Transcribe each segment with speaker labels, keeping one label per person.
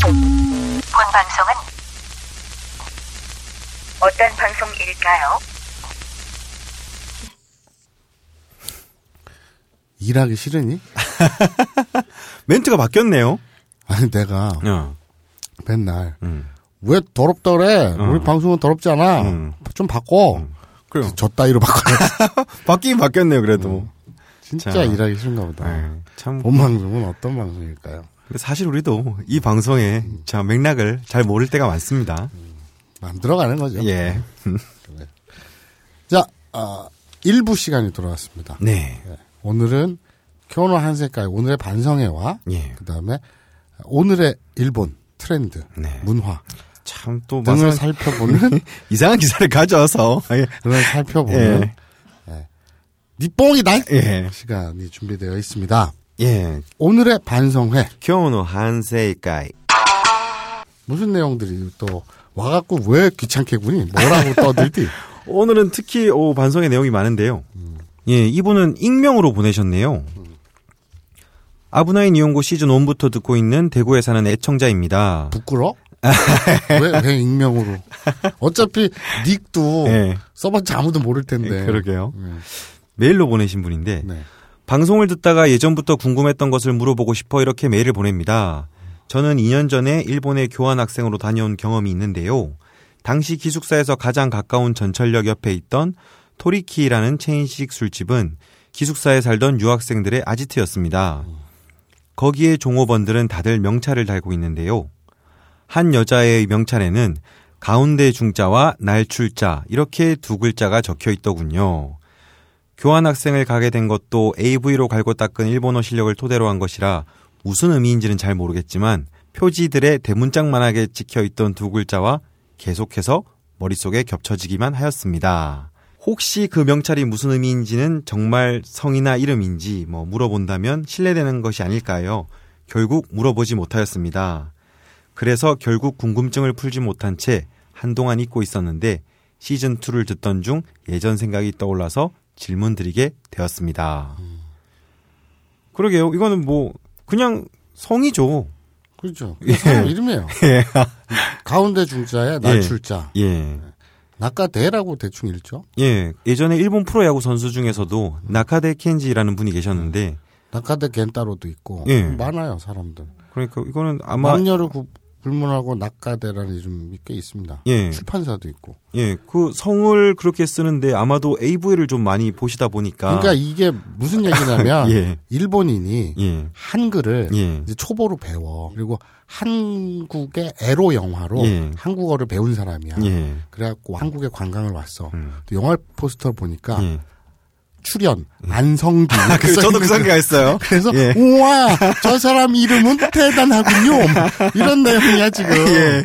Speaker 1: 탐본 방송은 어떤 방송일까요?
Speaker 2: 일하기 싫으니?
Speaker 3: 멘트가 바뀌었네요.
Speaker 2: 아니 내가
Speaker 3: 어.
Speaker 2: 맨날
Speaker 3: 음.
Speaker 2: 왜 더럽다 그래?
Speaker 3: 어.
Speaker 2: 우리 방송은 더럽지 않아.
Speaker 3: 음.
Speaker 2: 좀 바꿔.
Speaker 3: 그래요.
Speaker 2: 저 따위로 바꿔야
Speaker 3: 바뀌긴 바뀌었네요, 그래도.
Speaker 2: 진짜
Speaker 3: 자.
Speaker 2: 일하기 싫은가 보다.
Speaker 3: 네, 참.
Speaker 2: 본 방송은 어떤 방송일까요?
Speaker 3: 근데 사실 우리도 이 방송의 자 맥락을 잘 모를 때가 많습니다.
Speaker 2: 만들어가는 거죠.
Speaker 3: 예.
Speaker 2: 자, 아, 1부 시간이 돌아왔습니다.
Speaker 3: 네.
Speaker 2: 오늘은 교노 한세까지 오늘의 반성회와
Speaker 3: 예.
Speaker 2: 그 다음에 오늘의 일본 트렌드,
Speaker 3: 네.
Speaker 2: 문화
Speaker 3: 참 또 맛을
Speaker 2: 살펴보는
Speaker 3: 이상한 기사를 가져와서 예.
Speaker 2: 등을 살펴보는
Speaker 3: 예.
Speaker 2: 니뽕이다
Speaker 3: 예.
Speaker 2: 시간이 준비되어 있습니다.
Speaker 3: 예.
Speaker 2: 오늘의 반성회
Speaker 3: 교노 한세이까이.
Speaker 2: 무슨 내용들이 또 와갖고 왜 귀찮게 구니 뭐라고 떠들디?
Speaker 3: 오늘은 특히 오, 반성의 내용이 많은데요. 예, 이분은 익명으로 보내셨네요. 아브나인 이용고 시즌 1부터 듣고 있는 대구에 사는 애청자입니다.
Speaker 2: 부끄러? 왜, 왜 익명으로? 어차피 닉도
Speaker 3: 예.
Speaker 2: 써봤자 아무도 모를 텐데.
Speaker 3: 예, 그러게요.
Speaker 2: 네.
Speaker 3: 메일로 보내신 분인데
Speaker 2: 네.
Speaker 3: 방송을 듣다가 예전부터 궁금했던 것을 물어보고 싶어 이렇게 메일을 보냅니다. 저는 2년 전에 일본에 교환 학생으로 다녀온 경험이 있는데요. 당시 기숙사에서 가장 가까운 전철역 옆에 있던 토리키라는 체인식 술집은 기숙사에 살던 유학생들의 아지트였습니다. 거기에 종업원들은 다들 명찰을 달고 있는데요. 한 여자의 명찰에는 가운데 중자와 날출자 이렇게 두 글자가 적혀 있더군요. 교환 학생을 가게 된 것도 AV로 갈고 닦은 일본어 실력을 토대로 한 것이라 무슨 의미인지는 잘 모르겠지만 표지들의 대문짝만하게 찍혀 있던 두 글자와 계속해서 머릿속에 겹쳐지기만 하였습니다. 혹시 그 명찰이 무슨 의미인지는 정말 성이나 이름인지 뭐 물어본다면 신뢰되는 것이 아닐까요? 결국 물어보지 못하였습니다. 그래서 결국 궁금증을 풀지 못한 채 한동안 잊고 있었는데 시즌2를 듣던 중 예전 생각이 떠올라서 질문 드리게 되었습니다. 그러게요. 이거는 뭐, 그냥 성이죠.
Speaker 2: 그렇죠.
Speaker 3: 예.
Speaker 2: 사람 이름이에요. 가운데 중자에 날출자.
Speaker 3: 예.
Speaker 2: 낙가대라고 대충 읽죠.
Speaker 3: 예. 예전에 일본 프로야구 선수 중에서도 나카데 켄지라는 분이 계셨는데,
Speaker 2: 낙가대 겐따로도 있고
Speaker 3: 예.
Speaker 2: 많아요 사람들.
Speaker 3: 그러니까 이거는 아마,
Speaker 2: 남녀를 구, 불문하고 낙가대라는 이름이 꽤 있습니다.
Speaker 3: 예.
Speaker 2: 출판사도 있고.
Speaker 3: 예. 그 성을 그렇게 쓰는데 아마도 AV를 좀 많이 보시다 보니까.
Speaker 2: 그러니까 이게 무슨 얘기냐면
Speaker 3: 예.
Speaker 2: 일본인이
Speaker 3: 예.
Speaker 2: 한글을
Speaker 3: 예.
Speaker 2: 이제 초보로 배워. 그리고 한국의 에로 영화로
Speaker 3: 예.
Speaker 2: 한국어를 배운 사람이야.
Speaker 3: 예.
Speaker 2: 그래갖고 한국에 관광을 왔어.
Speaker 3: 음.
Speaker 2: 또 영화 포스터를 보니까
Speaker 3: 예.
Speaker 2: 출연 안성기.
Speaker 3: 아, 그, 저도 그 생각 했어요.
Speaker 2: 그래서
Speaker 3: 예.
Speaker 2: 우와 저 사람 이름은 대단하군요. 이런 내용이야 지금.
Speaker 3: 예.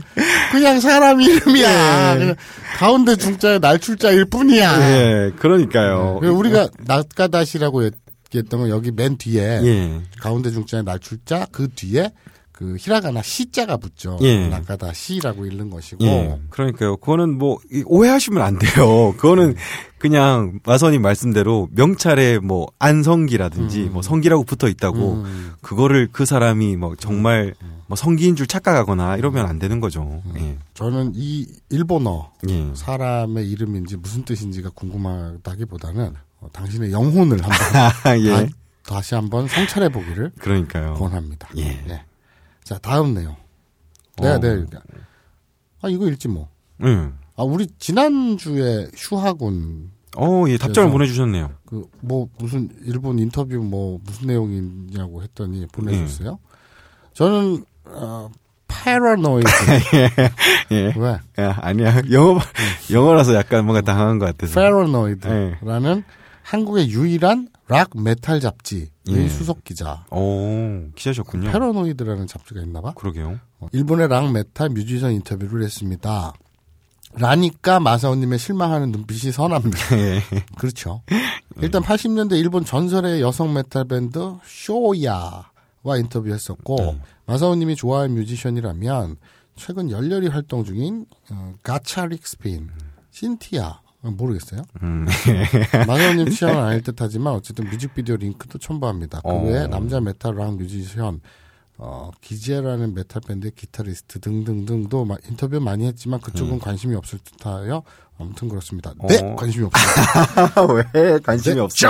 Speaker 2: 그냥 사람 이름이야.
Speaker 3: 예.
Speaker 2: 그냥 가운데 중자에 날출자일 뿐이야.
Speaker 3: 예. 그러니까요.
Speaker 2: 그리고 우리가 낙가다시라고 얘기했던 건 여기 맨 뒤에
Speaker 3: 예.
Speaker 2: 가운데 중자에 날출자 그 뒤에 그 히라가나 시자가 붙죠.
Speaker 3: 예.
Speaker 2: 낙가다 시라고 읽는 것이고.
Speaker 3: 예. 그러니까요. 그거는 뭐 이- 오해하시면 안 돼요. 그거는 그냥 마선님 말씀대로 명찰에 뭐 안성기라든지 뭐 성기라고 붙어 있다고
Speaker 2: 음.
Speaker 3: 그거를 그 사람이 뭐 정말 뭐 성기인 줄 착각하거나 이러면 안 되는 거죠. 예.
Speaker 2: 저는 이 일본어
Speaker 3: 예.
Speaker 2: 사람의 이름인지 무슨 뜻인지가 궁금하다기보다는 어, 당신의 영혼을 한번
Speaker 3: 아, 예.
Speaker 2: 다, 시 한번 성찰해 보기를
Speaker 3: 그러니까요.
Speaker 2: 권합니다.
Speaker 3: 예.
Speaker 2: 자 다음 내용. 내가
Speaker 3: 어.
Speaker 2: 내가 읽게. 아 이거 읽지 뭐.
Speaker 3: 응.
Speaker 2: 아 우리 지난 주에 슈하군
Speaker 3: 어, 예, 답장을 보내주셨네요.
Speaker 2: 그 뭐 무슨 일본 인터뷰 뭐 무슨 내용이냐고 했더니 보내줬어요.
Speaker 3: 음.
Speaker 2: 저는 어 Paranoid
Speaker 3: 예.
Speaker 2: 왜
Speaker 3: 야, 아니야. 영어, 영어라서 약간 뭔가 당황한 것 같아서.
Speaker 2: Paranoid라는 한국의 유일한 락 메탈 잡지의
Speaker 3: 예.
Speaker 2: 수석 기자.
Speaker 3: 오, 기자셨군요.
Speaker 2: Paranoid라는 잡지가 있나 봐.
Speaker 3: 그러게요.
Speaker 2: 어, 일본의 락 메탈 뮤지션 인터뷰를 했습니다. 라니까 마사오님의 실망하는 눈빛이 선합니다.
Speaker 3: 예.
Speaker 2: 그렇죠. 일단 80년대 일본 전설의 여성 메탈 밴드 Show-Ya와 인터뷰했었고
Speaker 3: 네.
Speaker 2: 마사오님이 좋아하는 뮤지션이라면 최근 열렬히 활동 중인 어, Gacharic Spin, Cyntia 어, 모르겠어요.
Speaker 3: 음.
Speaker 2: 마사오님 취향은 아닐 듯하지만 어쨌든 뮤직비디오 링크도 첨부합니다. 그
Speaker 3: 어.
Speaker 2: 외에 남자 메탈 락 뮤지션 어, Gyze라는 메탈 밴드의 기타리스트 등등등도 마- 인터뷰 많이 했지만 그쪽은 관심이 없을 듯하여 아무튼 그렇습니다. 네,
Speaker 3: 음. 어.
Speaker 2: 관심이 없습니다.
Speaker 3: 왜 관심이
Speaker 2: 네,
Speaker 3: 없어?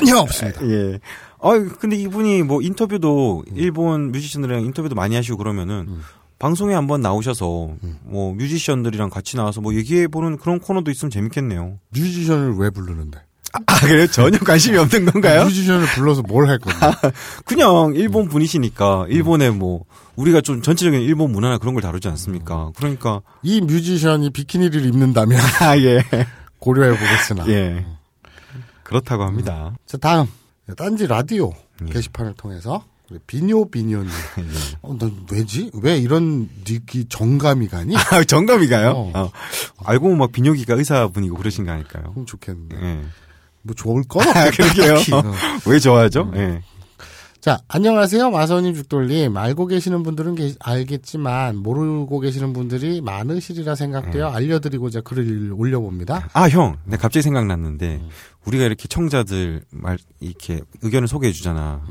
Speaker 2: 전혀 없습니다.
Speaker 3: 예. 아 근데 이분이 뭐 인터뷰도 일본 뮤지션들이랑 인터뷰도 많이 하시고 그러면은
Speaker 2: 음.
Speaker 3: 방송에 한번 나오셔서 뭐 뮤지션들이랑 같이 나와서 뭐 얘기해 보는 그런 코너도 있으면 재밌겠네요.
Speaker 2: 뮤지션을 왜 부르는데?
Speaker 3: 아 그래요? 전혀 관심이 없는 건가요?
Speaker 2: 뮤지션을 불러서 뭘 할 건데?
Speaker 3: 그냥
Speaker 2: 음.
Speaker 3: 일본 분이시니까 일본의 뭐 우리가 좀 전체적인 일본 문화나 그런 걸 다루지 않습니까? 그러니까
Speaker 2: 이 뮤지션이 비키니를 입는다면
Speaker 3: 아 예.
Speaker 2: 고려해 보겠으나.
Speaker 3: 예. 그렇다고 합니다.
Speaker 2: 자, 다음. 딴지 라디오
Speaker 3: 예.
Speaker 2: 게시판을 통해서 비뇨 비뇨님. 어, 난 왜지? 왜 이런 닉이 정감이 가니?
Speaker 3: 아, 정감이 가요?
Speaker 2: 어.
Speaker 3: 어. 알고 보면 막 비뇨기가 의사분이고 그러신 거 아닐까요?
Speaker 2: 그럼 좋겠는데.
Speaker 3: 예.
Speaker 2: 뭐 좋을 건 없겠다.
Speaker 3: 아, 그러게요.
Speaker 2: 어.
Speaker 3: 왜 좋아하죠? 예.
Speaker 2: 자, 안녕하세요. 마사오님 죽돌님. 알고 계시는 분들은 계- 알겠지만 모르고 계시는 분들이 많으시리라 생각되어
Speaker 3: 네.
Speaker 2: 알려드리고자 글을 올려봅니다.
Speaker 3: 아, 형. 내가 갑자기 생각났는데, 우리가 이렇게 청자들 말, 이렇게 의견을 소개해 주잖아.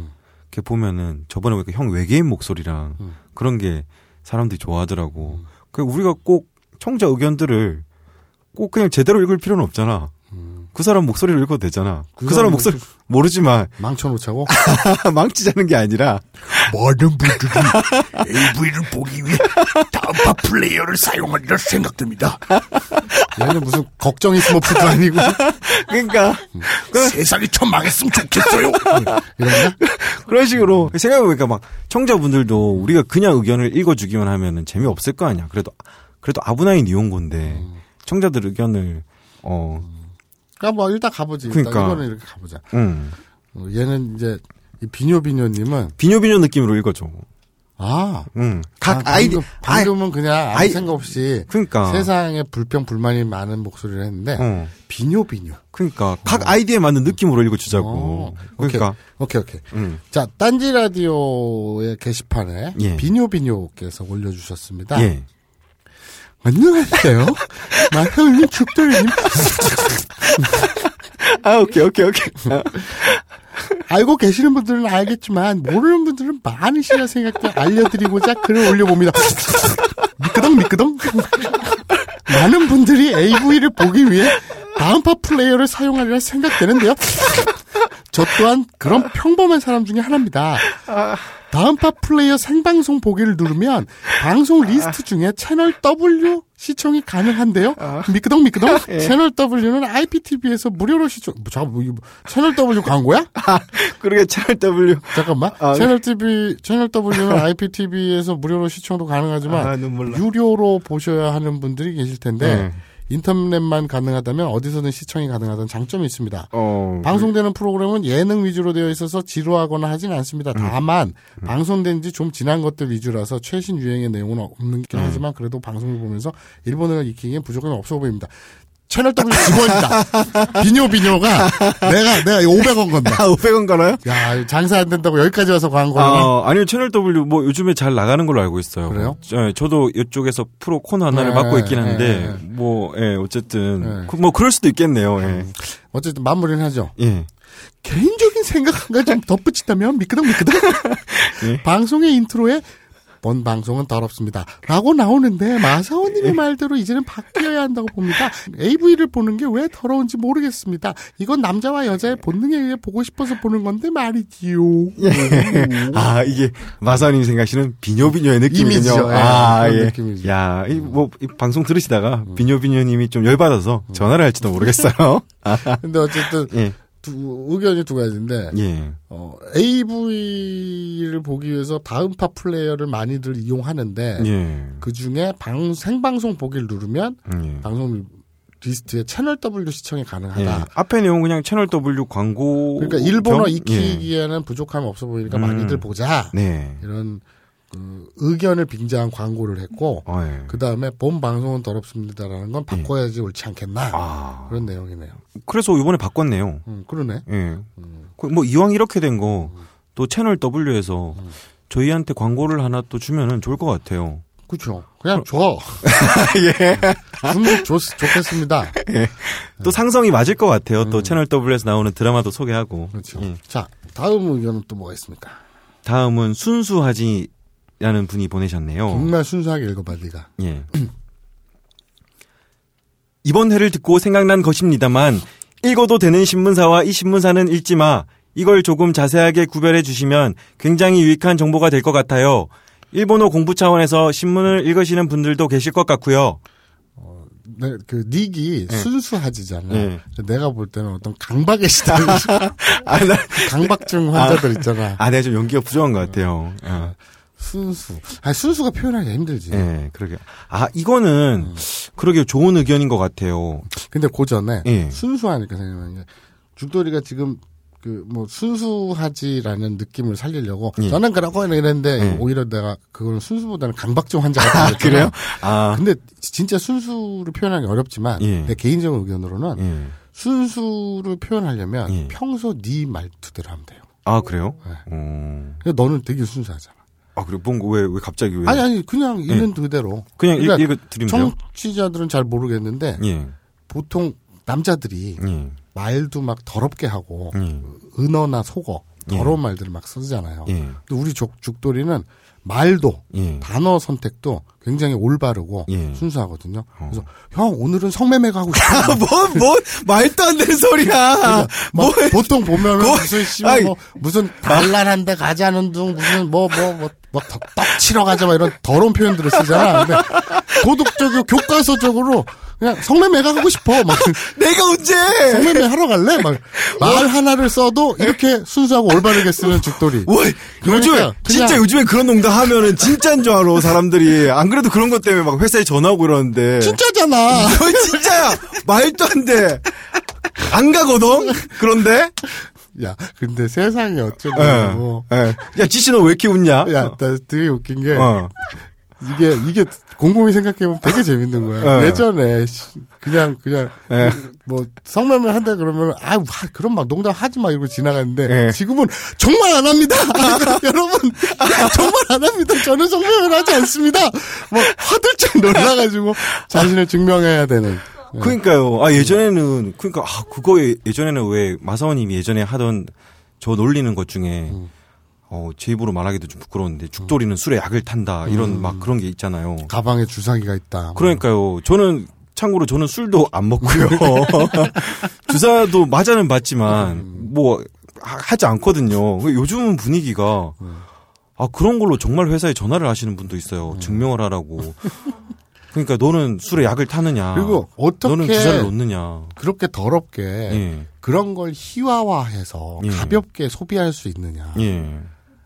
Speaker 3: 이렇게 보면은, 저번에 보니까 형 외계인 목소리랑
Speaker 2: 음.
Speaker 3: 그런 게 사람들이 좋아하더라고. 그 우리가 꼭 청자 의견들을 꼭 그냥 제대로 읽을 필요는 없잖아. 그 사람 목소리를 읽어도 되잖아. 그,
Speaker 2: 음. 그
Speaker 3: 사람
Speaker 2: 사람
Speaker 3: 목소리 모르지만
Speaker 2: 망쳐놓자고.
Speaker 3: 망치자는 게 아니라
Speaker 4: 많은 분들이 AV를 보기 위해 다음파 플레이어를 사용하리라 생각됩니다.
Speaker 2: 얘는 무슨 걱정이 스머프도 아니고.
Speaker 3: 그러니까
Speaker 4: 세상이 참 망했으면 좋겠어요.
Speaker 2: 이런가?
Speaker 3: 그런 식으로 생각해보니까 막 청자분들도 우리가 그냥 의견을 읽어주기만 하면은 재미 없을 거 아니야. 그래도 그래도 아브나인 이용고인데 청자들 의견을 어
Speaker 2: 그러니까 뭐 일단 가보지.
Speaker 3: 그러니까.
Speaker 2: 이거는 이렇게 가보자.
Speaker 3: 음.
Speaker 2: 어, 얘는 이제 이 비뇨비뇨님은
Speaker 3: 비뇨비뇨 느낌으로 읽어줘.
Speaker 2: 아,
Speaker 3: 음. 각
Speaker 2: 아,
Speaker 3: 아, 이디
Speaker 2: 방금, 방금은 그냥 아무
Speaker 3: 아이-
Speaker 2: 생각 없이
Speaker 3: 그러니까
Speaker 2: 세상에 불평 불만이 많은 목소리를 했는데
Speaker 3: 어.
Speaker 2: 비뇨 비뇨.
Speaker 3: 그러니까 각 아이디에 맞는 느낌으로 읽어주자고.
Speaker 2: 어,
Speaker 3: 그러니까
Speaker 2: 오케이 오케이.
Speaker 3: 음.
Speaker 2: 자 딴지 라디오의 게시판에
Speaker 3: 예.
Speaker 2: 비뇨 비뇨께서 올려주셨습니다.
Speaker 3: 예.
Speaker 2: 안녕하세요. 마형님 죽돌님
Speaker 3: 아 오케이 오케이 오케이.
Speaker 2: 알고 계시는 분들은 알겠지만 모르는 분들은 많으시라 생각돼 알려드리고자 글을 올려봅니다. 미끄덩 미끄덩. 많은 분들이 AV를 보기 위해 다음파 플레이어를 사용하리라 생각되는데요. 저 또한 그런 평범한 사람 중에 하나입니다. 다음팟 플레이어 생방송 보기를 누르면 방송 리스트 중에 채널 W 시청이 가능한데요. 미끄덩 미끄덩. 채널 W는 IPTV에서 무료로 시청. 뭐, 잠깐 뭐, 채널 W 광고야?
Speaker 3: 그러게 채널 W.
Speaker 2: 잠깐만.
Speaker 3: 아,
Speaker 2: 채널 TV, 채널 W는 IPTV에서 무료로 시청도 가능하지만
Speaker 3: 아.
Speaker 2: 유료로 보셔야 하는 분들이 계실 텐데
Speaker 3: 네.
Speaker 2: 인터넷만 가능하다면 어디서든 시청이 가능하다는 장점이 있습니다.
Speaker 3: 어.
Speaker 2: 방송되는 프로그램은 예능 위주로 되어 있어서 지루하거나 하진 않습니다. 다만 방송된 지 좀 지난 것들 위주라서 최신 유행의 내용은 없는 긴 하지만 그래도 방송을 보면서 일본어를 익히기엔 부족함이 없어 보입니다. 채널 W 직원이다. 비뇨 비뇨가 내가 내가 500원 건다.
Speaker 3: 아 500원 가나요?
Speaker 2: 야 장사 안 된다고 여기까지 와서 광고를 해?
Speaker 3: 아, 아니요, 채널 W, 뭐, 요즘에 잘 나가는 걸로 알고 있어요.
Speaker 2: 그래요?
Speaker 3: 예, 저도 이쪽에서 프로 코너 하나를
Speaker 2: 네,
Speaker 3: 맡고 있긴 한데,
Speaker 2: 네, 네.
Speaker 3: 뭐, 예, 어쨌든,
Speaker 2: 네. 음.
Speaker 3: 그, 뭐, 그럴 수도 있겠네요, 예.
Speaker 2: 어쨌든 마무리는 하죠.
Speaker 3: 예.
Speaker 2: 개인적인 생각 한 가지 좀 덧붙이자면 미끄덩 미끄덩
Speaker 3: 예.
Speaker 2: 방송의 인트로에 본 방송은 더럽습니다. 라고 나오는데 마사오님의
Speaker 3: 예.
Speaker 2: 말대로 이제는 바뀌어야 한다고 봅니다. AV를 보는 게 왜 더러운지 모르겠습니다. 이건 남자와 여자의 본능에 의해 보고 싶어서 보는 건데 말이지요.
Speaker 3: 아, 이게, 마사님 생각하시는 비뇨비뇨의 느낌이군요.
Speaker 2: 예,
Speaker 3: 아, 예.
Speaker 2: 느낌이죠.
Speaker 3: 야, 이, 뭐, 이 방송 들으시다가, 비뇨비뇨님이 좀 열받아서 전화를 할지도 모르겠어요. 아,
Speaker 2: 근데 어쨌든
Speaker 3: 예,
Speaker 2: 두, 의견이 두 가지인데
Speaker 3: 예.
Speaker 2: 어, AV를 보기 위해서 다음 팟플레이어를 많이들 이용하는데
Speaker 3: 예.
Speaker 2: 그 중에 방 생방송 보기를 누르면
Speaker 3: 예.
Speaker 2: 방송 리스트에 채널 W 시청이
Speaker 3: 예.
Speaker 2: 가능하다.
Speaker 3: 앞에 내용 그냥 채널 W 광고.
Speaker 2: 그러니까 일본어
Speaker 3: 겸-
Speaker 2: 익히기에는 부족함이 없어 보이니까
Speaker 3: 음.
Speaker 2: 많이들 보자.
Speaker 3: 예. 네.
Speaker 2: 이런 그 의견을 빙자한 광고를 했고
Speaker 3: 어, 예.
Speaker 2: 그 다음에 본 방송은 더럽습니다라는 건 바꿔야지 옳지 않겠나
Speaker 3: 아.
Speaker 2: 그런 내용이네요.
Speaker 3: 그래서 이번에 바꿨네요.
Speaker 2: 음, 그러네.
Speaker 3: 예. 그뭐 이왕 이렇게 된 거 또 채널 W에서
Speaker 2: 음.
Speaker 3: 저희한테 광고를 하나 또 주면은 좋을 것 같아요.
Speaker 2: 그렇죠. 그냥 줘.
Speaker 3: 예.
Speaker 2: 중국 좋, 좋겠습니다.
Speaker 3: 또 상성이 맞을 것 같아요. 또 채널 W에서 나오는 드라마도 소개하고.
Speaker 2: 그렇죠.
Speaker 3: 예.
Speaker 2: 자, 다음 의견은 또 뭐가 있습니까?
Speaker 3: 다음은 순수하지 라는 분이 보내셨네요.
Speaker 2: 정말 순수하게 읽어봐, 네가.
Speaker 3: 예. 이번 회를 듣고 생각난 것입니다만 읽어도 되는 신문사와 이 신문사는 읽지 마. 이걸 조금 자세하게 구별해 주시면 굉장히 유익한 정보가 될 것 같아요. 일본어 공부 차원에서 신문을 읽으시는 분들도 계실 것 같고요.
Speaker 2: 네, 그 닉이 순수하지잖아.
Speaker 3: 예.
Speaker 2: 내가 볼 때는 어떤 강박의 시대,
Speaker 3: 아, 나,
Speaker 2: 강박증 환자들 있잖아.
Speaker 3: 아, 내가 좀 연기가 부족한 것 같아요. 아,
Speaker 2: 순수. 아니, 순수가 표현하기 힘들지.
Speaker 3: 예, 그러게. 아, 이거는, 그러게 좋은 의견인 것 같아요.
Speaker 2: 근데 그 전에
Speaker 3: 예.
Speaker 2: 순수하니까 생각나는 게 죽돌이가 지금 그 뭐 순수하지라는 느낌을 살리려고
Speaker 3: 예.
Speaker 2: 저는 그러고 이랬는데
Speaker 3: 예.
Speaker 2: 오히려 내가 그걸 순수보다는 강박증 환자 같은
Speaker 3: 아,
Speaker 2: 거
Speaker 3: 그래요? 아,
Speaker 2: 근데 진짜 순수를 표현하기 어렵지만
Speaker 3: 예.
Speaker 2: 내 개인적인 의견으로는
Speaker 3: 예.
Speaker 2: 순수를 표현하려면
Speaker 3: 예.
Speaker 2: 평소 네 말투대로 하면 돼요.
Speaker 3: 아, 그래요?
Speaker 2: 네.
Speaker 3: 어.
Speaker 2: 근데 너는 되게 순수하잖아.
Speaker 3: 아, 그래, 뭔가, 왜, 왜 갑자기 왜.
Speaker 2: 아니 아니 그냥 있는 그대로.
Speaker 3: 그냥
Speaker 2: 그러니까
Speaker 3: 읽, 읽어드리면?
Speaker 2: 청취자들은 잘 모르겠는데
Speaker 3: 예.
Speaker 2: 보통 남자들이
Speaker 3: 예.
Speaker 2: 말도 막 더럽게 하고
Speaker 3: 예.
Speaker 2: 은어나 속어
Speaker 3: 예.
Speaker 2: 더러운 말들을 막 쓰잖아요.
Speaker 3: 예.
Speaker 2: 근데 우리 죽, 죽돌이는 말도
Speaker 3: 예.
Speaker 2: 단어 선택도 굉장히 올바르고
Speaker 3: 예.
Speaker 2: 순수하거든요. 그래서 형 오늘은 성매매가 하고 싶어.
Speaker 3: 아, 뭐, 뭐, 말도 안 되는 소리야. 뭐,
Speaker 2: 막 보통 보면은
Speaker 3: 뭐,
Speaker 2: 무슨 씨. 뭐 무슨 단란한 데 가자는 둥 무슨 뭐 뭐 뭐 떡 치러 가자 막 이런 더러운 표현들을 쓰잖아. 근데 도덕적이고 교과서적으로 그냥 성매매가 하고 싶어. 막
Speaker 3: 내가 언제!
Speaker 2: 성매매 하러 갈래? 막 말 하나를 써도 이렇게 순수하고 올바르게 쓰는 죽돌이.
Speaker 3: 뭐, 요즘에,
Speaker 2: 그러니까
Speaker 3: 진짜 요즘에 그런 농담 하면은 진짜인 줄 알아, 사람들이. 안 그래도 그런 것 때문에 막 회사에 전화 오고 이러는데.
Speaker 2: 진짜잖아.
Speaker 3: 너 진짜야! 말도 안 돼! 안 가거든? 그런데?
Speaker 2: 야, 근데 세상이
Speaker 3: 예.
Speaker 2: 어쩌고.
Speaker 3: 예. 야, 지씨 너 왜 이렇게 웃냐?
Speaker 2: 야, 나 되게 웃긴 게
Speaker 3: 어.
Speaker 2: 이게 이게 곰곰이 생각해보면 되게 재밌는 거야.
Speaker 3: 예.
Speaker 2: 예전에 씨, 그냥 그냥
Speaker 3: 예.
Speaker 2: 뭐 성매매 한다 그러면 아 그런 막 농담 하지 마 이러고 지나갔는데
Speaker 3: 예.
Speaker 2: 지금은 정말 안 합니다. 여러분 정말 안 합니다. 저는 성매매를 하지 않습니다. 뭐 화들짝 놀라가지고 자신을 증명해야 되는. 예.
Speaker 3: 그러니까요. 아, 예전에는, 그러니까, 아, 그거 예- 예전에는 왜 마사오님이 예전에 하던 저 놀리는 것 중에,
Speaker 2: 음.
Speaker 3: 어, 제 입으로 말하기도 좀 부끄러운데, 죽돌이는 술에 약을 탄다.
Speaker 2: 음.
Speaker 3: 이런 막 그런 게 있잖아요.
Speaker 2: 가방에 주사기가 있다. 뭐.
Speaker 3: 그러니까요. 저는 참고로 저는 술도 안 먹고요. 주사도 맞아는 맞지만 뭐 하- 하지 않거든요. 요즘은 분위기가 아 그런 걸로 정말 회사에 전화를 하시는 분도 있어요. 증명을 하라고. 그러니까 너는 술에 약을 타느냐?
Speaker 2: 그리고
Speaker 3: 너는
Speaker 2: 어떻게
Speaker 3: 주사를 놓느냐?
Speaker 2: 그렇게 더럽게
Speaker 3: 예,
Speaker 2: 그런 걸 희화화해서
Speaker 3: 예.
Speaker 2: 가볍게 소비할 수 있느냐.
Speaker 3: 예,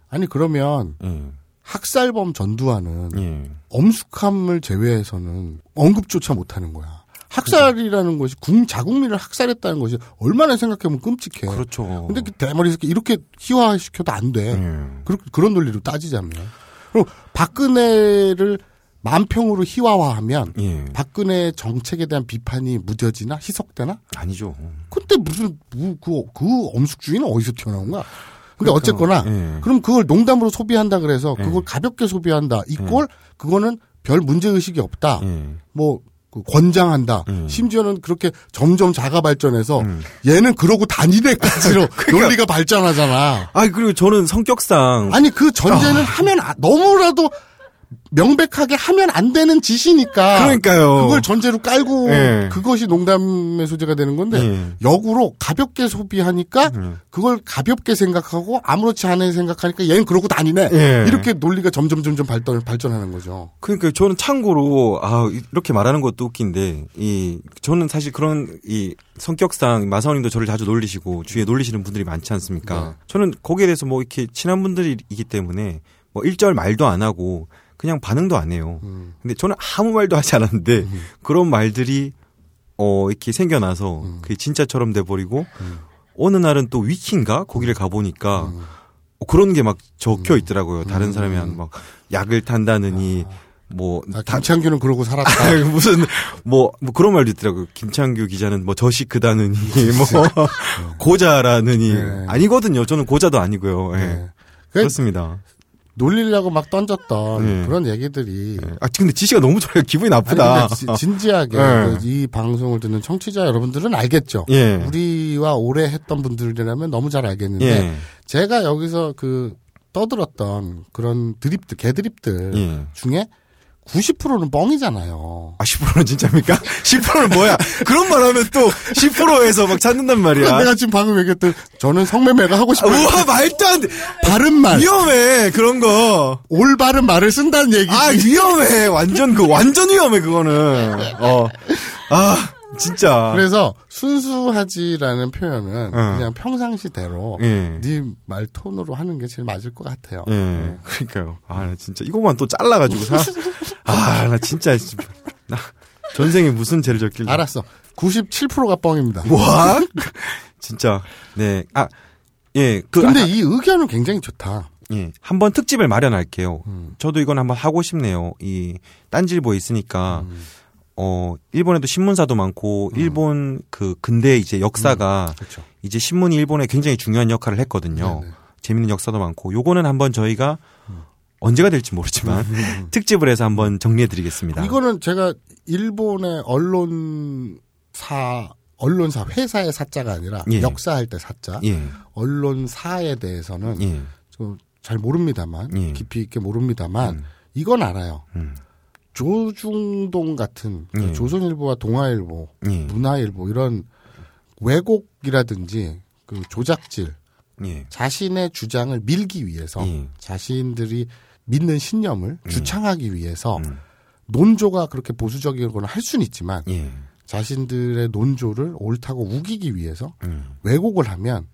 Speaker 2: 아니 그러면
Speaker 3: 예,
Speaker 2: 학살범 전두환은
Speaker 3: 예.
Speaker 2: 엄숙함을 제외해서는 언급조차 못하는 거야. 학살이라는 것이 국 자국민을 학살했다는 것이 얼마나 생각해보면 끔찍해.
Speaker 3: 그렇죠.
Speaker 2: 근데 그 대머리 새끼 이렇게 희화시켜도 안 돼.
Speaker 3: 예.
Speaker 2: 그런 그런 논리로 따지자면. 그리고 박근혜를 만평으로 희화화하면
Speaker 3: 예.
Speaker 2: 박근혜 정책에 대한 비판이 무뎌지나 희석되나?
Speaker 3: 아니죠.
Speaker 2: 근데 무슨 뭐, 그, 그 엄숙주의는 어디서 튀어나온 거야? 근데
Speaker 3: 그러니까,
Speaker 2: 어쨌거나
Speaker 3: 예.
Speaker 2: 그럼 그걸 농담으로 소비한다 그래서
Speaker 3: 예.
Speaker 2: 그걸 가볍게 소비한다. 이꼴 그거는 별 문제 의식이 없다.
Speaker 3: 예.
Speaker 2: 뭐그 권장한다.
Speaker 3: 음.
Speaker 2: 심지어는 그렇게 점점 자가 발전해서
Speaker 3: 음.
Speaker 2: 얘는 그러고 다니래까지로 논리가 발전하잖아.
Speaker 3: 아 그리고 저는 성격상
Speaker 2: 아니 그 전제는 하면 아- 너무라도 명백하게 하면 안 되는 짓이니까.
Speaker 3: 그러니까요.
Speaker 2: 그걸 전제로 깔고
Speaker 3: 예.
Speaker 2: 그것이 농담의 소재가 되는 건데
Speaker 3: 예.
Speaker 2: 역으로 가볍게 소비하니까
Speaker 3: 음.
Speaker 2: 그걸 가볍게 생각하고 아무렇지 않게 생각하니까 얘는 그러고 다니네.
Speaker 3: 예.
Speaker 2: 이렇게 논리가 점점 점점 발전 발전하는 거죠.
Speaker 3: 그러니까 저는 참고로 아 이렇게 말하는 것도 웃긴데 이 저는 사실 그런 이 성격상 마사오님도 저를 자주 놀리시고 주위에 놀리시는 분들이 많지 않습니까?
Speaker 2: 네.
Speaker 3: 저는 거기에 대해서 뭐 이렇게 친한 분들이기 때문에 뭐 일절 말도 안 하고 그냥 반응도 안 해요.
Speaker 2: 음.
Speaker 3: 근데 저는 아무 말도 하지 않았는데 그런 말들이 어 이렇게 생겨나서
Speaker 2: 음.
Speaker 3: 그게 진짜처럼 돼 버리고 어느 날은 또 위키인가 거기를
Speaker 2: 음.
Speaker 3: 가보니까 어, 그런 게 막 적혀 있더라고요. 다른 사람이 한막 약을 탄다느니 뭐
Speaker 2: 아,
Speaker 3: 다-
Speaker 2: 김창규는 그러고 살았다.
Speaker 3: 아, 무슨 뭐, 뭐 그런 말도 있더라고요. 김창규 기자는 뭐 저시크다느니 뭐 고자라느니
Speaker 2: 네.
Speaker 3: 아니거든요. 저는 고자도 아니고요. 예.
Speaker 2: 네. 그
Speaker 3: 그렇습니다.
Speaker 2: 놀리려고 막 던졌던
Speaker 3: 예.
Speaker 2: 그런 얘기들이
Speaker 3: 아 근데 지시가 너무 좋아요. 기분이
Speaker 2: 아니
Speaker 3: 나쁘다.
Speaker 2: 근데 지- 진지하게
Speaker 3: 예.
Speaker 2: 그이 방송을 듣는 청취자 여러분들은 알겠죠.
Speaker 3: 예.
Speaker 2: 우리와 오래 했던 분들이라면 너무 잘 알겠는데
Speaker 3: 예.
Speaker 2: 제가 여기서 그 떠들었던 그런 드립들, 개드립들
Speaker 3: 예.
Speaker 2: 중에 90%는 뻥이잖아요.
Speaker 3: 아 10%는 진짜입니까? 10%는 뭐야? 그런 말 하면 또 10%에서 막 찾는단 말이야.
Speaker 2: 내가 지금 방금 얘기했던 저는 성매매가 하고
Speaker 3: 아,
Speaker 2: 싶어요.
Speaker 3: 우와 말도 안 돼.
Speaker 2: 바른 말,
Speaker 3: 위험해 그런 거.
Speaker 2: 올바른 말을 쓴다는 얘기.
Speaker 3: 아 위험해. 완전 그 완전 위험해 그거는. 어. 아 진짜.
Speaker 2: 그래서 순수하지라는 표현은
Speaker 3: 어.
Speaker 2: 그냥 평상시대로
Speaker 3: 예.
Speaker 2: 네말 톤으로 하는 게 제일 맞을 것 같아요.
Speaker 3: 예. 그러니까요. 아, 나 진짜 이거만 또 잘라가지고 사. 아, 나 진짜 나 전생에 무슨 죄를 졌길래.
Speaker 2: 알았어. 97%가 뻥입니다.
Speaker 3: 뭐? 진짜. 네. 아, 예. 그
Speaker 2: 근데
Speaker 3: 아,
Speaker 2: 이 의견은 굉장히 좋다.
Speaker 3: 예. 한번 특집을 마련할게요.
Speaker 2: 음.
Speaker 3: 저도 이건 한번 하고 싶네요. 이 딴질보에 있으니까
Speaker 2: 음.
Speaker 3: 어 일본에도 신문사도 많고 일본 그 근대 이제 역사가
Speaker 2: 그렇죠.
Speaker 3: 이제 신문이 일본에 굉장히 중요한 역할을 했거든요.
Speaker 2: 네네.
Speaker 3: 재밌는 역사도 많고 요거는 한번 저희가 언제가 될지 모르지만 특집을 해서 한번 정리해 드리겠습니다.
Speaker 2: 이거는 제가 일본의 언론사 언론사 회사의 사자가 아니라
Speaker 3: 예.
Speaker 2: 역사할 때 사자
Speaker 3: 예.
Speaker 2: 언론사에 대해서는
Speaker 3: 예.
Speaker 2: 좀잘 모릅니다만
Speaker 3: 예.
Speaker 2: 깊이 있게 모릅니다만
Speaker 3: 음.
Speaker 2: 이건 알아요.
Speaker 3: 음.
Speaker 2: 조중동 같은
Speaker 3: 예.
Speaker 2: 조선일보와 동아일보,
Speaker 3: 예.
Speaker 2: 문화일보 이런 왜곡이라든지 그 조작질
Speaker 3: 예.
Speaker 2: 자신의 주장을 밀기 위해서
Speaker 3: 예.
Speaker 2: 자신들이 믿는 신념을 주창하기 위해서
Speaker 3: 음.
Speaker 2: 논조가 그렇게 보수적이거나 할 수는 있지만
Speaker 3: 예.
Speaker 2: 자신들의 논조를 옳다고 우기기 위해서
Speaker 3: 음.
Speaker 2: 왜곡을 하면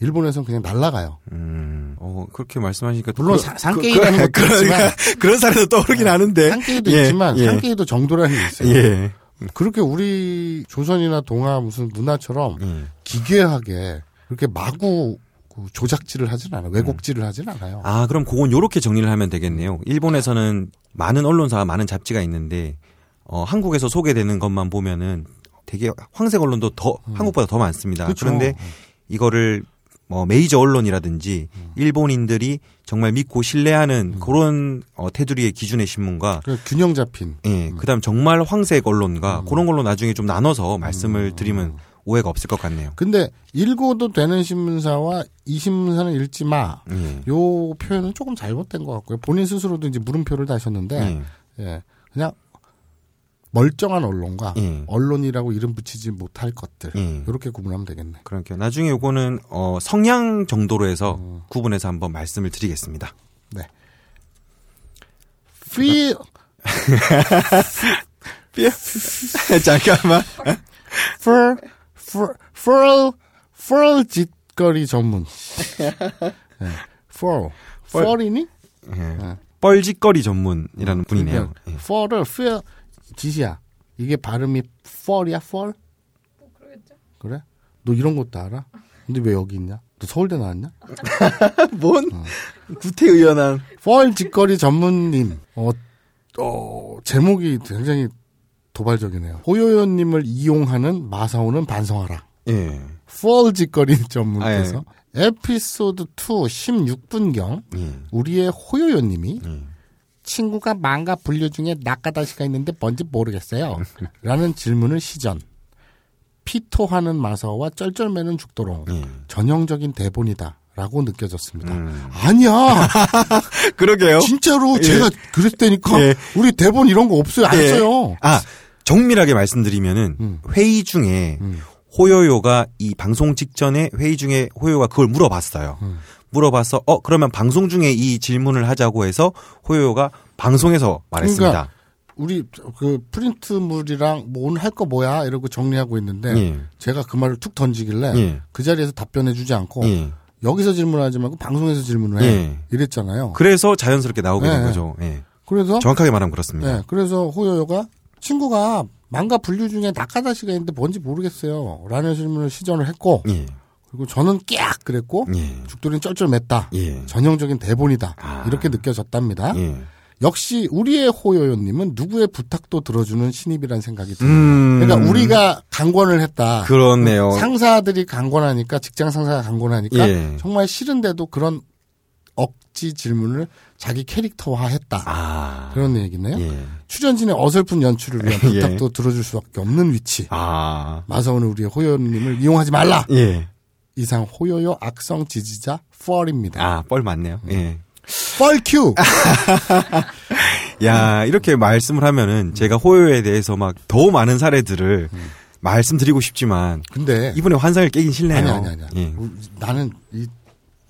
Speaker 2: 일본에서는 그냥 날라가요.
Speaker 3: 음. 어, 그렇게 말씀하시니까 또
Speaker 2: 물론
Speaker 3: 그러-
Speaker 2: 사- 상게이라는 것도 있지만
Speaker 3: 그런 사례도 떠오르긴 하는데.
Speaker 2: 상게이도
Speaker 3: 예,
Speaker 2: 있지만
Speaker 3: 예.
Speaker 2: 상게이도 정도라는 게 있어요.
Speaker 3: 예.
Speaker 2: 그렇게 우리 조선이나 동아 무슨 문화처럼
Speaker 3: 예.
Speaker 2: 기괴하게 그렇게 마구 그 조작질을 하진 않아요. 왜곡질을 하진 않아요.
Speaker 3: 아, 그럼 그건 요렇게 정리를 하면 되겠네요. 일본에서는 많은 언론사와 많은 잡지가 있는데, 어, 한국에서 소개되는 것만 보면은 되게 황색 언론도 더, 한국보다 더 많습니다.
Speaker 2: 음. 그쵸.
Speaker 3: 그런데 이거를 뭐 메이저 언론이라든지
Speaker 2: 음.
Speaker 3: 일본인들이 정말 믿고 신뢰하는 그런 어, 테두리의 기준의 신문과
Speaker 2: 그 균형 잡힌
Speaker 3: 예, 그다음 정말 황색
Speaker 2: 음.
Speaker 3: 언론과 그런 걸로 나중에 좀 나눠서 말씀을 드리면 오해가 없을 것 같네요.
Speaker 2: 근데 읽어도 되는 신문사와 이 신문사는 읽지 마.
Speaker 3: 예.
Speaker 2: 요 표현은 조금 잘못된 것 같고요. 본인 스스로도 이제 물음표를 다셨는데,
Speaker 3: 예.
Speaker 2: 예, 그냥 멀쩡한 언론과
Speaker 3: 예.
Speaker 2: 언론이라고 이름 붙이지 못할 것들
Speaker 3: 예.
Speaker 2: 이렇게 구분하면 되겠네.
Speaker 3: 그러니까 나중에 요거는 어 성향 정도로 해서
Speaker 2: 음.
Speaker 3: 구분해서 한번 말씀을 드리겠습니다.
Speaker 2: 네. feel
Speaker 3: 잠깐만.
Speaker 2: for for for for 짓거리 전문. 네. for for이니?
Speaker 3: 예. 뻘짓거리 전문이라는 분이네요. 예.
Speaker 2: for를 feel 짓이야. 이게 발음이 for이야 for? 그래? 너 이런 것도 알아? 근데 왜 여기 있냐? 너 서울대 나왔냐?
Speaker 3: 뭔 구태의연한.
Speaker 2: 펄 짓거리 전문님. 어, 어, 제목이 굉장히 도발적이네요. 호요요님을 이용하는 마사오는 반성하라.
Speaker 3: 예.
Speaker 2: 펄 짓거리 전문께서 에피소드 2 16분경
Speaker 3: 예.
Speaker 2: 우리의 호요요님이
Speaker 3: 예.
Speaker 2: 친구가 망가 분류 중에 낙가다시가 있는데 뭔지 모르겠어요. 라는 질문을 시전. 피토하는 마사오와 쩔쩔매는 죽도록
Speaker 3: 예.
Speaker 2: 전형적인 대본이다. 라고 느껴졌습니다.
Speaker 3: 음.
Speaker 2: 아니야!
Speaker 3: 그러게요.
Speaker 2: 진짜로
Speaker 3: 예.
Speaker 2: 제가 그랬다니까
Speaker 3: 예.
Speaker 2: 우리 대본 이런 거 없어요 안
Speaker 3: 예.
Speaker 2: 써요
Speaker 3: 아, 정밀하게 말씀드리면은
Speaker 2: 음.
Speaker 3: 회의 중에
Speaker 2: 음.
Speaker 3: 호요요가 이 방송 직전에 회의 중에 호요요가 그걸 물어봤어요.
Speaker 2: 음.
Speaker 3: 물어봐서 어 그러면 방송 중에 이 질문을 하자고 해서 호요요가 방송에서 말했습니다.
Speaker 2: 그러니까 우리 그 프린트물이랑 뭐 오늘 할 거 뭐야 이러고 정리하고 있는데
Speaker 3: 예.
Speaker 2: 제가 그 말을 툭 던지길래
Speaker 3: 예.
Speaker 2: 그 자리에서 답변해주지 않고
Speaker 3: 예.
Speaker 2: 여기서 질문하지 말고 방송에서 질문을 해
Speaker 3: 예.
Speaker 2: 이랬잖아요
Speaker 3: 그래서 자연스럽게 나오게 된
Speaker 2: 예.
Speaker 3: 거죠. 예.
Speaker 2: 그래서
Speaker 3: 정확하게 말하면 그렇습니다.
Speaker 2: 네, 그래서 호요요가 친구가 망가 분류 중에 낙하다시가 있는데 뭔지 모르겠어요 라는 질문을 시전을 했고
Speaker 3: 예.
Speaker 2: 그리고 저는 깍 그랬고
Speaker 3: 예.
Speaker 2: 죽돌이는 쩔쩔맸다
Speaker 3: 예.
Speaker 2: 전형적인 대본이다.
Speaker 3: 아.
Speaker 2: 이렇게 느껴졌답니다.
Speaker 3: 예.
Speaker 2: 역시 우리의 호요요님은 누구의 부탁도 들어주는 신입이라는 생각이 듭니다.
Speaker 3: 음.
Speaker 2: 그러니까 우리가 강권을 했다.
Speaker 3: 그렇네요.
Speaker 2: 상사들이 강권하니까 직장 상사가 강권하니까
Speaker 3: 예.
Speaker 2: 정말 싫은데도 그런 억지 질문을 자기 캐릭터화했다.
Speaker 3: 아.
Speaker 2: 그런 얘기네요.
Speaker 3: 예.
Speaker 2: 출연진의 어설픈 연출을 위한
Speaker 3: 예.
Speaker 2: 부탁도 들어줄 수밖에 없는 위치.
Speaker 3: 아.
Speaker 2: 마사오는 우리의 호요님을 이용하지 말라.
Speaker 3: 예.
Speaker 2: 이상 호요요 악성 지지자 4입니다.
Speaker 3: 아, 뻘 맞네요. 예.
Speaker 2: 뻘큐.
Speaker 3: 야, 이렇게 말씀을 하면은 제가 호요에 대해서 막 더 많은 사례들을 말씀드리고 싶지만
Speaker 2: 근데
Speaker 3: 이분의 환상을 깨긴 싫네요.
Speaker 2: 아니 아니 아니.
Speaker 3: 예.
Speaker 2: 우- 나는 이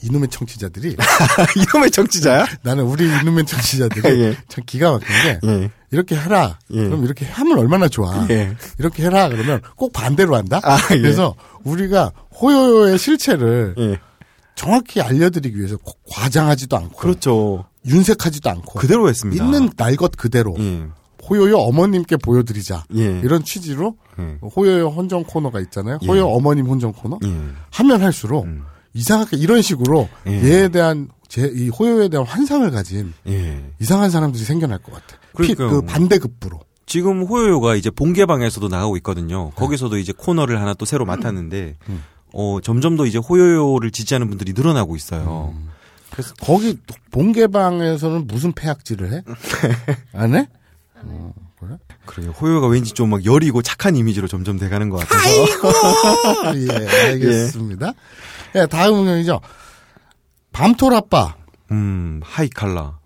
Speaker 2: 이놈의 청취자들이
Speaker 3: 이놈의 정치자야?
Speaker 2: 나는 우리 이놈의 청취자들이
Speaker 3: 예.
Speaker 2: 참 기가 막힌 게
Speaker 3: 예.
Speaker 2: 이렇게 해라.
Speaker 3: 예.
Speaker 2: 그럼 이렇게 하면 얼마나 좋아.
Speaker 3: 예.
Speaker 2: 이렇게 해라 그러면 꼭 반대로 한다.
Speaker 3: 아, 예.
Speaker 2: 그래서 우리가 호요요의 실체를
Speaker 3: 예.
Speaker 2: 정확히 알려드리기 위해서 꼭 과장하지도 않고
Speaker 3: 그렇죠.
Speaker 2: 윤색하지도 않고
Speaker 3: 그대로 했습니다.
Speaker 2: 있는 날 것 그대로
Speaker 3: 예.
Speaker 2: 호요요 어머님께 보여드리자.
Speaker 3: 예.
Speaker 2: 이런 취지로
Speaker 3: 예.
Speaker 2: 호요요 혼정 코너가 있잖아요.
Speaker 3: 예.
Speaker 2: 호요 어머님 혼정 코너.
Speaker 3: 예.
Speaker 2: 하면 할수록
Speaker 3: 음.
Speaker 2: 이상하게 이런 식으로
Speaker 3: 예.
Speaker 2: 얘에 대한 제 이 호요에 대한 환상을 가진
Speaker 3: 예.
Speaker 2: 이상한 사람들이 생겨날 것 같아. 피,
Speaker 3: 그러니까요.
Speaker 2: 그 반대급부로.
Speaker 3: 지금 호요요가 이제 본개방에서도 나가고 있거든요. 거기서도 이제 코너를 하나 또 새로 맡았는데,
Speaker 2: 음.
Speaker 3: 어, 점점 더 이제 호요요를 지지하는 분들이 늘어나고 있어요.
Speaker 2: 음. 거기 본개방에서는 무슨 폐악질을 해? 안 해? 어, 그래?
Speaker 3: 그래요. 호요가 왠지 좀 막 여리고 착한 이미지로 점점 돼가는 것 같아서.
Speaker 2: 예, 알겠습니다. 예, 다음 경이죠. 밤토라빠.
Speaker 3: 음, 하이칼라.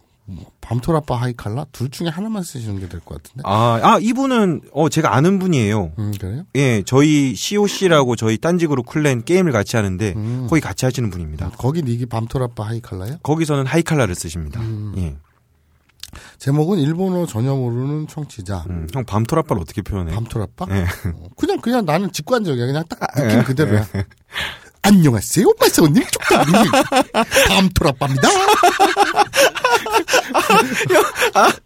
Speaker 2: 밤토라빠 하이칼라? 둘 중에 하나만 쓰시는 게 될 것 같은데.
Speaker 3: 아, 아, 이분은, 어, 제가 아는 분이에요.
Speaker 2: 음, 그래요?
Speaker 3: 예, 저희 COC라고 저희 딴지그룹 클랜 게임을 같이 하는데,
Speaker 2: 음.
Speaker 3: 거기 같이 하시는 분입니다.
Speaker 2: 거기 닉이 밤토라빠 하이칼라요?
Speaker 3: 거기서는 하이칼라를 쓰십니다.
Speaker 2: 음.
Speaker 3: 예.
Speaker 2: 제목은 일본어 전혀 모르는 청취자.
Speaker 3: 음, 형 밤토라빠를 어떻게 표현해?
Speaker 2: 밤토라빠?
Speaker 3: 예.
Speaker 2: 어, 그냥 그냥 나는 직관적이야. 그냥 딱 느낌 그대로야. 안녕하세요, 마사오님, 쪽장님. 밤토라빠입니다.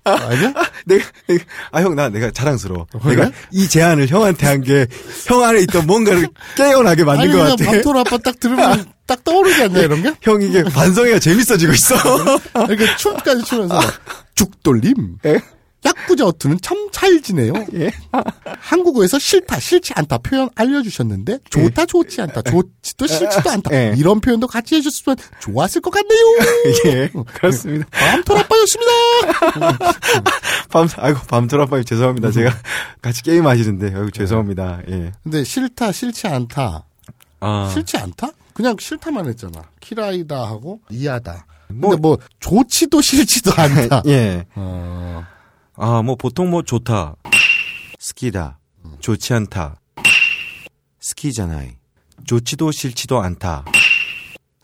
Speaker 2: 아니야?
Speaker 3: 내가, 내가- 아, 형, 나, 내가 자랑스러워.
Speaker 2: 그래?
Speaker 3: 내가 이 제안을 형한테 한 게, 형 안에 있던 뭔가를 깨어나게 만든
Speaker 2: 아니
Speaker 3: 것 같아.
Speaker 2: 밤토라빠 딱 들으면 딱 떠오르지 않냐 이런 게?
Speaker 3: 형, 이게 반성이가 재밌어지고 있어.
Speaker 2: 이렇게 춤까지 추면서 죽돌림.
Speaker 3: 예?
Speaker 2: 약부자 어투는 참 찰지네요.
Speaker 3: 예.
Speaker 2: 한국어에서 싫다, 싫지 않다 표현 알려주셨는데 좋다, 좋지 않다, 좋지도 싫지도 않다
Speaker 3: 예.
Speaker 2: 이런 표현도 같이 해주셨으면 좋았을 것 같네요.
Speaker 3: 예, 그렇습니다.
Speaker 2: 밤토라빠였습니다.
Speaker 3: 밤, 아이고, 밤토라빠님 죄송합니다. 제가 같이 게임 하시는데, 아이고, 죄송합니다. 예.
Speaker 2: 근데 싫다, 싫지 않다,
Speaker 3: 아,
Speaker 2: 싫지 않다? 그냥 싫다만 했잖아. 키라이다 하고 이하다.
Speaker 3: 뭐-
Speaker 2: 근데 뭐 좋지도 싫지도 않다.
Speaker 3: 예.
Speaker 2: 어,
Speaker 3: 아, 뭐, 보통 뭐, 좋다. 스키다. 좋지 않다. 스키잖아이. 좋지도 싫지도 않다.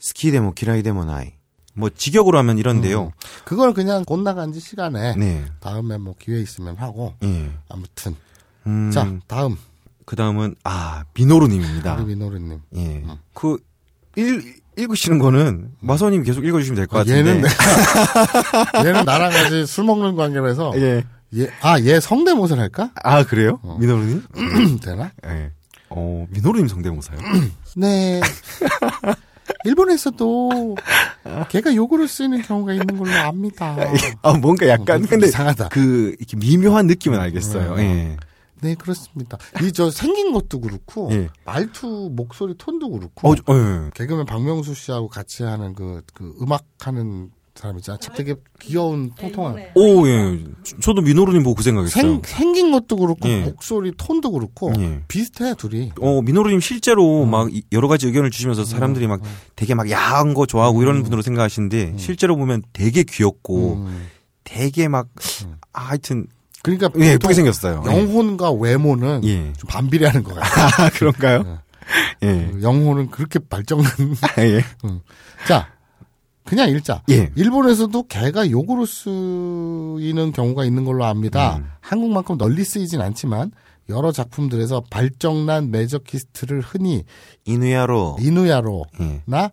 Speaker 3: 스키데모 키라이데모 나이. 뭐, 직역으로 하면 이런데요.
Speaker 2: 그걸 그냥 곧 나간 지 시간에
Speaker 3: 네.
Speaker 2: 다음에 뭐 기회 있으면 하고
Speaker 3: 예.
Speaker 2: 아무튼
Speaker 3: 음,
Speaker 2: 자 다음
Speaker 3: 그 다음은, 아, 미노루님입니다.
Speaker 2: 우리 민호르님
Speaker 3: 예. 그, 읽, 읽으시는 거는 마서님 계속 읽어주시면 될 것 같은데.
Speaker 2: 얘는 얘는 나랑 같이 술 먹는 관계라서
Speaker 3: 예.
Speaker 2: 얘 아 얘 성대모사를 할까
Speaker 3: 아, 그래요?
Speaker 2: 어.
Speaker 3: 미노루님?
Speaker 2: 되나
Speaker 3: 예. 어, 미노루님 성대모사요?
Speaker 2: 네 일본에서도 걔가 욕으로 쓰이는 경우가 있는 걸로 압니다
Speaker 3: 아, 뭔가 약간,
Speaker 2: 어,
Speaker 3: 근데,
Speaker 2: 이상하다.
Speaker 3: 그, 이렇게 미묘한 느낌은 알겠어요.
Speaker 2: 음.
Speaker 3: 예.
Speaker 2: 네 그렇습니다 이 저 생긴 것도 그렇고
Speaker 3: 예.
Speaker 2: 말투 목소리 톤도 그렇고
Speaker 3: 어, 어, 예.
Speaker 2: 개그맨 박명수 씨하고 같이 하는 그, 그 음악 하는 사람 있잖아. 참 되게 귀여운 통통한.
Speaker 3: 오, 예. 저- 저도 민호루님 보고 그 생각했어요.
Speaker 2: 생, 생긴 것도 그렇고
Speaker 3: 예.
Speaker 2: 목소리 톤도 그렇고
Speaker 3: 예.
Speaker 2: 비슷해 둘이.
Speaker 3: 어, 민호루님 실제로 막 이- 여러 가지 의견을 주시면서 사람들이 막 되게 막 야한 거 좋아하고 이런 분으로 생각하시는데 실제로 보면 되게 귀엽고
Speaker 2: 음.
Speaker 3: 되게 막 아, 하여튼
Speaker 2: 그러니까
Speaker 3: 예, 예쁘게 생겼어요.
Speaker 2: 영혼과 외모는
Speaker 3: 예.
Speaker 2: 좀 반비례하는 것 같아.
Speaker 3: 아, 그런가요? 예.
Speaker 2: 영혼은 그렇게 발전한.
Speaker 3: 예.
Speaker 2: 자, 그냥 읽자.
Speaker 3: 예.
Speaker 2: 일본에서도 개가 욕으로 쓰이는 경우가 있는 걸로 압니다.
Speaker 3: 음.
Speaker 2: 한국만큼 널리 쓰이진 않지만 여러 작품들에서 발정난 매저키스트를 흔히
Speaker 3: 이누야로.
Speaker 2: 이누야로나
Speaker 3: 예.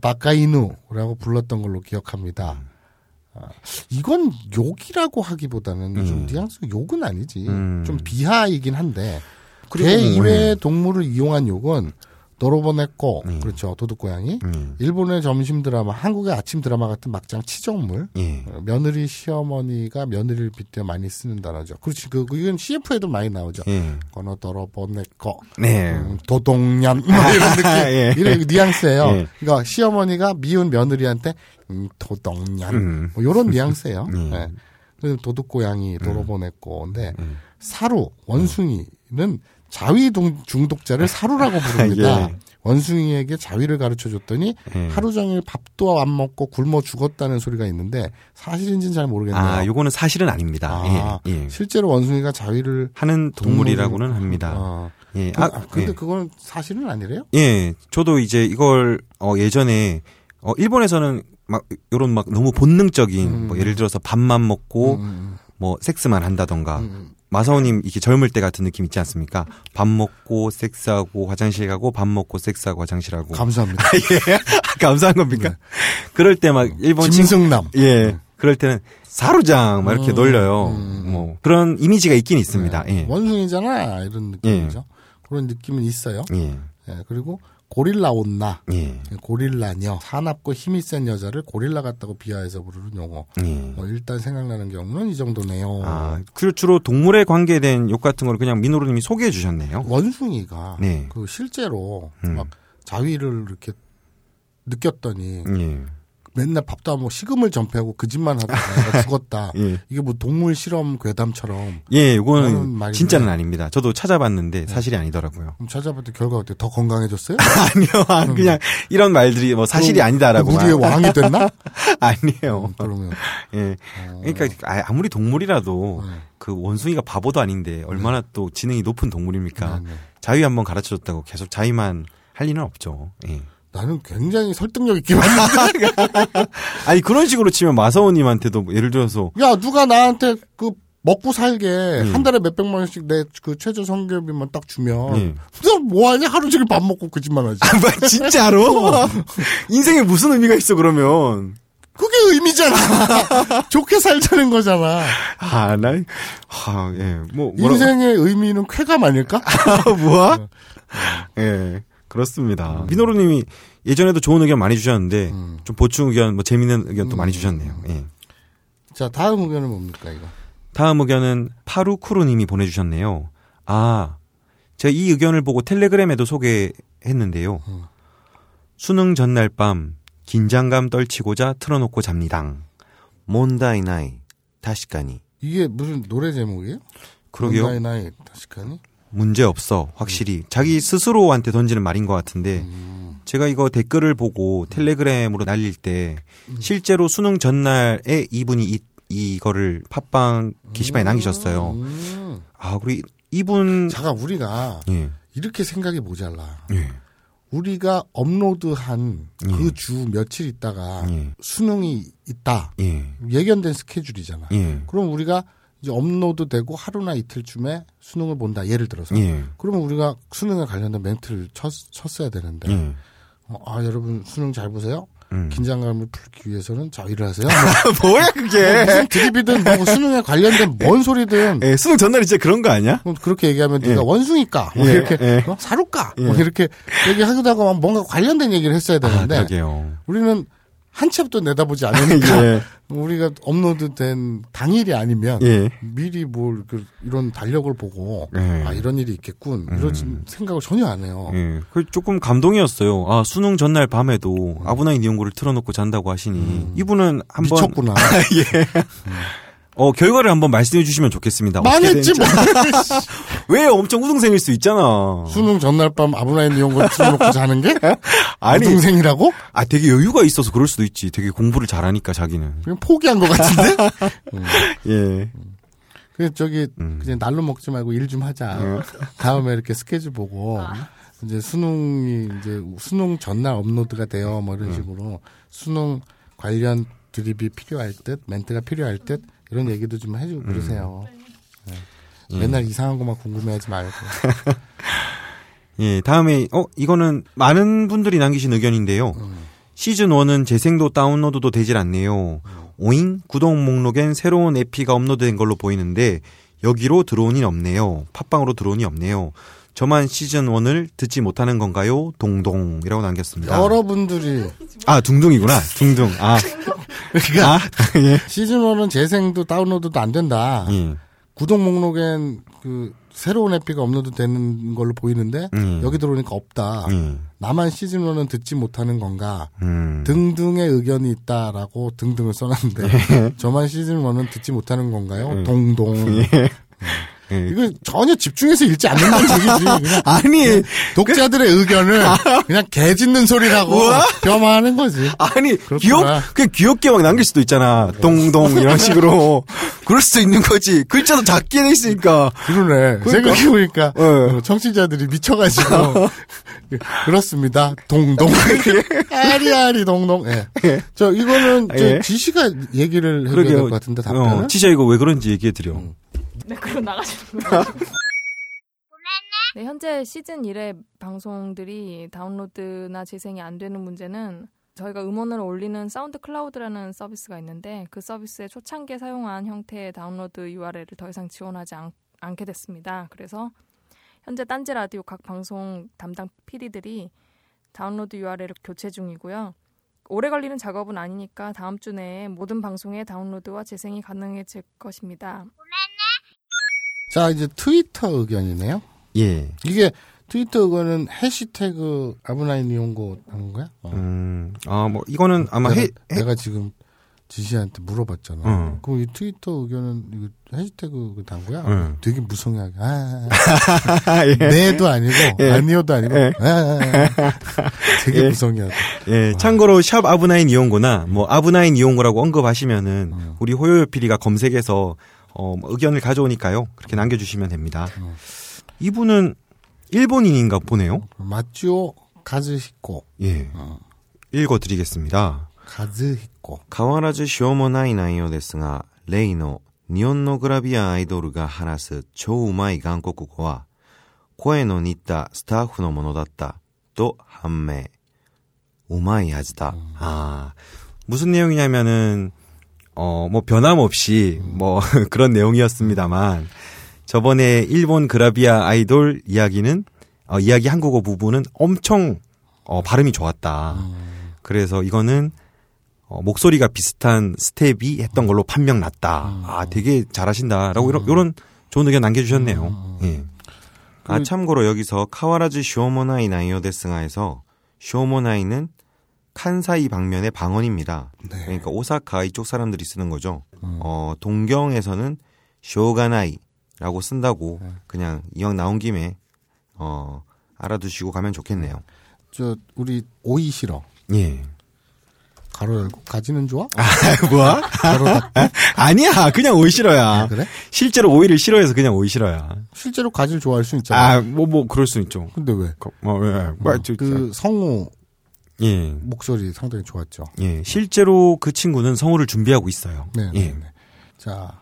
Speaker 2: 바카이누라고 불렀던 걸로 기억합니다. 아, 이건 욕이라고 하기보다는 좀
Speaker 3: 음.
Speaker 2: 뉘앙스 욕은 아니지.
Speaker 3: 음.
Speaker 2: 좀 비하이긴 한데
Speaker 3: 그리고
Speaker 2: 개
Speaker 3: 뭐,
Speaker 2: 이외의
Speaker 3: 예.
Speaker 2: 동물을 이용한 욕은 도로보네코
Speaker 3: 네.
Speaker 2: 그렇죠 도둑고양이
Speaker 3: 음.
Speaker 2: 일본의 점심 드라마 한국의 아침 드라마 같은 막장 치정물
Speaker 3: 예.
Speaker 2: 어, 며느리 시어머니가 며느리를 빗대 많이 쓰는 단어죠 그렇지 그 그- 이건 CF에도 많이 나오죠
Speaker 3: 예.
Speaker 2: 거너 도로보네코
Speaker 3: 네.
Speaker 2: 음, 도동년 뭐 이런 느낌
Speaker 3: 예.
Speaker 2: 이런 뉘앙스예요
Speaker 3: 예.
Speaker 2: 그러니까 시어머니가 미운 며느리한테 음, 도동년
Speaker 3: 음.
Speaker 2: 뭐 이런 뉘앙스예요
Speaker 3: 음.
Speaker 2: 네. 그래서 도둑고양이 도로보네코인데
Speaker 3: 음.
Speaker 2: 사루 원숭이는 자위 동- 중독자를 사루라고 부릅니다.
Speaker 3: 예.
Speaker 2: 원숭이에게 자위를 가르쳐 줬더니
Speaker 3: 예.
Speaker 2: 하루 종일 밥도 안 먹고 굶어 죽었다는 소리가 있는데 사실인지는 잘 모르겠네요.
Speaker 3: 아, 요거는 사실은 아닙니다.
Speaker 2: 아,
Speaker 3: 예. 예.
Speaker 2: 실제로 원숭이가 자위를
Speaker 3: 하는 동물이라고는 합니다.
Speaker 2: 어.
Speaker 3: 예.
Speaker 2: 그,
Speaker 3: 아,
Speaker 2: 아, 근데
Speaker 3: 예.
Speaker 2: 그건 사실은 아니래요?
Speaker 3: 예, 저도 이제 이걸 어 예전에 어 일본에서는 막 요런 막 너무 본능적인 뭐 예를 들어서 밥만 먹고
Speaker 2: 음,
Speaker 3: 뭐 섹스만 한다던가
Speaker 2: 음.
Speaker 3: 마사오님 이렇게 젊을 때 같은 느낌 있지 않습니까? 밥 먹고 섹스하고 화장실 가고 밥 먹고 섹스하고 화장실 하고
Speaker 2: 감사합니다.
Speaker 3: 예 감사한 겁니까? 그럴 때 막 일본 친구
Speaker 2: 짐승남.
Speaker 3: 예 그럴 때는 사루장 막 이렇게
Speaker 2: 음,
Speaker 3: 놀려요.
Speaker 2: 음.
Speaker 3: 뭐 그런 이미지가 있긴 있습니다.
Speaker 2: 네.
Speaker 3: 예.
Speaker 2: 원숭이잖아 이런 느낌이죠. 그런 느낌은 있어요.
Speaker 3: 예.
Speaker 2: 예, 그리고 고릴라 온나.
Speaker 3: 예.
Speaker 2: 고릴라녀 사납고 힘이 센 여자를 고릴라 같다고 비하해서 부르는 용어.
Speaker 3: 예.
Speaker 2: 뭐 일단 생각나는 경우는 이 정도네요.
Speaker 3: 아, 그 주로 동물에 관계된 욕 같은 걸 그냥 민호루님이 소개해 주셨네요.
Speaker 2: 원숭이가
Speaker 3: 네.
Speaker 2: 그 실제로
Speaker 3: 음.
Speaker 2: 막 자위를 이렇게 느꼈더니
Speaker 3: 예.
Speaker 2: 맨날 밥도 안 먹고 식음을 전폐하고 그 짓만 하다가 죽었다.
Speaker 3: 예.
Speaker 2: 이게 뭐 동물 실험 괴담처럼
Speaker 3: 예, 이거는. 진짜는 아닙니다. 저도 찾아봤는데 사실이 아니더라고요.
Speaker 2: 그럼 찾아봤더니 결과가 어때? 더 건강해졌어요?
Speaker 3: 아니요, 아, 그냥 이런 말들이 뭐 사실이 아니다라고.
Speaker 2: 우리의 왕이 됐나?
Speaker 3: 아니에요.
Speaker 2: 음, 그러면
Speaker 3: 예. 그러니까 아- 아무리 동물이라도
Speaker 2: 네.
Speaker 3: 그 원숭이가 바보도 아닌데 얼마나 또 지능이 높은 동물입니까?
Speaker 2: 네, 네.
Speaker 3: 자위 한번 가르쳐 줬다고 계속 자위만 할 리는 없죠. 예.
Speaker 2: 나는 굉장히 설득력 있게 봤는데
Speaker 3: 아니 그런 식으로 치면 마사오님한테도 뭐 예를 들어서
Speaker 2: 야 누가 나한테 그 먹고 살게
Speaker 3: 음.
Speaker 2: 한 달에 몇백만 원씩 내 그 최저 성교비만 딱 주면
Speaker 3: 예.
Speaker 2: 너 뭐 하냐 하루 종일 밥 먹고 거짓말 하지
Speaker 3: 아, 뭐, 진짜로? 인생에 무슨 의미가 있어, 그러면?
Speaker 2: 그게 의미잖아 좋게 살자는 거잖아
Speaker 3: 아, 나, 아, 예, 뭐, 뭐라,
Speaker 2: 인생의 의미는 쾌감 아닐까?
Speaker 3: 뭐야? 예, 그렇습니다. 민호루님이 예전에도 좋은 의견 많이 주셨는데,
Speaker 2: 음.
Speaker 3: 좀 보충 의견, 뭐, 재밌는 의견 또 많이 주셨네요. 예.
Speaker 2: 자 다음 의견은 뭡니까 이거
Speaker 3: 다음 의견은 파루쿠루님이 보내주셨네요. 아, 제가 이 의견을 보고 텔레그램에도 소개했는데요. 수능 전날 밤 긴장감 떨치고자 틀어놓고 잡니당. 몬다이나이 다시까니.
Speaker 2: 이게 무슨 노래 제목이에요?
Speaker 3: 그러게요.
Speaker 2: 나이 나이 다시카니
Speaker 3: 문제 없어. 확실히 자기 스스로한테 던지는 말인 것 같은데
Speaker 2: 음.
Speaker 3: 제가 이거 댓글을 보고 텔레그램으로 날릴 때 실제로 수능 전날에 이분이 이, 이거를 팟빵 게시판에 남기셨어요.
Speaker 2: 음.
Speaker 3: 아, 그리고 이분
Speaker 2: 잠깐 우리가
Speaker 3: 예.
Speaker 2: 이렇게 생각이 모자라
Speaker 3: 예.
Speaker 2: 우리가 업로드한
Speaker 3: 예.
Speaker 2: 그주 며칠 있다가
Speaker 3: 예.
Speaker 2: 수능이 있다
Speaker 3: 예.
Speaker 2: 예견된 스케줄이잖아.
Speaker 3: 예.
Speaker 2: 그럼 우리가 이제 업로드 되고 하루나 이틀쯤에 수능을 본다. 예를 들어서.
Speaker 3: 예.
Speaker 2: 그러면 우리가 수능에 관련된 멘트를 쳤, 쳤어야 되는데.
Speaker 3: 예.
Speaker 2: 어, 아 여러분 수능 잘 보세요.
Speaker 3: 음.
Speaker 2: 긴장감을 풀기 위해서는 자위를 하세요.
Speaker 3: 뭐야
Speaker 2: 뭐
Speaker 3: 그게?
Speaker 2: 무슨 드립이든 뭐 수능에 관련된 뭔 소리든
Speaker 3: 예, 수능 전날이 진짜 그런 거 아니야?
Speaker 2: 그럼 그렇게 얘기하면 네가
Speaker 3: 예.
Speaker 2: 원숭이까 뭐
Speaker 3: 예,
Speaker 2: 이렇게
Speaker 3: 예.
Speaker 2: 어? 사루까
Speaker 3: 예.
Speaker 2: 뭐 이렇게 얘기하다가 뭔가 관련된 얘기를 했어야
Speaker 3: 아,
Speaker 2: 되는데
Speaker 3: 그러게요.
Speaker 2: 우리는 한 챕도 내다보지 않으니까
Speaker 3: 예.
Speaker 2: 우리가 업로드된 당일이 아니면
Speaker 3: 예.
Speaker 2: 미리 뭘 그, 이런 달력을 보고
Speaker 3: 예.
Speaker 2: 아 이런 일이 있겠군 이런 생각을 전혀 안 해요.
Speaker 3: 예. 그 조금 감동이었어요. 아, 수능 전날 밤에도 아브나인 이용고를 틀어놓고 잔다고 하시니 이분은 한번
Speaker 2: 미쳤구나.
Speaker 3: 어, 결과를 한번 말씀해 주시면 좋겠습니다.
Speaker 2: 망했지
Speaker 3: 되는지.
Speaker 2: 뭐.
Speaker 3: 왜 엄청 우등생일 수 있잖아.
Speaker 2: 수능 전날 밤 아브라인 걸 틀어놓고 자는 게
Speaker 3: 아니,
Speaker 2: 동생이라고?
Speaker 3: 아, 되게 여유가 있어서 그럴 수도 있지. 되게 공부를 잘하니까 자기는.
Speaker 2: 그냥 포기한 것 같은데?
Speaker 3: 예.
Speaker 2: 그 저기
Speaker 3: 음.
Speaker 2: 그냥 날로 먹지 말고 일 좀 하자. 다음에 이렇게 스케줄 보고 이제 수능이 이제 수능 전날 업로드가 돼요. 뭐
Speaker 3: 음.
Speaker 2: 이런 식으로 수능 관련 드립이 필요할 듯 멘트가 필요할 듯 이런 얘기도 좀 해주고
Speaker 3: 음.
Speaker 2: 그러세요. 네. 맨날 이상한 것만 궁금해하지 말고.
Speaker 3: 예, 다음에, 어, 이거는 많은 분들이 남기신 의견인데요. 시즌 1은 재생도 다운로드도 되질 않네요. 오잉? 구독 목록엔 새로운 에피가 업로드된 걸로 보이는데, 여기로 들어오니 없네요. 팟빵으로 들어오니 없네요. 저만 시즌 1을 듣지 못하는 건가요? 동동이라고 남겼습니다.
Speaker 2: 여러분들이
Speaker 3: 아, 둥둥이구나. 둥둥. 아. 아, 예.
Speaker 2: 시즌 1은 재생도 다운로드도 안 된다.
Speaker 3: 예.
Speaker 2: 구독 목록엔 그 새로운 에피가 업로드 되는 걸로 보이는데
Speaker 3: 음.
Speaker 2: 여기 들어오니까 없다.
Speaker 3: 예.
Speaker 2: 나만 시즌 1은 듣지 못하는 건가?
Speaker 3: 음.
Speaker 2: 등등의 의견이 있다라고 등등을 써놨는데 저만 시즌 1은 듣지 못하는 건가요? 동동.
Speaker 3: 예.
Speaker 2: 이거 전혀 집중해서 읽지 않는다는 얘기지.
Speaker 3: 아니,
Speaker 2: 독자들의 의견을 그냥 개 짖는 소리라고? 겸하는 거지.
Speaker 3: 아니,
Speaker 2: 그렇구나.
Speaker 3: 귀엽, 그냥 귀엽게 막 남길 수도 있잖아. 동동, 이런 식으로. 그럴 수도 있는 거지. 글자도 작게 돼 있으니까.
Speaker 2: 그러네. 생각해보니까
Speaker 3: 예.
Speaker 2: 어, 청취자들이 미쳐가지고 그렇습니다. 동동 아리아리 동동. 예. 저 이거는 저
Speaker 3: 예.
Speaker 2: 지시가 얘기를 해줘야 될 것 같은데 답변은.
Speaker 3: 어, 지샤 이거 왜 그런지 얘기해 드려.
Speaker 5: 네, 그럼 나가시는 거예요. 네, 현재 시즌 1의 방송들이 다운로드나 재생이 안 되는 문제는 저희가 음원을 올리는 SoundCloud라는 서비스가 있는데 그 서비스의 초창기에 사용한 형태의 다운로드 URL을 더 이상 지원하지 않, 않게 됐습니다. 그래서 현재 딴지 라디오 각 방송 담당 PD들이 다운로드 URL을 교체 중이고요. 오래 걸리는 작업은 아니니까 다음 주 내에 모든 방송의 다운로드와 재생이 가능해질 것입니다.
Speaker 2: 자 이제 트위터 의견이네요.
Speaker 3: 예.
Speaker 2: 이게 트위터 의견은 해시태그 아브나인 이용고 한 거야? 어.
Speaker 3: 음, 아, 뭐, 이거는 아마
Speaker 2: 내가,
Speaker 3: 해, 해,
Speaker 2: 내가 지금 지시한테 물어봤잖아.
Speaker 3: 응.
Speaker 2: 그럼 이 트위터 의견은 이거 해시태그 단 거야?
Speaker 3: 응.
Speaker 2: 되게 무성하게. 아,
Speaker 3: 예.
Speaker 2: 네도 아니고 아니요도 아니고.
Speaker 3: 예.
Speaker 2: 아, 아, 아. 되게 무성의하다.
Speaker 3: 예, 참고로 샵 아부나이 니홍고나 뭐 아부나이 니홍고라고 언급하시면은
Speaker 2: 음.
Speaker 3: 우리 호요요 PD가 검색해서 어, 뭐 의견을 가져오니까요. 그렇게 남겨주시면 됩니다.
Speaker 2: 음.
Speaker 3: 이분은 일본인인가 보네요.
Speaker 2: 마치오 가즈히코.
Speaker 3: 예.
Speaker 2: 어.
Speaker 3: 읽어드리겠습니다.
Speaker 2: 가즈히코.
Speaker 3: 変わらずしょうもない内容ですが、例の日本のグラビアアイドルが話す超うまい韓国語は、声の似たスタッフのものだったと判明。うまい味だ。ああ. 무슨 내용이냐면은, 어, 뭐 변함없이 뭐 그런 내용이었습니다만, 저번에 일본 그라비아 아이돌 이야기는, 어, 이야기 한국어 부분은 엄청, 어, 발음이 좋았다. 그래서 이거는 어, 목소리가 비슷한 스텝이 했던 걸로 판명 났다. 아, 되게 잘하신다라고 이런 이런 좋은 의견 남겨주셨네요. 예. 아 참고로 여기서 카와라즈 쇼모나이 나이오 데스가에서 쇼모나이는 칸사이 방면의 방언입니다. 그러니까 오사카 이쪽 사람들이 쓰는 거죠. 어, 동경에서는 쇼가나이라고 쓴다고 그냥 이왕 나온 김에 어, 알아두시고 가면 좋겠네요.
Speaker 2: 저 우리 오이 싫어.
Speaker 3: 예.
Speaker 2: 가로 열고 가지는 좋아?
Speaker 3: 아, 뭐야?
Speaker 2: 가로 닫고.
Speaker 3: 아니야, 그냥 오이 싫어야.
Speaker 2: 그래?
Speaker 3: 실제로 오이를 싫어해서 그냥 오이 싫어야.
Speaker 2: 실제로 가지를 좋아할 수 있잖아.
Speaker 3: 아, 뭐, 뭐, 그럴 수 있죠.
Speaker 2: 근데 왜?
Speaker 3: 거- 뭐, 왜, 뭐, 저,
Speaker 2: 그 성우
Speaker 3: 예,
Speaker 2: 목소리 상당히 좋았죠.
Speaker 3: 예. 실제로 그 친구는 성우를 준비하고 있어요.
Speaker 2: 네. 네,
Speaker 3: 예,
Speaker 2: 네. 자,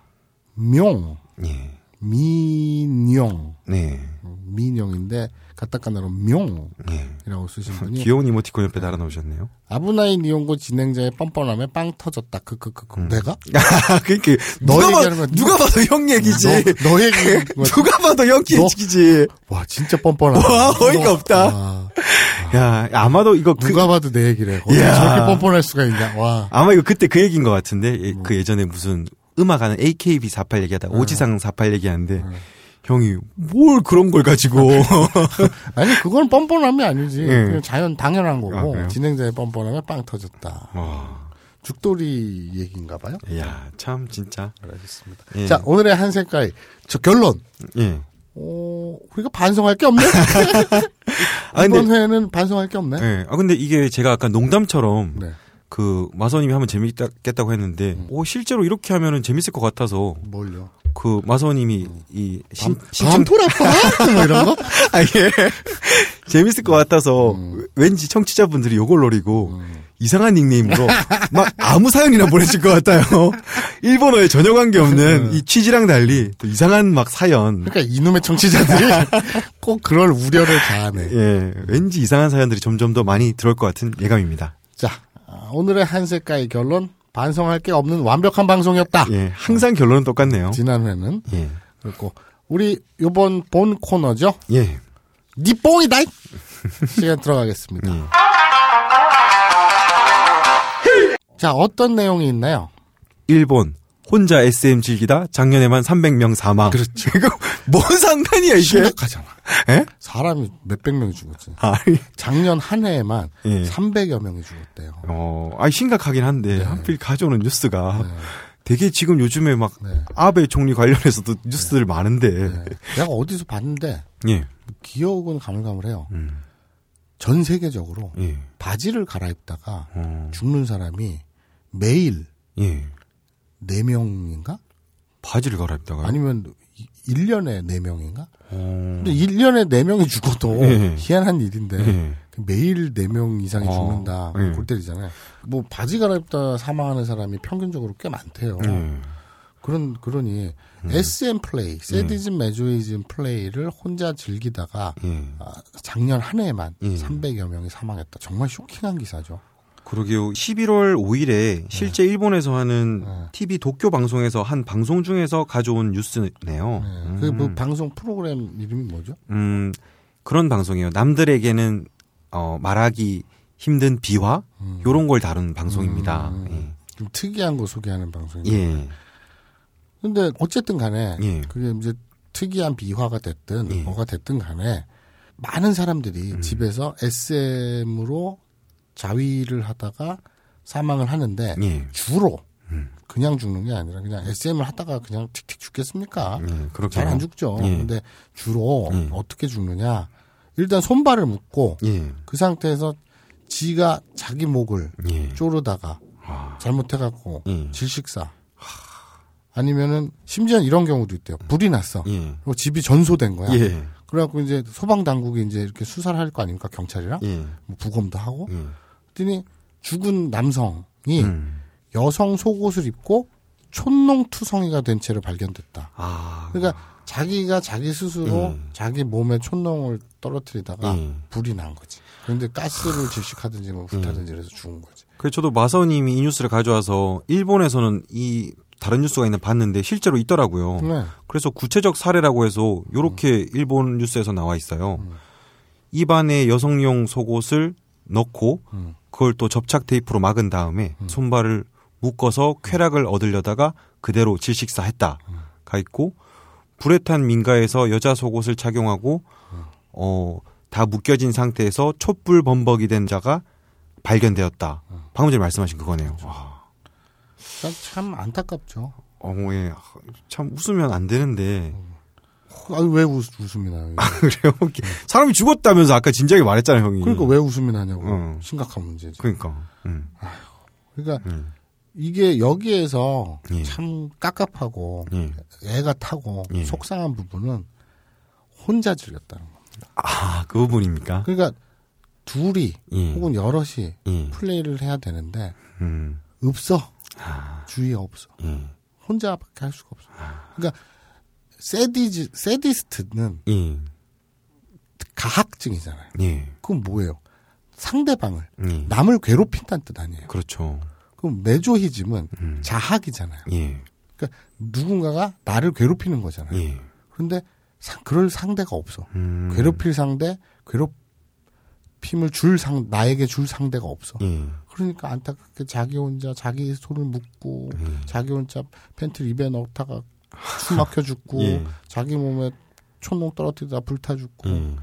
Speaker 2: 명,
Speaker 3: 예,
Speaker 2: 민영,
Speaker 3: 네,
Speaker 2: 민영인데 가타카나로 명이라고
Speaker 3: 예.
Speaker 2: 쓰신 분이
Speaker 3: 귀여운 이모티콘 옆에 달아 놓으셨네요.
Speaker 2: 아브나인 이용고 진행자의 뻔뻔함에 빵 터졌다. 크크크크. 내가?
Speaker 3: 아, 그니까,
Speaker 2: 너
Speaker 3: 누가, 봐,
Speaker 2: 얘기하는 거야.
Speaker 3: 누가 봐도 형 얘기지.
Speaker 2: 너, 너 얘기.
Speaker 3: 누가 봐도 형
Speaker 2: 너-
Speaker 3: 얘기지.
Speaker 2: 와 진짜 뻔뻔하다.
Speaker 3: 와, 어이가 없다.
Speaker 2: 와,
Speaker 3: 야, 아마도 이거 그,
Speaker 2: 누가 봐도 내 얘기래. 저렇게 뻔뻔할 수가 있냐. 와.
Speaker 3: 아마 이거 그때 그 얘기인 것 같은데, 예,
Speaker 2: 뭐.
Speaker 3: 그 예전에 무슨 음악하는 AKB48 얘기하다
Speaker 2: 네.
Speaker 3: 오지상 48 얘기하는데, 형이 뭘 그런 걸 가지고.
Speaker 2: 아니 그건 뻔뻔함이 아니지.
Speaker 3: 예.
Speaker 2: 그냥 자연 당연한
Speaker 3: 아,
Speaker 2: 거고
Speaker 3: 그래요?
Speaker 2: 진행자의 뻔뻔함에 빵 터졌다.
Speaker 3: 와,
Speaker 2: 죽돌이 얘기인가 봐요.
Speaker 3: 야, 참, 진짜.
Speaker 2: 알겠습니다.
Speaker 3: 예.
Speaker 2: 자 오늘의 한 색깔 저 결론.
Speaker 3: 예.
Speaker 2: 어, 우리가 반성할 게 없네.
Speaker 3: 아,
Speaker 2: 이번
Speaker 3: 근데,
Speaker 2: 회에는 반성할 게 없네.
Speaker 3: 예. 아, 근데 이게 제가 아까 농담처럼,
Speaker 2: 네.
Speaker 3: 그, 마서님이 하면 재밌겠다고 했는데,
Speaker 2: 음.
Speaker 3: 오, 실제로 이렇게 하면은 재밌을 것 같아서,
Speaker 2: 뭘요?
Speaker 3: 그, 마서님이, 이, 신,
Speaker 2: 감풀 아파? 뭐 이런 거?
Speaker 3: 아, 예. 재밌을 것 같아서,
Speaker 2: 음.
Speaker 3: 왠지 청취자분들이 요걸 노리고, 이상한 닉네임으로, 막 아무 사연이나 보내실 것 같아요. 일본어에 전혀 관계 없는 이 취지랑 달리, 또 이상한 막 사연.
Speaker 2: 그러니까 이놈의 청취자들이 꼭 그럴 우려를 자아내.
Speaker 3: 예, 왠지 이상한 사연들이 점점 더 많이 들어올 것 같은 예감입니다.
Speaker 2: 자, 아, 오늘의 한 색깔 결론 반성할 게 없는 완벽한 방송이었다.
Speaker 3: 예, 항상 결론은 똑같네요.
Speaker 2: 지난 회는
Speaker 3: 예,
Speaker 2: 그리고 우리 요번 본 코너죠.
Speaker 3: 예,
Speaker 2: 니 뽕이다! 이! 시간 들어가겠습니다.
Speaker 3: 예.
Speaker 2: 자, 어떤 내용이 있나요?
Speaker 3: 일본 혼자 SM 즐기다 작년에만 300명 사망. 그렇죠. 이거 뭔 상관이야 이게?
Speaker 2: 심각하잖아.
Speaker 3: 예?
Speaker 2: 사람이 몇백 명이 죽었지.
Speaker 3: 아니,
Speaker 2: 작년 한 해에만
Speaker 3: 예.
Speaker 2: 300여 명이 죽었대요.
Speaker 3: 어, 아니 심각하긴 한데
Speaker 2: 네.
Speaker 3: 하필 가져오는 뉴스가 되게 지금 요즘에 막
Speaker 2: 네.
Speaker 3: 아베 총리 관련해서도 뉴스들 많은데.
Speaker 2: 네. 내가 어디서 봤는데
Speaker 3: 예.
Speaker 2: 기억은 가물가물해요.
Speaker 3: 음.
Speaker 2: 전 세계적으로
Speaker 3: 예.
Speaker 2: 바지를 갈아입다가
Speaker 3: 어.
Speaker 2: 죽는 사람이 매일
Speaker 3: 예.
Speaker 2: 4명인가?
Speaker 3: 바지를 갈아입다가
Speaker 2: 아니면 1년에 4명인가?
Speaker 3: 어.
Speaker 2: 근데 1년에 4명이 죽어도
Speaker 3: 예.
Speaker 2: 희한한 일인데
Speaker 3: 예.
Speaker 2: 매일 4명 이상이
Speaker 3: 어.
Speaker 2: 죽는다.
Speaker 3: 예.
Speaker 2: 골 때리잖아요. 뭐 바지 갈아입다 사망하는 사람이 평균적으로 꽤 많대요.
Speaker 3: 예.
Speaker 2: 그런 그러니
Speaker 3: 음.
Speaker 2: SM 플레이, 세디즘 메조이즘 플레이를 혼자 즐기다가
Speaker 3: 예.
Speaker 2: 아, 작년 한 해에만
Speaker 3: 예.
Speaker 2: 300여 명이 사망했다. 정말 쇼킹한 기사죠.
Speaker 3: 그러게요. 11월 5일에 실제 일본에서 하는
Speaker 2: 네.
Speaker 3: TV 도쿄 방송에서 한 방송 중에서 가져온 뉴스네요. 음.
Speaker 2: 그뭐 방송 프로그램 이름이 뭐죠?
Speaker 3: 음, 그런 방송이에요. 남들에게는 어, 말하기 힘든 비화 요런 걸 다룬 방송입니다.
Speaker 2: 음. 좀 특이한 거 소개하는
Speaker 3: 예.
Speaker 2: 방송이에요.
Speaker 3: 예.
Speaker 2: 근데 어쨌든 간에
Speaker 3: 예.
Speaker 2: 그게 이제 특이한 비화가 됐든
Speaker 3: 예. 음.
Speaker 2: 뭐가 됐든 간에 많은 사람들이 집에서 SM으로 자위를 하다가 사망을 하는데
Speaker 3: 예.
Speaker 2: 주로
Speaker 3: 음.
Speaker 2: 그냥 죽는 게 아니라 그냥 SM을 하다가 그냥 틱틱 죽겠습니까?
Speaker 3: 예, 그렇죠.
Speaker 2: 잘안 죽죠.
Speaker 3: 예.
Speaker 2: 근데 주로
Speaker 3: 예.
Speaker 2: 어떻게 죽느냐? 일단 손발을 묶고
Speaker 3: 예.
Speaker 2: 그 상태에서 지가 자기 목을
Speaker 3: 예.
Speaker 2: 쪼르다가
Speaker 3: 아.
Speaker 2: 잘못해갖고
Speaker 3: 예.
Speaker 2: 질식사 아니면은 심지어는 이런 경우도 있대요. 불이 났어.
Speaker 3: 예.
Speaker 2: 그리고 집이 전소된 거야.
Speaker 3: 예.
Speaker 2: 그래갖고 이제 소방 당국이 이제 이렇게 수사를 할 거 아닙니까 경찰이랑
Speaker 3: 예.
Speaker 2: 뭐 부검도 하고.
Speaker 3: 예.
Speaker 2: 그랬더니 죽은 남성이
Speaker 3: 음.
Speaker 2: 여성 속옷을 입고 촌농투성이가 된 채로 발견됐다.
Speaker 3: 아.
Speaker 2: 그러니까 자기가 자기 스스로
Speaker 3: 음.
Speaker 2: 자기 몸에 촌농을 떨어뜨리다가
Speaker 3: 음.
Speaker 2: 불이 난 거지. 그런데 가스를 질식하든지 뭐 불타든지 해서 죽은 거지.
Speaker 3: 그래서 저도 마서님이 이 뉴스를 가져와서 일본에서는 이 다른 뉴스가 있는 봤는데 실제로 있더라고요.
Speaker 2: 네.
Speaker 3: 그래서 구체적 사례라고 해서 요렇게 일본 뉴스에서 나와 있어요.
Speaker 2: 음.
Speaker 3: 입안에 여성용 속옷을 넣고
Speaker 2: 음.
Speaker 3: 그걸 또 접착 테이프로 막은 다음에 손발을 묶어서 쾌락을 얻으려다가 그대로 질식사했다. 가 있고 불에 탄 민가에서 여자 속옷을 착용하고 어, 다 묶여진 상태에서 촛불 범벅이 된 자가 발견되었다. 방금 전에 말씀하신 그거네요. 와.
Speaker 2: 참- 참 안타깝죠.
Speaker 3: 어, 예. 참 웃으면 안 되는데.
Speaker 2: 아니 왜 웃, 웃음이 나요?
Speaker 3: 그래요? 사람이 죽었다면서 아까 진지하게 말했잖아요, 형이.
Speaker 2: 그러니까 왜 웃음이 나냐고.
Speaker 3: 어.
Speaker 2: 심각한 문제지.
Speaker 3: 그러니까. 음.
Speaker 2: 그러니까
Speaker 3: 음.
Speaker 2: 이게 여기에서
Speaker 3: 예.
Speaker 2: 참 깝깝하고
Speaker 3: 예.
Speaker 2: 애가 타고
Speaker 3: 예.
Speaker 2: 속상한 부분은 혼자 즐겼다는 거.
Speaker 3: 아, 그 부분입니까?
Speaker 2: 그러니까 둘이
Speaker 3: 예.
Speaker 2: 혹은 여럿이
Speaker 3: 예.
Speaker 2: 플레이를 해야 되는데
Speaker 3: 음.
Speaker 2: 없어.
Speaker 3: 아,
Speaker 2: 주위에 없어.
Speaker 3: 예.
Speaker 2: 혼자밖에 할 수가 없어. 그러니까 세디즈 세디스트는
Speaker 3: 예.
Speaker 2: 가학증이잖아요.
Speaker 3: 예.
Speaker 2: 그건 뭐예요? 상대방을
Speaker 3: 예.
Speaker 2: 남을 괴롭힌다는 뜻 아니에요.
Speaker 3: 그렇죠.
Speaker 2: 그럼 메조히즘은
Speaker 3: 음.
Speaker 2: 자학이잖아요.
Speaker 3: 예.
Speaker 2: 그러니까 누군가가 나를 괴롭히는 거잖아요.
Speaker 3: 예.
Speaker 2: 그런데 상- 그럴 상대가 없어.
Speaker 3: 음.
Speaker 2: 괴롭힐 상대, 괴롭힘을 줄 상, 나에게 줄 상대가 없어.
Speaker 3: 예.
Speaker 2: 그러니까 안타깝게 자기 혼자 자기 손을 묶고,
Speaker 3: 예.
Speaker 2: 자기 혼자 팬티를 입에 넣다가 숨 막혀 죽고,
Speaker 3: 예.
Speaker 2: 자기 몸에 촌농 떨어뜨리다 불타 죽고.
Speaker 3: 예.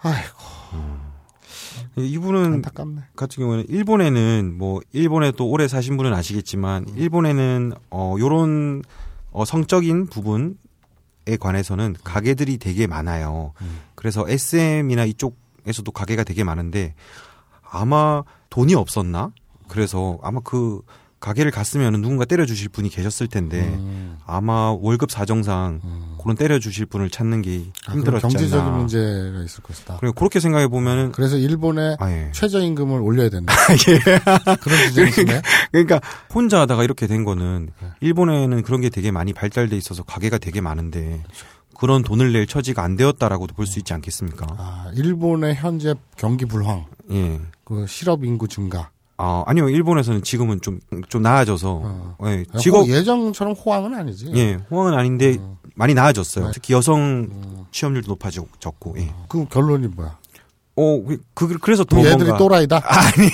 Speaker 2: 아이고,
Speaker 3: 이분은
Speaker 2: 안타깝네.
Speaker 3: 같은 경우는 일본에는 뭐 일본에 또 오래 사신 분은 아시겠지만 일본에는 어 요런 어 성적인 부분에 관해서는 가게들이 되게 많아요. 그래서 SM이나 이쪽에서도 가게가 되게 많은데 아마 돈이 없었나? 그래서 아마 그 가게를 갔으면 누군가 때려주실 분이 계셨을 텐데
Speaker 2: 음.
Speaker 3: 아마 월급 사정상 그런 때려주실 분을 찾는 게
Speaker 2: 아,
Speaker 3: 힘들었지
Speaker 2: 경제적인
Speaker 3: 않나.
Speaker 2: 문제가 있을 것이다.
Speaker 3: 그리고 그렇게 생각해 보면은
Speaker 2: 그래서 일본의
Speaker 3: 아, 예.
Speaker 2: 최저임금을 올려야 된다.
Speaker 3: 예.
Speaker 2: 그런 주장이시네.
Speaker 3: 그러니까 혼자 하다가 이렇게 된 거는
Speaker 2: 네.
Speaker 3: 일본에는 그런 게 되게 많이 발달돼 있어서 가게가 되게 많은데 그런 돈을 낼 처지가 안 되었다라고도 볼 수 있지 않겠습니까?
Speaker 2: 아, 일본의 현재 경기 불황,
Speaker 3: 예.
Speaker 2: 그 실업 인구 증가,
Speaker 3: 아, 아니요. 일본에서는 지금은 좀, 좀 나아져서,
Speaker 2: 어.
Speaker 3: 예,
Speaker 2: 호-
Speaker 3: 직업,
Speaker 2: 예전처럼 호황은 아니지.
Speaker 3: 예, 호황은 아닌데,
Speaker 2: 어.
Speaker 3: 많이 나아졌어요.
Speaker 2: 네.
Speaker 3: 특히 여성
Speaker 2: 어.
Speaker 3: 취업률도 높아졌고, 예.
Speaker 2: 그 결론이 뭐야?
Speaker 3: 어, 그, 그- 그래서 더
Speaker 2: 얘들이
Speaker 3: 뭔가.
Speaker 2: 또라이다.
Speaker 3: 아니,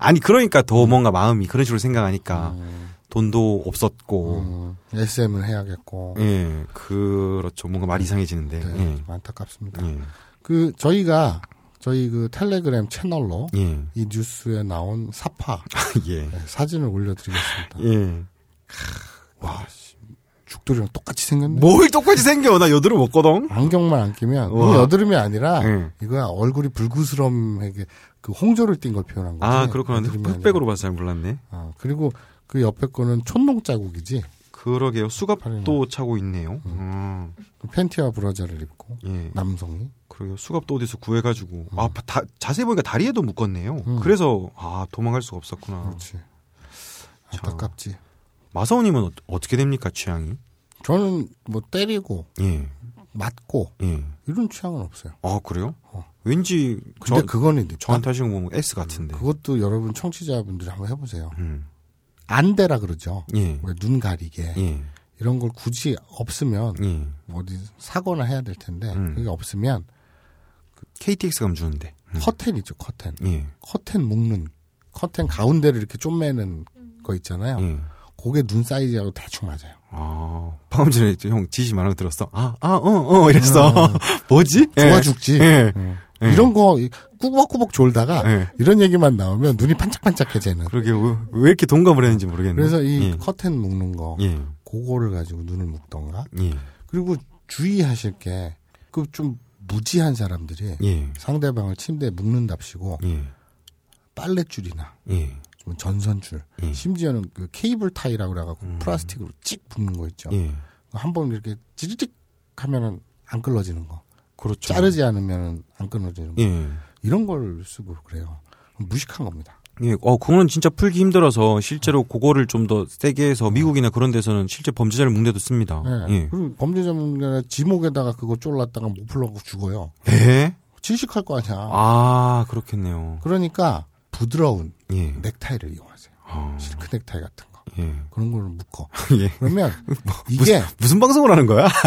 Speaker 3: 아니, 그러니까 더 뭔가 마음이 그런 식으로 생각하니까,
Speaker 2: 음,
Speaker 3: 돈도 없었고,
Speaker 2: 음, SM을 해야겠고.
Speaker 3: 예, 그렇죠. 뭔가 말이 이상해지는데,
Speaker 2: 네,
Speaker 3: 예.
Speaker 2: 좀 안타깝습니다.
Speaker 3: 예,
Speaker 2: 그 저희가 저희 그 텔레그램 채널로
Speaker 3: 예,
Speaker 2: 이 뉴스에 나온 사파
Speaker 3: 예,
Speaker 2: 네, 사진을 올려드리겠습니다.
Speaker 3: 예.
Speaker 2: 와, 씨, 죽돌이랑 똑같이 생겼네.
Speaker 3: 뭘 똑같이 생겨. 나 여드름 없거든?
Speaker 2: 안경만 안 끼면
Speaker 3: 우와.
Speaker 2: 이거 여드름이 아니라
Speaker 3: 예.
Speaker 2: 이거야 얼굴이 불구스럼하게 그 홍조를 띈 걸 표현한 거지.
Speaker 3: 아, 그렇구나. 흑백으로 봐서 잘 몰랐네.
Speaker 2: 아, 그리고 그 옆에 거는 촌농 자국이지.
Speaker 3: 그러게요. 수갑도 차고 있네요. 음.
Speaker 2: 그 팬티와 브라자를 입고
Speaker 3: 예.
Speaker 2: 남성이.
Speaker 3: 그러게요. 수갑도 어디서 구해가지고. 아, 다, 자세히 보니까 다리에도 묶었네요.
Speaker 2: 음.
Speaker 3: 그래서, 아, 도망갈 수가 없었구나.
Speaker 2: 그렇지. 안타깝지.
Speaker 3: 마사오님은 어, 어떻게 됩니까, 취향이?
Speaker 2: 저는 뭐 때리고
Speaker 3: 예,
Speaker 2: 맞고
Speaker 3: 예.
Speaker 2: 이런 취향은 없어요.
Speaker 3: 아, 그래요?
Speaker 2: 어.
Speaker 3: 왠지,
Speaker 2: 근데
Speaker 3: 저,
Speaker 2: 그거는.
Speaker 3: 저한테 하시는 거 보면 S 같은데.
Speaker 2: 그것도 여러분 청취자분들이 한번 해보세요.
Speaker 3: 음.
Speaker 2: 안대라 그러죠.
Speaker 3: 예,
Speaker 2: 왜눈 가리게
Speaker 3: 예,
Speaker 2: 이런 걸 굳이 없으면
Speaker 3: 예.
Speaker 2: 어디 사거나 해야 될 텐데
Speaker 3: 음.
Speaker 2: 그게 없으면
Speaker 3: KTX 가면 주는데. 음.
Speaker 2: 커튼 있죠 커튼
Speaker 3: 예,
Speaker 2: 커튼 묶는 커튼 가운데를 이렇게 쪼매는 거 있잖아요.
Speaker 3: 예.
Speaker 2: 그게 눈 사이즈하고 대충 맞아요.
Speaker 3: 아, 방금 전에 형 지시 거 들었어. 아, 아, 어, 어, 이랬어. 뭐지?
Speaker 2: 좋아
Speaker 3: 예.
Speaker 2: 죽지.
Speaker 3: 예.
Speaker 2: 음.
Speaker 3: 예.
Speaker 2: 이런 거 꾸벅꾸벅 졸다가
Speaker 3: 예.
Speaker 2: 이런 얘기만 나오면 눈이 반짝반짝해지는.
Speaker 3: 그러게 왜, 왜 이렇게 동감을 했는지 모르겠네.
Speaker 2: 그래서 이
Speaker 3: 예.
Speaker 2: 커튼 묶는 거
Speaker 3: 예,
Speaker 2: 그거를 가지고 눈을 묶던가.
Speaker 3: 예,
Speaker 2: 그리고 주의하실 게 그 좀 무지한 사람들이
Speaker 3: 예,
Speaker 2: 상대방을 침대에 묶는답시고
Speaker 3: 예,
Speaker 2: 빨랫줄이나
Speaker 3: 예,
Speaker 2: 좀 전선줄
Speaker 3: 예.
Speaker 2: 심지어는 그 케이블 타이라고 그래갖고
Speaker 3: 음.
Speaker 2: 플라스틱으로 찍 묶는 거 있죠.
Speaker 3: 예.
Speaker 2: 한번 이렇게 찌릿찌릿 하면은 안 끊어지는 거.
Speaker 3: 그렇죠.
Speaker 2: 자르지 않으면은 안 끊어지는 거.
Speaker 3: 예.
Speaker 2: 이런 걸 쓰고 그래요. 무식한 겁니다.
Speaker 3: 예, 어, 그거는 진짜 풀기 힘들어서 실제로 그거를 좀 더 세게 해서 미국이나 그런 데서는 실제 범죄자를 뭉대도 씁니다.
Speaker 2: 네.
Speaker 3: 예.
Speaker 2: 그리고 범죄자분들 지목에다가 그거 쫄랐다가 못 풀러고 죽어요.
Speaker 3: 예?
Speaker 2: 질식할 거 아니야.
Speaker 3: 아, 그렇겠네요.
Speaker 2: 그러니까 부드러운
Speaker 3: 예.
Speaker 2: 넥타이를 이용하세요.
Speaker 3: 아,
Speaker 2: 실크 넥타이 같은 거.
Speaker 3: 예.
Speaker 2: 그런 걸로 묶어.
Speaker 3: 예.
Speaker 2: 그러면 이게
Speaker 3: 무슨 방송을 하는 거야?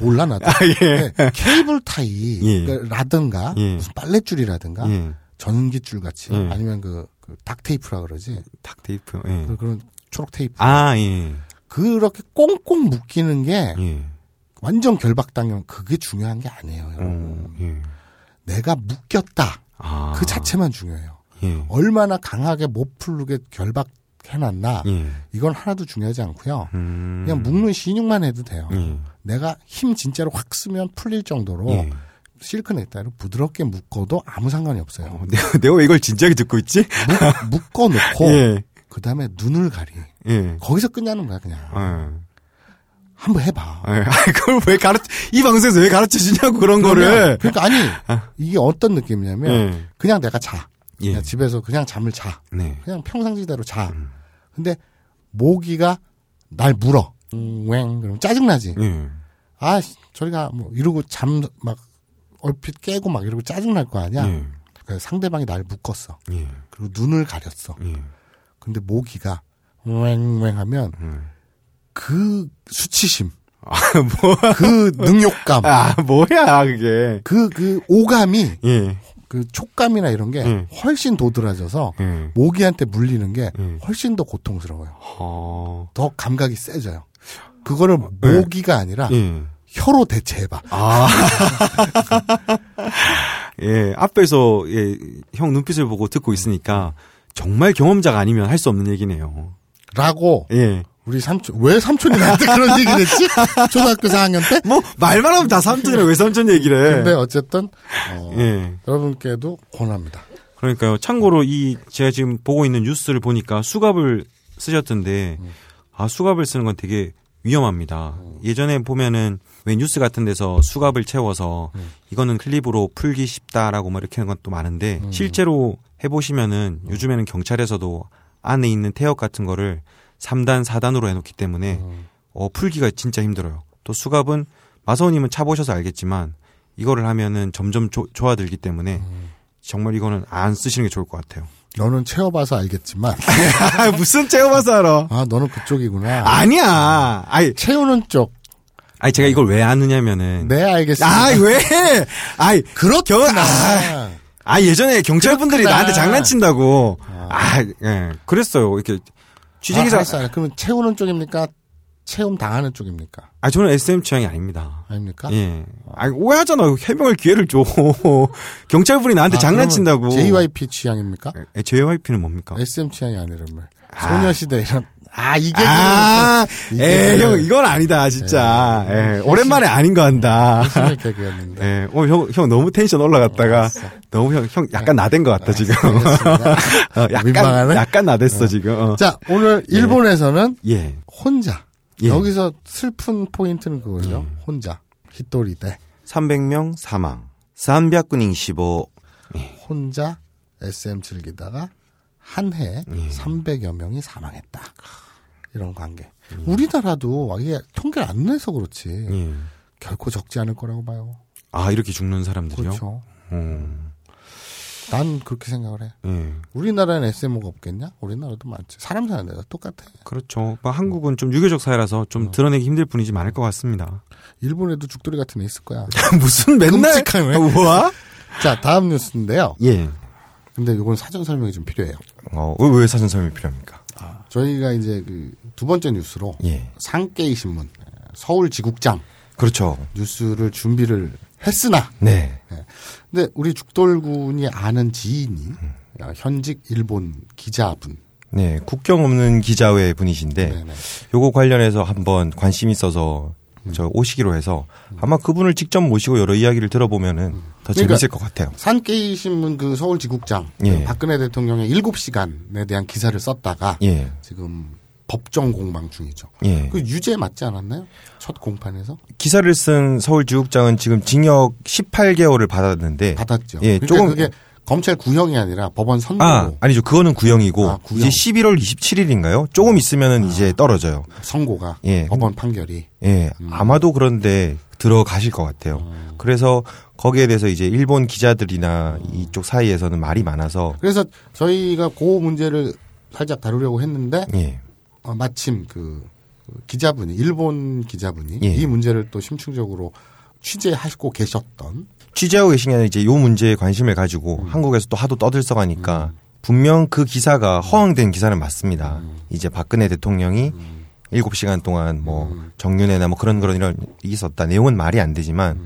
Speaker 3: 예.
Speaker 2: 몰라 나도.
Speaker 3: 아, 예.
Speaker 2: 네, 케이블 타이
Speaker 3: 예.
Speaker 2: 라든가
Speaker 3: 예.
Speaker 2: 무슨 빨랫줄이라든가
Speaker 3: 예.
Speaker 2: 전기줄 같이
Speaker 3: 예.
Speaker 2: 아니면 그, 그 닥테이프라 그러지.
Speaker 3: 닭테이프. 예.
Speaker 2: 그- 그런 초록 테이프.
Speaker 3: 아, 예.
Speaker 2: 그렇게 꽁꽁 묶이는 게
Speaker 3: 예.
Speaker 2: 완전 결박당하면 그게 중요한 게 아니에요. 여러분.
Speaker 3: 어, 예.
Speaker 2: 내가 묶였다.
Speaker 3: 아.
Speaker 2: 그 자체만 중요해요.
Speaker 3: 예.
Speaker 2: 얼마나 강하게 못 풀르게 결박 해놨나.
Speaker 3: 예.
Speaker 2: 이건 하나도 중요하지 않고요.
Speaker 3: 음.
Speaker 2: 그냥 묶는 신용만 해도 돼요.
Speaker 3: 예.
Speaker 2: 내가 힘 진짜로 확 쓰면 풀릴 정도로
Speaker 3: 예.
Speaker 2: 실크 넥타이를 부드럽게 묶어도 아무 상관이 없어요.
Speaker 3: 어, 내가, 내가 왜 이걸 진지하게 듣고 있지?
Speaker 2: 묶, 어놓고
Speaker 3: 예.
Speaker 2: 그 다음에 눈을 가리.
Speaker 3: 예.
Speaker 2: 거기서 끝나는 거야 그냥.
Speaker 3: 예.
Speaker 2: 한번 해봐.
Speaker 3: 예. 그걸 왜 가르, 이 방송에서 왜 가르쳐 주냐고, 그런
Speaker 2: 그러면-
Speaker 3: 거를.
Speaker 2: 그러니까 아니 이게 어떤 느낌이냐면
Speaker 3: 예.
Speaker 2: 그냥 내가 자.
Speaker 3: 예.
Speaker 2: 그냥 집에서 그냥 잠을 자.
Speaker 3: 네.
Speaker 2: 그냥 평상시대로 자.
Speaker 3: 음.
Speaker 2: 근데 모기가 날 물어. 음, 왱 그럼 짜증나지.
Speaker 3: 예.
Speaker 2: 아 씨, 저리가 뭐 이러고 잠 막 얼핏 깨고 막 이러고 짜증날 거 아니야.
Speaker 3: 예.
Speaker 2: 그래서 상대방이 날 묶었어.
Speaker 3: 예.
Speaker 2: 그리고 눈을 가렸어.
Speaker 3: 예.
Speaker 2: 근데 모기가 왱왱 하면
Speaker 3: 음.
Speaker 2: 그 수치심,
Speaker 3: 아, 뭐,
Speaker 2: 그 능욕감,
Speaker 3: 아, 뭐야, 그게.
Speaker 2: 그, 그 오감이,
Speaker 3: 예.
Speaker 2: 그 촉감이나 이런 게
Speaker 3: 음.
Speaker 2: 훨씬 도드라져서
Speaker 3: 예.
Speaker 2: 모기한테 물리는 게
Speaker 3: 음.
Speaker 2: 훨씬 더 고통스러워요.
Speaker 3: 어.
Speaker 2: 더 감각이 세져요. 그거를
Speaker 3: 네.
Speaker 2: 모기가 아니라
Speaker 3: 예.
Speaker 2: 혀로 대체해봐.
Speaker 3: 아. 예, 앞에서, 예, 형 눈빛을 보고 듣고 있으니까, 정말 경험자가 아니면 할 수 없는 얘기네요.
Speaker 2: 라고
Speaker 3: 예.
Speaker 2: 우리 삼촌 왜 삼촌이 나한테 그런 얘기를 했지? 초등학교 4학년 때?
Speaker 3: 뭐, 말만 하면 다 삼촌이라 왜 삼촌 얘기를 해.
Speaker 2: 근데 어쨌든 어,
Speaker 3: 예.
Speaker 2: 여러분께도 권합니다.
Speaker 3: 그러니까요. 참고로 이, 제가 지금 보고 있는 뉴스를 보니까 수갑을 쓰셨던데, 아, 수갑을 쓰는 건 되게 위험합니다. 예전에 보면은 왜 뉴스 같은 데서 수갑을 채워서 이거는 클립으로 풀기 쉽다라고 뭐 이렇게 하는 것도 많은데 실제로 해보시면은 요즘에는 경찰에서도 안에 있는 태엽 같은 거를 3단, 4단으로 해놓기 때문에 어, 풀기가 진짜 힘들어요. 또 수갑은 마사오님은 차보셔서 알겠지만 이거를 하면은 점점 조- 좋아들기 때문에 정말 이거는 안 쓰시는 게 좋을 것 같아요.
Speaker 2: 너는 채워봐서 알겠지만
Speaker 3: 무슨 채워봐서 알아?
Speaker 2: 아 너는 그쪽이구나.
Speaker 3: 아니야. 아니,
Speaker 2: 채우는 쪽.
Speaker 3: 아니 제가 이걸 왜 아느냐면은.
Speaker 2: 네 알겠습니다.
Speaker 3: 아 왜? 아이
Speaker 2: 그렇구나.
Speaker 3: 겨- 아, 아 예전에 경찰분들이. 나한테 장난친다고. 아, 예. 그랬어요. 이렇게 취재기사.
Speaker 2: 아, 알았어, 알았어. 그러면 채우는 쪽입니까? 채움 당하는 쪽입니까?
Speaker 3: 아, 저는 SM 취향이 아닙니다.
Speaker 2: 아닙니까?
Speaker 3: 예. 아, 오해하잖아. 해명을 기회를 줘. 경찰분이 나한테
Speaker 2: 아,
Speaker 3: 장난친다고.
Speaker 2: JYP 취향입니까?
Speaker 3: 예, JYP는 뭡니까?
Speaker 2: SM 취향이 아니라면 소녀시대 이런 아 이게
Speaker 3: 아,
Speaker 2: 이게
Speaker 3: 에,
Speaker 2: 그-
Speaker 3: 형, 이건 아니다, 진짜. 예, 오랜만에 아닌 거 한다.
Speaker 2: 개그였는데.
Speaker 3: 예, 어, 형, 형 너무 텐션 올라갔다가 너무 형, 형 약간 나댄 것 같다, 지금. 어, 약간,
Speaker 2: 민망하네?
Speaker 3: 약간 나댔어, 지금. 어.
Speaker 2: 자 오늘 일본에서는
Speaker 3: 예.
Speaker 2: 혼자
Speaker 3: 예.
Speaker 2: 여기서 슬픈 포인트는 그거죠. 혼자 히토리 대
Speaker 3: 300명 사망. 300군 25.
Speaker 2: 혼자 SM 즐기다가 한해
Speaker 3: 예.
Speaker 2: 300여 명이 사망했다. 이런 관계. 우리나라도 이게 통계를 안 내서 그렇지
Speaker 3: 예.
Speaker 2: 결코 적지 않을 거라고 봐요.
Speaker 3: 아, 이렇게 죽는 사람들이요?
Speaker 2: 그렇죠.
Speaker 3: 음,
Speaker 2: 난 그렇게 생각을 해.
Speaker 3: 예.
Speaker 2: 우리나라는 SMO가 없겠냐? 우리나라도 많지. 사람 사는 데가 똑같아.
Speaker 3: 그렇죠. 뭐 한국은 좀 유교적 사회라서
Speaker 2: 어.
Speaker 3: 좀 드러내기 힘들 뿐이지 많을 것 같습니다.
Speaker 2: 일본에도 죽돌이 같은 애 있을 거야.
Speaker 3: 무슨 맨날.
Speaker 2: 끔찍하네.
Speaker 3: 우와?
Speaker 2: 자, 다음 뉴스인데요.
Speaker 3: 예.
Speaker 2: 근데 이건 사전 설명이 좀 필요해요.
Speaker 3: 어, 왜, 왜 사전 설명이 필요합니까?
Speaker 2: 저희가 이제 그 두 번째 뉴스로
Speaker 3: 예.
Speaker 2: 상케이 신문 서울 지국장
Speaker 3: 그렇죠.
Speaker 2: 뉴스를 준비를 했으나
Speaker 3: 네.
Speaker 2: 근데 우리 죽돌군이 아는 지인이 어, 현직 일본 기자분
Speaker 3: 네. 국경 없는 기자회 분이신데,
Speaker 2: 네네.
Speaker 3: 요거 관련해서 한번 관심 있어서 저 오시기로 해서 아마 그분을 직접 모시고 여러 이야기를 들어보면은 더
Speaker 2: 그러니까
Speaker 3: 재밌을 것 같아요.
Speaker 2: 산케이 신문 그 서울 지국장
Speaker 3: 예.
Speaker 2: 그 박근혜 대통령의 7시간에 대한 기사를 썼다가
Speaker 3: 예.
Speaker 2: 지금 법정 공방 중이죠.
Speaker 3: 예.
Speaker 2: 그 유죄 맞지 않았나요? 첫 공판에서
Speaker 3: 기사를 쓴 서울 지국장은 지금 징역 18개월을 받았는데,
Speaker 2: 받았죠.
Speaker 3: 예,
Speaker 2: 그러니까
Speaker 3: 조금-
Speaker 2: 그게 검찰 구형이 아니라 법원 선고로
Speaker 3: 아, 아니죠. 그거는 구형이고,
Speaker 2: 아, 구형.
Speaker 3: 이제 11월 27일인가요? 조금 있으면은 이제 떨어져요.
Speaker 2: 선고가
Speaker 3: 예.
Speaker 2: 법원 판결이
Speaker 3: 예, 아마도 그런데 들어가실 것 같아요. 그래서 거기에 대해서 이제 일본 기자들이나 이쪽 사이에서는 말이 많아서,
Speaker 2: 그래서 저희가 그 문제를 살짝 다루려고 했는데
Speaker 3: 예,
Speaker 2: 어, 마침 그 기자분이 일본 기자분이
Speaker 3: 예.
Speaker 2: 이 문제를 또 심층적으로 취재하시고 계셨던
Speaker 3: 취재하고 계신 게 아니라 이제 요 문제에 관심을 가지고 한국에서 또 하도 떠들썩하니까 분명 그 기사가 허황된 기사는 맞습니다. 이제 박근혜 대통령이 일곱 시간 동안 뭐 정윤회나 뭐 그런 그런 이런 있었다. 내용은 말이 안 되지만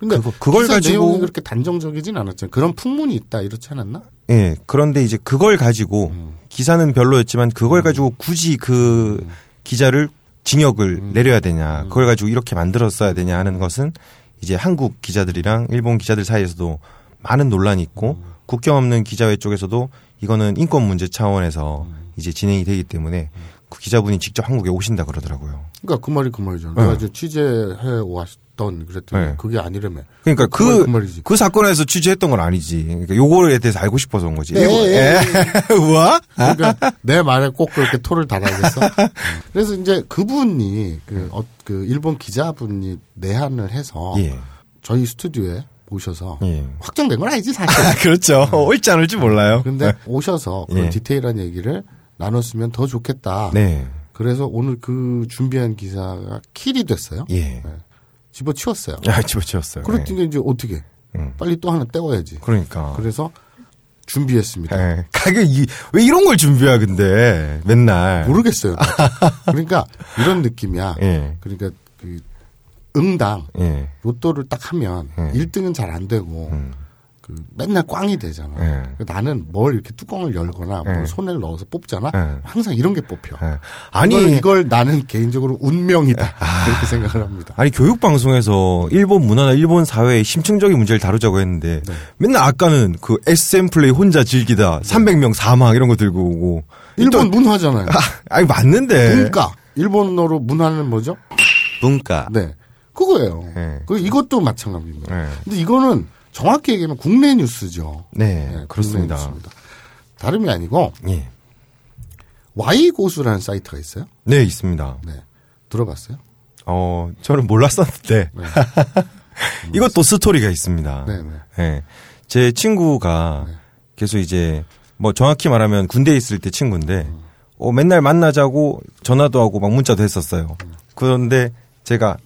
Speaker 2: 근데
Speaker 3: 그거- 그걸 가지고-
Speaker 2: 내용이 그렇게 단정적이진 않았잖아요. 그런 풍문이 있다 이렇지 않았나?
Speaker 3: 예, 그런데 이제 그걸 가지고 기사는 별로였지만 그걸 가지고 굳이 그 기자를 징역을 내려야 되냐, 그걸 가지고 이렇게 만들었어야 되냐 하는 것은 이제 한국 기자들이랑 일본 기자들 사이에서도 많은 논란이 있고 국경 없는 기자회 쪽에서도 이거는 인권 문제 차원에서 이제 진행이 되기 때문에 그 기자분이 직접 한국에 오신다 그러더라고요.
Speaker 2: 그러니까 그 말이 그 말이잖아.
Speaker 3: 네.
Speaker 2: 내가 이제 취재해 왔 던 그랬더니
Speaker 3: 네.
Speaker 2: 그게 아니라며.
Speaker 3: 그러니까
Speaker 2: 그 말-
Speaker 3: 그,
Speaker 2: 그.
Speaker 3: 그 사건에서 취재했던 건 아니지. 그러니까 요거에 대해서 알고 싶어서 온 거지.
Speaker 2: 예,
Speaker 3: 일본-
Speaker 2: 예,
Speaker 3: 예. 우와?
Speaker 2: 그러니까 내 말에 꼭 그렇게 토를 달아야겠어. 그래서 이제 그분이 그, 어, 그 일본 기자분이 내한을 해서
Speaker 3: 예.
Speaker 2: 저희 스튜디오에 오셔서
Speaker 3: 예.
Speaker 2: 확정된 건 아니지 사실.
Speaker 3: 아, 그렇죠. 올지 안 올지 몰라요.
Speaker 2: 근데 오셔서 그런
Speaker 3: 예.
Speaker 2: 디테일한 얘기를 나눴으면 더 좋겠다.
Speaker 3: 네.
Speaker 2: 그래서 오늘 그 준비한 기사가 킬이 됐어요.
Speaker 3: 예.
Speaker 2: 집어치웠어요.
Speaker 3: 야, 집어치웠어요.
Speaker 2: 그랬더니 이제 어떻게
Speaker 3: 음.
Speaker 2: 빨리 또 하나 떼워야지.
Speaker 3: 그러니까.
Speaker 2: 그래서 준비했습니다.
Speaker 3: 예. 가게 이, 왜 이런 걸 준비해, 근데. 맨날.
Speaker 2: 모르겠어요. 그러니까 이런 느낌이야.
Speaker 3: 예.
Speaker 2: 그러니까 그 응당
Speaker 3: 예.
Speaker 2: 로또를 딱 하면
Speaker 3: 음.
Speaker 2: 1등은 잘 안 되고
Speaker 3: 음.
Speaker 2: 그 맨날 꽝이 되잖아.
Speaker 3: 예.
Speaker 2: 그 나는 뭘 이렇게 뚜껑을 열거나 뭘
Speaker 3: 예.
Speaker 2: 손을 넣어서 뽑잖아.
Speaker 3: 예.
Speaker 2: 항상 이런 게 뽑혀.
Speaker 3: 예. 아니.
Speaker 2: 이걸, 나는 개인적으로 운명이다. 그렇게 생각을 합니다.
Speaker 3: 아니 교육 방송에서 일본 문화나 일본 사회의 심층적인 문제를 다루자고 했는데
Speaker 2: 네.
Speaker 3: 맨날 아까는 그 SM 플레이 혼자 즐기다 300명 사망 이런 거 들고 오고
Speaker 2: 일본 문화잖아요.
Speaker 3: 아, 아니 맞는데
Speaker 2: 문과. 일본어로 문화는 뭐죠?
Speaker 3: 문과
Speaker 2: 네. 그거예요.
Speaker 3: 예.
Speaker 2: 그 이것도 마찬가지입니다.
Speaker 3: 예.
Speaker 2: 근데 이거는 정확히 얘기하면 국내 뉴스죠.
Speaker 3: 네,
Speaker 2: 네,
Speaker 3: 그렇습니다.
Speaker 2: 뉴스입니다. 다름이 아니고
Speaker 3: 예.
Speaker 2: Y고수라는 사이트가 있어요.
Speaker 3: 네 있습니다.
Speaker 2: 네. 들어봤어요?
Speaker 3: 어 저는 몰랐었는데
Speaker 2: 네.
Speaker 3: 이것도 스토리가 있습니다.
Speaker 2: 네, 네.
Speaker 3: 예. 제 친구가
Speaker 2: 네.
Speaker 3: 계속 이제 뭐 정확히 말하면 군대에 있을 때 친구인데 어, 맨날 만나자고 전화도 하고 막 문자도 했었어요. 그런데 제가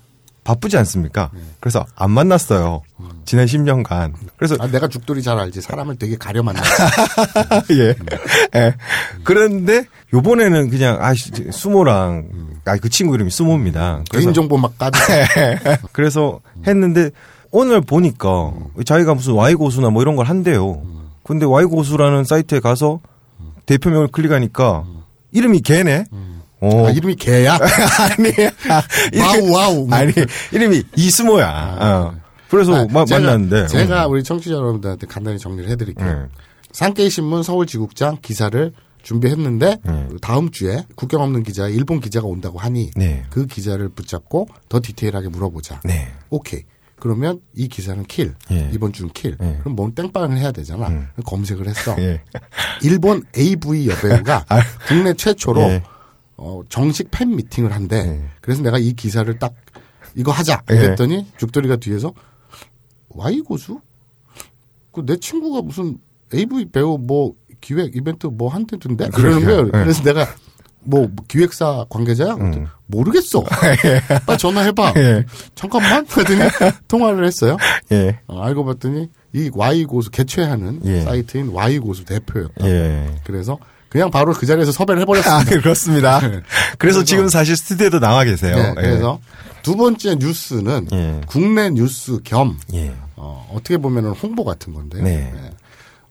Speaker 3: 바쁘지 않습니까? 그래서 안 만났어요. 지난 10년간. 그래서
Speaker 2: 아, 내가 죽돌이 잘 알지. 사람을 되게 가려 만나.
Speaker 3: 예. 예. 그런데 요번에는 그냥 아 수모랑 아 그 친구 이름이 수모입니다. 그래서
Speaker 2: 개인 정보 막 까지.
Speaker 3: 그래서 했는데 오늘 보니까 자기가 무슨 Y 고수나 뭐 이런 걸 한대요. 근데 Y 고수라는 사이트에 가서 대표명을 클릭하니까 이름이 걔네. 어.
Speaker 2: 아, 이름이 개야?
Speaker 3: 아니, 아,
Speaker 2: 와우, 와우.
Speaker 3: 아니, 이름이 이수모야. 어. 그래서
Speaker 2: 아,
Speaker 3: 마-
Speaker 2: 제가-
Speaker 3: 만났는데.
Speaker 2: 제가
Speaker 3: 음.
Speaker 2: 우리 청취자 여러분들한테 간단히 정리를 해드릴게요.
Speaker 3: 네.
Speaker 2: 산케이신문 서울지국장 기사를 준비했는데
Speaker 3: 네.
Speaker 2: 다음 주에 국경 없는 기자 일본 기자가 온다고 하니
Speaker 3: 네.
Speaker 2: 그 기자를 붙잡고 더 디테일하게 물어보자.
Speaker 3: 네.
Speaker 2: 오케이. 그러면 이 기사는 킬.
Speaker 3: 예.
Speaker 2: 이번 주는 킬.
Speaker 3: 예.
Speaker 2: 그럼 뭔 땜빵을 해야 되잖아. 검색을 했어.
Speaker 3: 예.
Speaker 2: 일본 AV 여배우가
Speaker 3: 아.
Speaker 2: 국내 최초로
Speaker 3: 예.
Speaker 2: 어, 정식 팬 미팅을 한대.
Speaker 3: 예.
Speaker 2: 그래서 내가 이 기사를 딱 이거 하자.
Speaker 3: 예.
Speaker 2: 그랬더니 죽돌이가 뒤에서 Y 고수? 그 내 친구가 무슨 AV 배우 뭐 기획 이벤트 뭐 한대던데 그러는 거예요.
Speaker 3: 예.
Speaker 2: 그래서 내가 뭐 기획사 관계자야? 그랬더니 모르겠어. 빨리 전화해봐.
Speaker 3: 예.
Speaker 2: 잠깐만. 그랬더니 통화를 했어요.
Speaker 3: 예.
Speaker 2: 어, 알고 봤더니 이 Y 고수 개최하는
Speaker 3: 예.
Speaker 2: 사이트인 Y 고수 대표였다.
Speaker 3: 예.
Speaker 2: 그래서 그냥 바로 그 자리에서 섭외를
Speaker 3: 아,
Speaker 2: 해버렸습니다.
Speaker 3: 그렇습니다. 그래서 지금 사실 스튜디오에도 나와 계세요.
Speaker 2: 네, 그래서 두 번째 뉴스는
Speaker 3: 예.
Speaker 2: 국내 뉴스 겸
Speaker 3: 예.
Speaker 2: 어, 어떻게 보면 홍보 같은 건데
Speaker 3: 네.
Speaker 2: 예.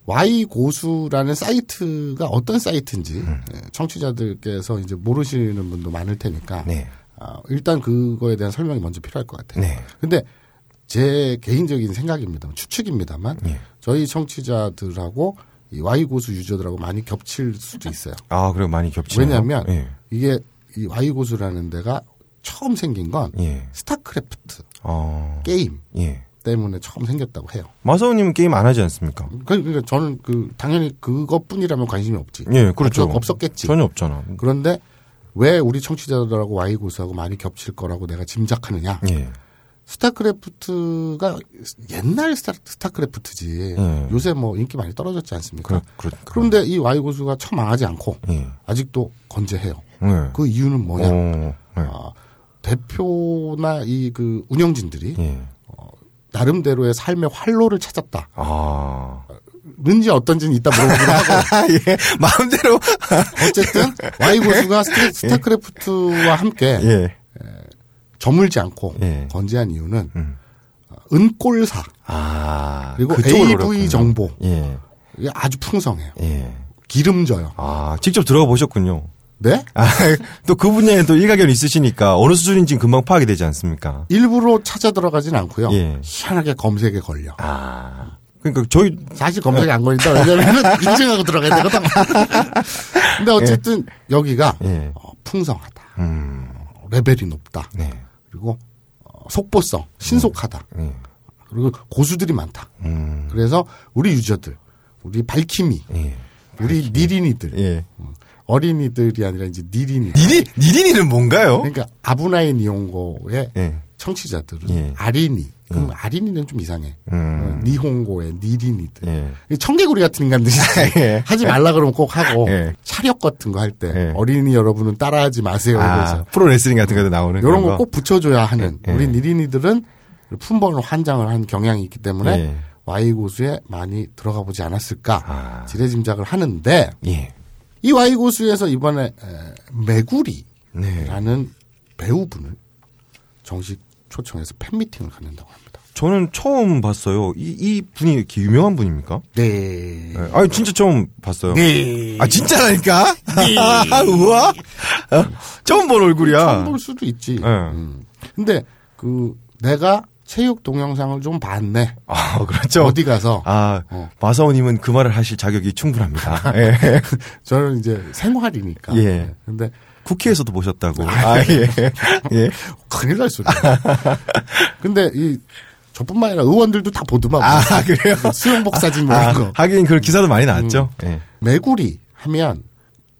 Speaker 2: Y 고수라는 사이트가 어떤 사이트인지
Speaker 3: 음.
Speaker 2: 예, 청취자들께서 이제 모르시는 분도 많을 테니까
Speaker 3: 네.
Speaker 2: 어, 일단 그거에 대한 설명이 먼저 필요할 것 같아요.
Speaker 3: 네.
Speaker 2: 근데 제 개인적인 생각입니다. 추측입니다만
Speaker 3: 예.
Speaker 2: 저희 청취자들하고 이 Y 고수 유저들하고 많이 겹칠 수도 있어요.
Speaker 3: 아, 그리고 많이 겹치네요.
Speaker 2: 왜냐하면
Speaker 3: 예.
Speaker 2: 이게 이 Y 고수라는 데가 처음 생긴 건
Speaker 3: 예.
Speaker 2: 스타크래프트
Speaker 3: 어.
Speaker 2: 게임
Speaker 3: 예.
Speaker 2: 때문에 처음 생겼다고 해요.
Speaker 3: 마사오님은 게임 안 하지 않습니까?
Speaker 2: 그러니까 저는 그 당연히 그것뿐이라면 관심이 없지.
Speaker 3: 예, 그렇죠.
Speaker 2: 없- 없었겠지.
Speaker 3: 전혀 없잖아.
Speaker 2: 그런데 왜 우리 청취자들하고 Y 고수하고 많이 겹칠 거라고 내가 짐작하느냐?
Speaker 3: 예.
Speaker 2: 스타크래프트가 옛날 스타, 스타크래프트지.
Speaker 3: 예.
Speaker 2: 요새 뭐 인기 많이 떨어졌지 않습니까?
Speaker 3: 그, 그,
Speaker 2: 그런데 이 Y 고수가 처음 망하지 않고
Speaker 3: 예.
Speaker 2: 아직도 건재해요.
Speaker 3: 예.
Speaker 2: 그 이유는 뭐냐?
Speaker 3: 어, 예.
Speaker 2: 아, 대표나 이 그 운영진들이
Speaker 3: 예.
Speaker 2: 나름대로의 삶의 활로를 찾았다.
Speaker 3: 아.
Speaker 2: 는지 어떤지는 이따 물어보기로 하고
Speaker 3: 예. 마음대로.
Speaker 2: 어쨌든 Y 고수가 스타- 스타크래프트와 함께
Speaker 3: 예.
Speaker 2: 저물지 않고
Speaker 3: 예.
Speaker 2: 건재한 이유는
Speaker 3: 음.
Speaker 2: 은꼴사
Speaker 3: 아.
Speaker 2: 그리고 AV
Speaker 3: 어렵군요.
Speaker 2: 정보
Speaker 3: 예.
Speaker 2: 이게 아주 풍성해요.
Speaker 3: 예.
Speaker 2: 기름져요.
Speaker 3: 아, 직접 들어가 보셨군요.
Speaker 2: 네?
Speaker 3: 아, 또 그 분야에 또 일가견 있으시니까 어느 수준인지 금방 파악이 되지 않습니까?
Speaker 2: 일부러 찾아 들어가진 않고요.
Speaker 3: 예.
Speaker 2: 희한하게 검색에 걸려.
Speaker 3: 아. 그러니까 저희
Speaker 2: 사실 검색이 안 걸린다. 왜냐면 인증하고 들어가야 되거든. 근데 어쨌든 여기가
Speaker 3: 예.
Speaker 2: 어, 풍성하다.
Speaker 3: 음.
Speaker 2: 어, 레벨이 높다.
Speaker 3: 네.
Speaker 2: 그리고 어, 속보성, 신속하다.
Speaker 3: 예.
Speaker 2: 그리고 고수들이 많다.
Speaker 3: 음.
Speaker 2: 그래서 우리 유저들, 우리 발키미,
Speaker 3: 예.
Speaker 2: 우리 니린이들,
Speaker 3: 예.
Speaker 2: 어린이들이 아니라 이제 니린이.
Speaker 3: 니린 니린이는 뭔가요?
Speaker 2: 그러니까 아브나이 니홍고의
Speaker 3: 예.
Speaker 2: 청취자들은
Speaker 3: 예.
Speaker 2: 아린이. 그럼 아린이는 좀 이상해.
Speaker 3: 음.
Speaker 2: 어, 니홍고의 니린이들.
Speaker 3: 예.
Speaker 2: 청개구리 같은 인간들이
Speaker 3: 예.
Speaker 2: 하지 말라 그러면 꼭 하고
Speaker 3: 예.
Speaker 2: 차력 같은 거 할때
Speaker 3: 예.
Speaker 2: 어린이 여러분은 따라하지 마세요.
Speaker 3: 아,
Speaker 2: 그래서
Speaker 3: 프로레슬링 같은 거도 나오는
Speaker 2: 이런 거 꼭 붙여줘야 하는
Speaker 3: 예.
Speaker 2: 우리 니린이들은 품번을 환장을 한 경향이 있기 때문에
Speaker 3: 예.
Speaker 2: Y 고수에 많이 들어가 보지 않았을까
Speaker 3: 아.
Speaker 2: 지레짐작을 하는데
Speaker 3: 예.
Speaker 2: 이 Y 고수에서 이번에 에, 메구리라는
Speaker 3: 네.
Speaker 2: 배우분을 정식 초청해서 팬미팅을 갖는다고 합니다.
Speaker 3: 저는 처음 봤어요. 이, 이 분이 이렇게 유명한 분입니까?
Speaker 2: 네.
Speaker 3: 네. 아 진짜 처음 봤어요.
Speaker 2: 네.
Speaker 3: 아 진짜라니까? 우와? 어? 처음 본 얼굴이야.
Speaker 2: 처음 볼 수도 있지.
Speaker 3: 네.
Speaker 2: 음. 근데 그 내가 체육 동영상을 좀 봤네.
Speaker 3: 아 그렇죠.
Speaker 2: 어디 가서
Speaker 3: 아
Speaker 2: 어.
Speaker 3: 마사오님은 그 말을 하실 자격이 충분합니다. 예.
Speaker 2: 저는 이제 생활이니까.
Speaker 3: 예.
Speaker 2: 네. 근데
Speaker 3: 국회에서도 보셨다고. 아 예. 예.
Speaker 2: 큰일 날 소리야. 근데 이 저뿐만 아니라 의원들도 다 보더만.
Speaker 3: 아 그래요?
Speaker 2: 수영복 사진 뭐
Speaker 3: 아,
Speaker 2: 이런 거.
Speaker 3: 하긴 그 기사도 많이 나왔죠. 예.
Speaker 2: 메구리 하면